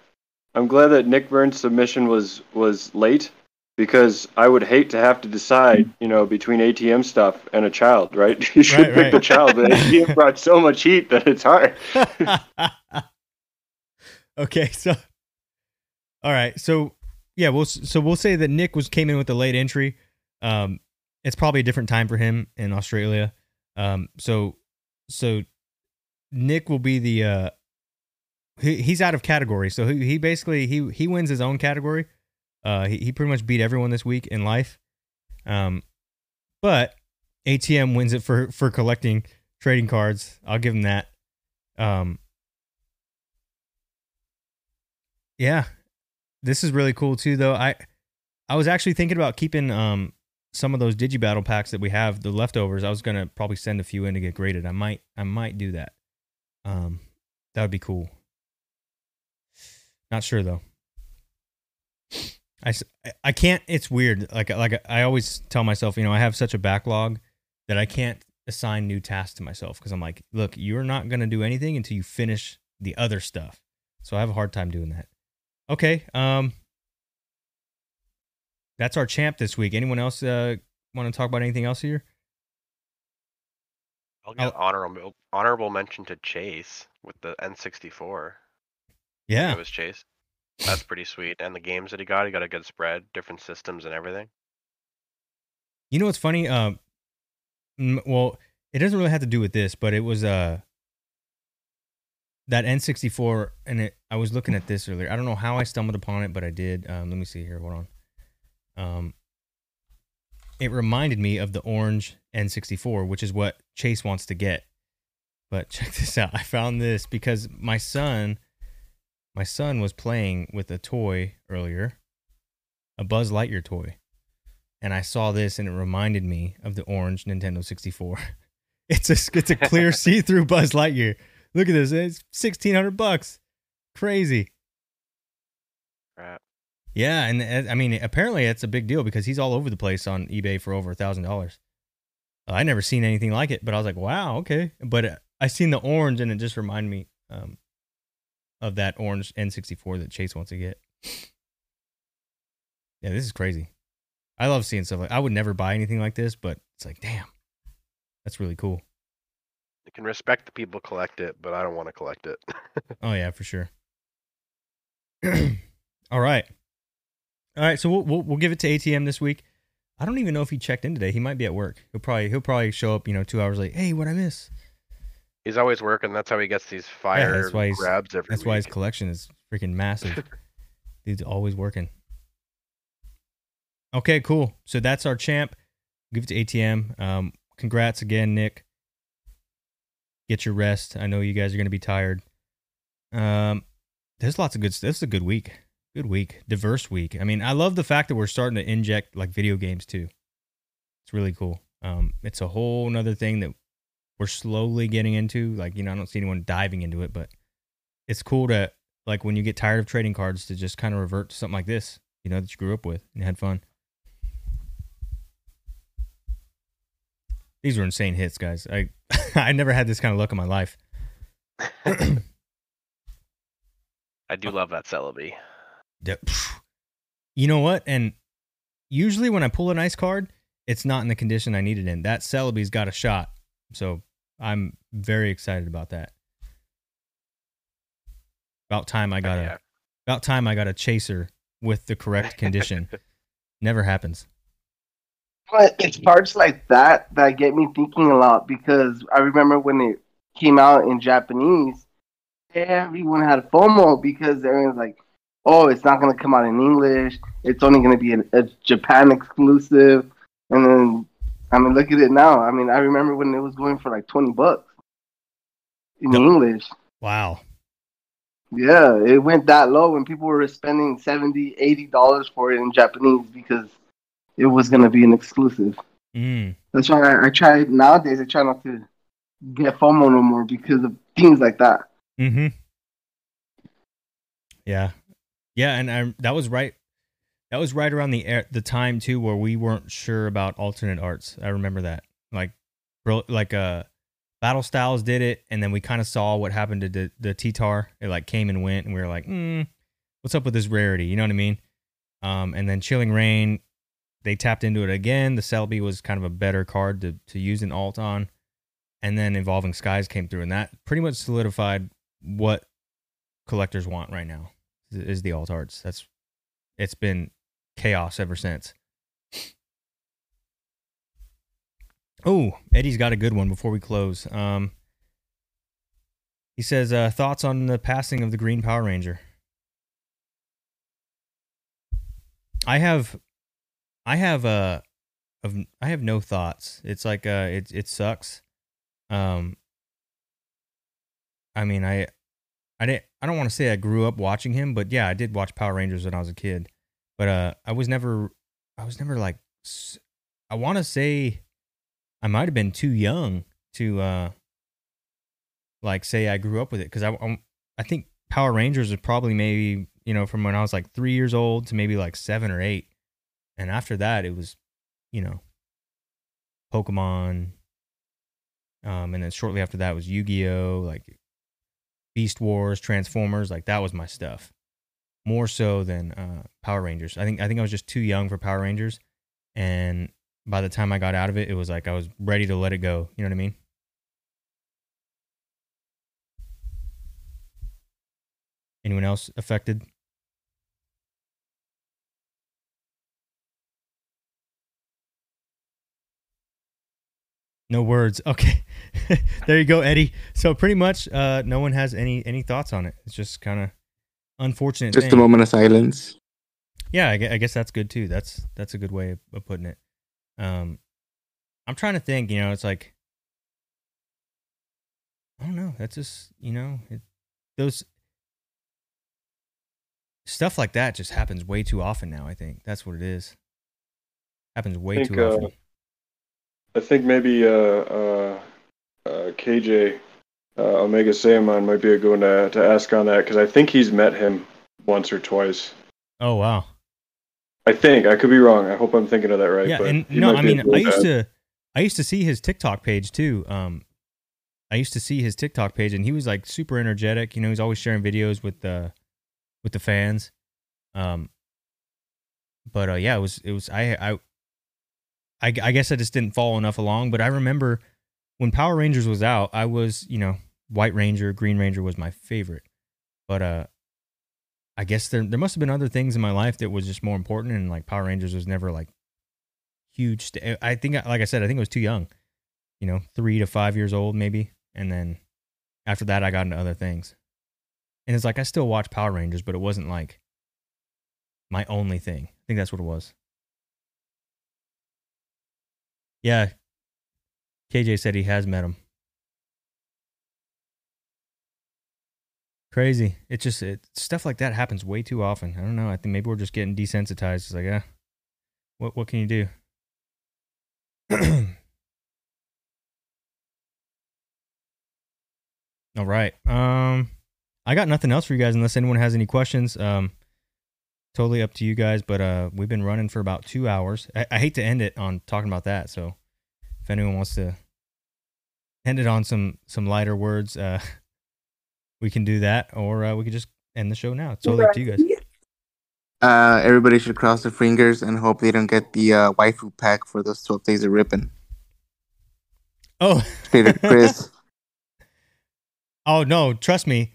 I'm glad that Nick Burns' submission was was late because I would hate to have to decide, you know, between ATM stuff and a child, right? (laughs) You should Right, pick right. the child, but ATM (laughs) brought so much heat that it's hard. (laughs) okay, so all right, so yeah, we'll so we'll say that Nick was came in with a late entry. Um, it's probably a different time for him in Australia. Um, so so Nick will be the uh, he, he's out of category, so he, he basically he he wins his own category. Uh, he he pretty much beat everyone this week in life. Um, but ATM wins it for for collecting trading cards. I'll give him that. Um, yeah, this is really cool too. Though I, I was actually thinking about keeping um some of those Digibattle packs that we have, the leftovers. I was gonna probably send a few in to get graded. I might, I might do that. Um, that would be cool. Not sure though. I, I can't. It's weird. Like like I always tell myself, you know, I have such a backlog that I can't assign new tasks to myself because I'm like, look, you're not gonna do anything until you finish the other stuff. So I have a hard time doing that. Okay. Um, that's our champ this week. Anyone else uh, want to talk about anything else here? I'll give honorable honorable mention to Chase with the N64. Yeah. It was Chase. That's pretty sweet. And the games that he got, he got a good spread, different systems and everything. You know what's funny? Um, well, it doesn't really have to do with this, but it was uh that N64, and it. I was looking at this earlier. I don't know how I stumbled upon it, but I did. Um, let me see here. Hold on. Um, it reminded me of the orange N64, which is what Chase wants to get. But (laughs) check this out. I found this because my son, my son was playing with a toy earlier, a Buzz Lightyear toy and I saw this and it reminded me of the orange Nintendo 64. (laughs) It's a it's a clear (laughs) see-through Buzz Lightyear. Look at this. It's 1600 bucks. Crazy. Crap. Yeah, and uh, I mean apparently it's a big deal because he's all over the place on eBay for over a thousand dollars. I never seen anything like it, but I was like, wow, okay. But uh, I seen the orange and it just reminded me um, of that orange N64 that Chase wants to get. Yeah, this is crazy. I love seeing stuff like I would never buy anything like this, but it's like, damn, that's really cool. You can respect the people collect it, but I don't want to collect it. (laughs) Oh yeah, for sure. (clears throat) All right, all right. So we'll, we'll we'll give it to ATM this week. I don't even know if he checked in today. He might be at work. He'll probably he'll probably show up, you know, two hours late. Hey, what I miss? He's always working. That's how he gets these fire that's why grabs every That's why his collection is freaking massive. (laughs) Dude's always working. Okay, cool. So that's our champ. Give it to ATM. Um, congrats again, Nick. Get your rest. I know you guys are going to be tired. Um, there's lots of good. This is a good week. Good week. Diverse week. I mean, I love the fact that we're starting to inject like video games too. It's really cool. Um, it's a whole nother thing that we're slowly getting into. Like, you know, I don't see anyone diving into it, but it's cool to like when you get tired of trading cards to just kind of revert to something like this, you know, that you grew up with and had fun. These were insane hits, guys. I (laughs) I never had this kind of luck in my life. (coughs) I do love that Celebi. Yeah, phew. You know what? And usually when I pull a nice card, it's not in the condition I need it in. That Celebi's got a shot. So I'm very excited about that. About time I got a yeah. about time I got a chaser with the correct condition. (laughs) Never happens. But it's parts like that that get me thinking a lot because I remember when it came out in Japanese, everyone had FOMO because everyone's like, "Oh, it's not gonna come out in English. It's only gonna be a, a Japan exclusive." And then, I mean, look at it now. I mean, I remember when it was going for like twenty bucks in Yep. English. Wow. Yeah, it went that low when people were spending 70 80 dollars for it in Japanese because it was gonna be an exclusive. Mm. That's why I, I try nowadays. I try not to get FOMO no more because of things like that. Mm-hmm. Yeah, yeah, and I that was right. That was right around the air, the time too where we weren't sure about alternate arts. I remember that. Like, bro, like uh, Battle Styles did it, and then we kind of saw what happened to the the T-Tar. It like came and went, and we were like, mm, "What's up with this rarity?" You know what I mean? Um, and then Chilling Reign, they tapped into it again. The Celebi was kind of a better card to to use an alt on, and then Evolving Skies came through, and that pretty much solidified what collectors want right now is- the alt arts. That's it's been chaos ever since. Oh, Eddie's got a good one before we close. Um, he says uh, thoughts on the passing of the Green Power Ranger. I have, I have uh, of I have no thoughts. It's like uh, it it sucks. Um, I mean, I I didn't. I don't want to say I grew up watching him, but yeah, I did watch Power Rangers when I was a kid. But uh, I was never. I was never like. I want to say, I might have been too young to uh, like say I grew up with it because I I'm- I think Power Rangers is probably maybe you know from when I was like three years old to maybe like seven or eight, and after that it was, you know, Pokemon. Um, and then shortly after that was Yu Gi Oh, like Beast Wars, Transformers, like that was my stuff, more so than uh, Power Rangers. I think I think I was just too young for Power Rangers, and by the time I got out of it, it was like I was ready to let it go. You know what I mean? Anyone else affected? No words. (laughs) Okay. there you go, Eddie. So pretty much uh no one has any any thoughts on it. It's just kind of unfortunate. Just a moment of silence. Yeah, I I guess that's good too. That's that's a good way of, of putting it. Um, I'm trying to think. You know, it's like I don't know. That's just you know it, those stuff like that just happens way too often now. I think that's what it is. Happens way think, too uh, often. I think maybe uh, uh, uh, KJ uh, Omega Saiyaman might be a good one to, to ask on that because I think he's met him once or twice. Oh wow. I think I could be wrong. I hope I'm thinking of that right. yeah, but and no, I mean, I used to, I used to see his TikTok page too. Um, I used to see his TikTok page, and he was like super energetic. You know, he's always sharing videos with the, with the fans. Um, but uh, yeah, it was, it was, I, I, I, I guess I just didn't follow enough along. But I remember when Power Rangers was out, I was, you know, White Ranger, Green Ranger was my favorite. But uh, I guess there there must have been other things in my life that was just more important, and like Power Rangers was never like huge. St- I think, like I said, I think I was too young. You know, three to five years old maybe, and then after that, I got into other things. And it's like I still watch Power Rangers, but it wasn't like my only thing. I think that's what it was. Yeah, KJ said he has met him. Crazy. It just it, stuff like that happens way too often. I don't know. I think maybe we're just getting desensitized. It's like, yeah, what what can you do? (clears throat) All right. Um, I got nothing else for you guys unless anyone has any questions. Um, totally up to you guys. But uh, we've been running for about two hours. I, I hate to end it on talking about that. So if anyone wants to end it on some some lighter words, uh, (laughs) we can do that, or uh, we could just end the show now. It's totally up to you guys. Uh, everybody should cross their fingers and hope they don't get the uh, waifu pack for those 12 days of ripping. Oh, Peter, Chris. (laughs) oh no, trust me.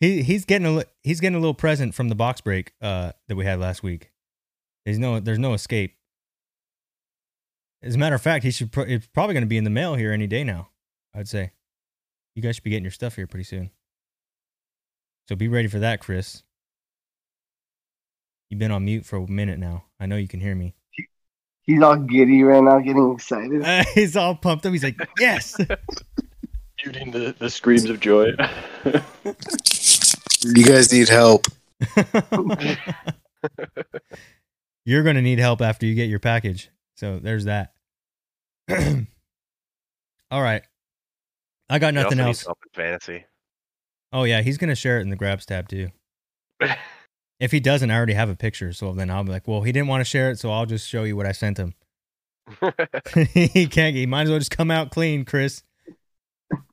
He he's getting a he's getting a little present from the box break uh that we had last week. There's no there's no escape. As a matter of fact, he should pro- it's probably going to be in the mail here any day now. I'd say. You guys should be getting your stuff here pretty soon. So be ready for that, Chris. You've been on mute for a minute now. I know you can hear me. He's all giddy right now, getting excited. Uh, (laughs) he's all pumped up. He's like, "Yes." (laughs) muting the, the screams of joy. (laughs) You guys need help. (laughs) You're going to need help after you get your package. So there's that. (clears throat) All right. I got nothing else. help in fantasy. Oh, yeah. He's going to share it in the grabs tab too. (laughs) If he doesn't, I already have a picture. So then I'll be like, well, he didn't want to share it. So I'll just show you what I sent him. he can't, he might as well just come out clean, Chris.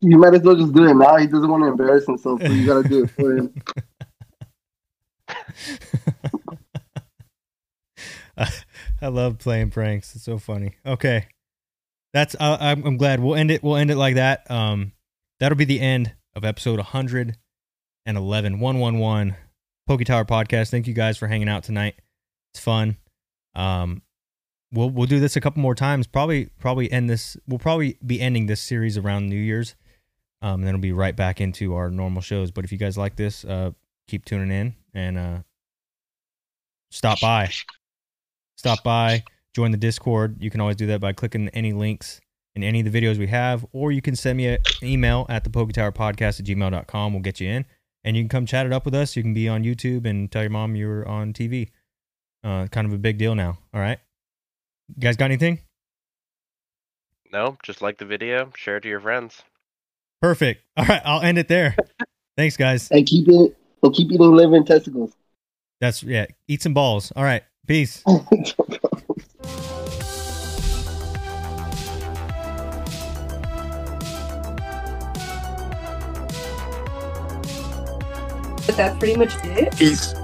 You might as well just do it now. He doesn't want to embarrass himself, so you gotta do it for him. (laughs) I love playing pranks. It's so funny. Okay, that's. Uh, I'm, I'm glad we'll end it. We'll end it like that. Um, that'll be the end of episode 111, 111 PokeTower podcast. Thank you guys for hanging out tonight. It's fun. Um, we'll we'll do this a couple more times. Probably probably end this. We'll probably be ending this series around New Year's. Um, and then we'll be right back into our normal shows. But if you guys like this, uh, keep tuning in and uh, stop by stop by, join the Discord. You can always do that by clicking any links in any of the videos we have, or you can send me an email at the Podcast at gmail.com. We'll get you in. And you can come chat it up with us. You can be on YouTube and tell your mom you're on TV. Uh, kind of a big deal now. All right. You guys got anything? no, just like the video, share it to your friends. Perfect. (laughs) All right. I'll end it there. Thanks, guys. And keep it and keep eating liver and testicles. That's, yeah. Eat some balls. All right. Peace. (laughs) But that's pretty much it. Peace.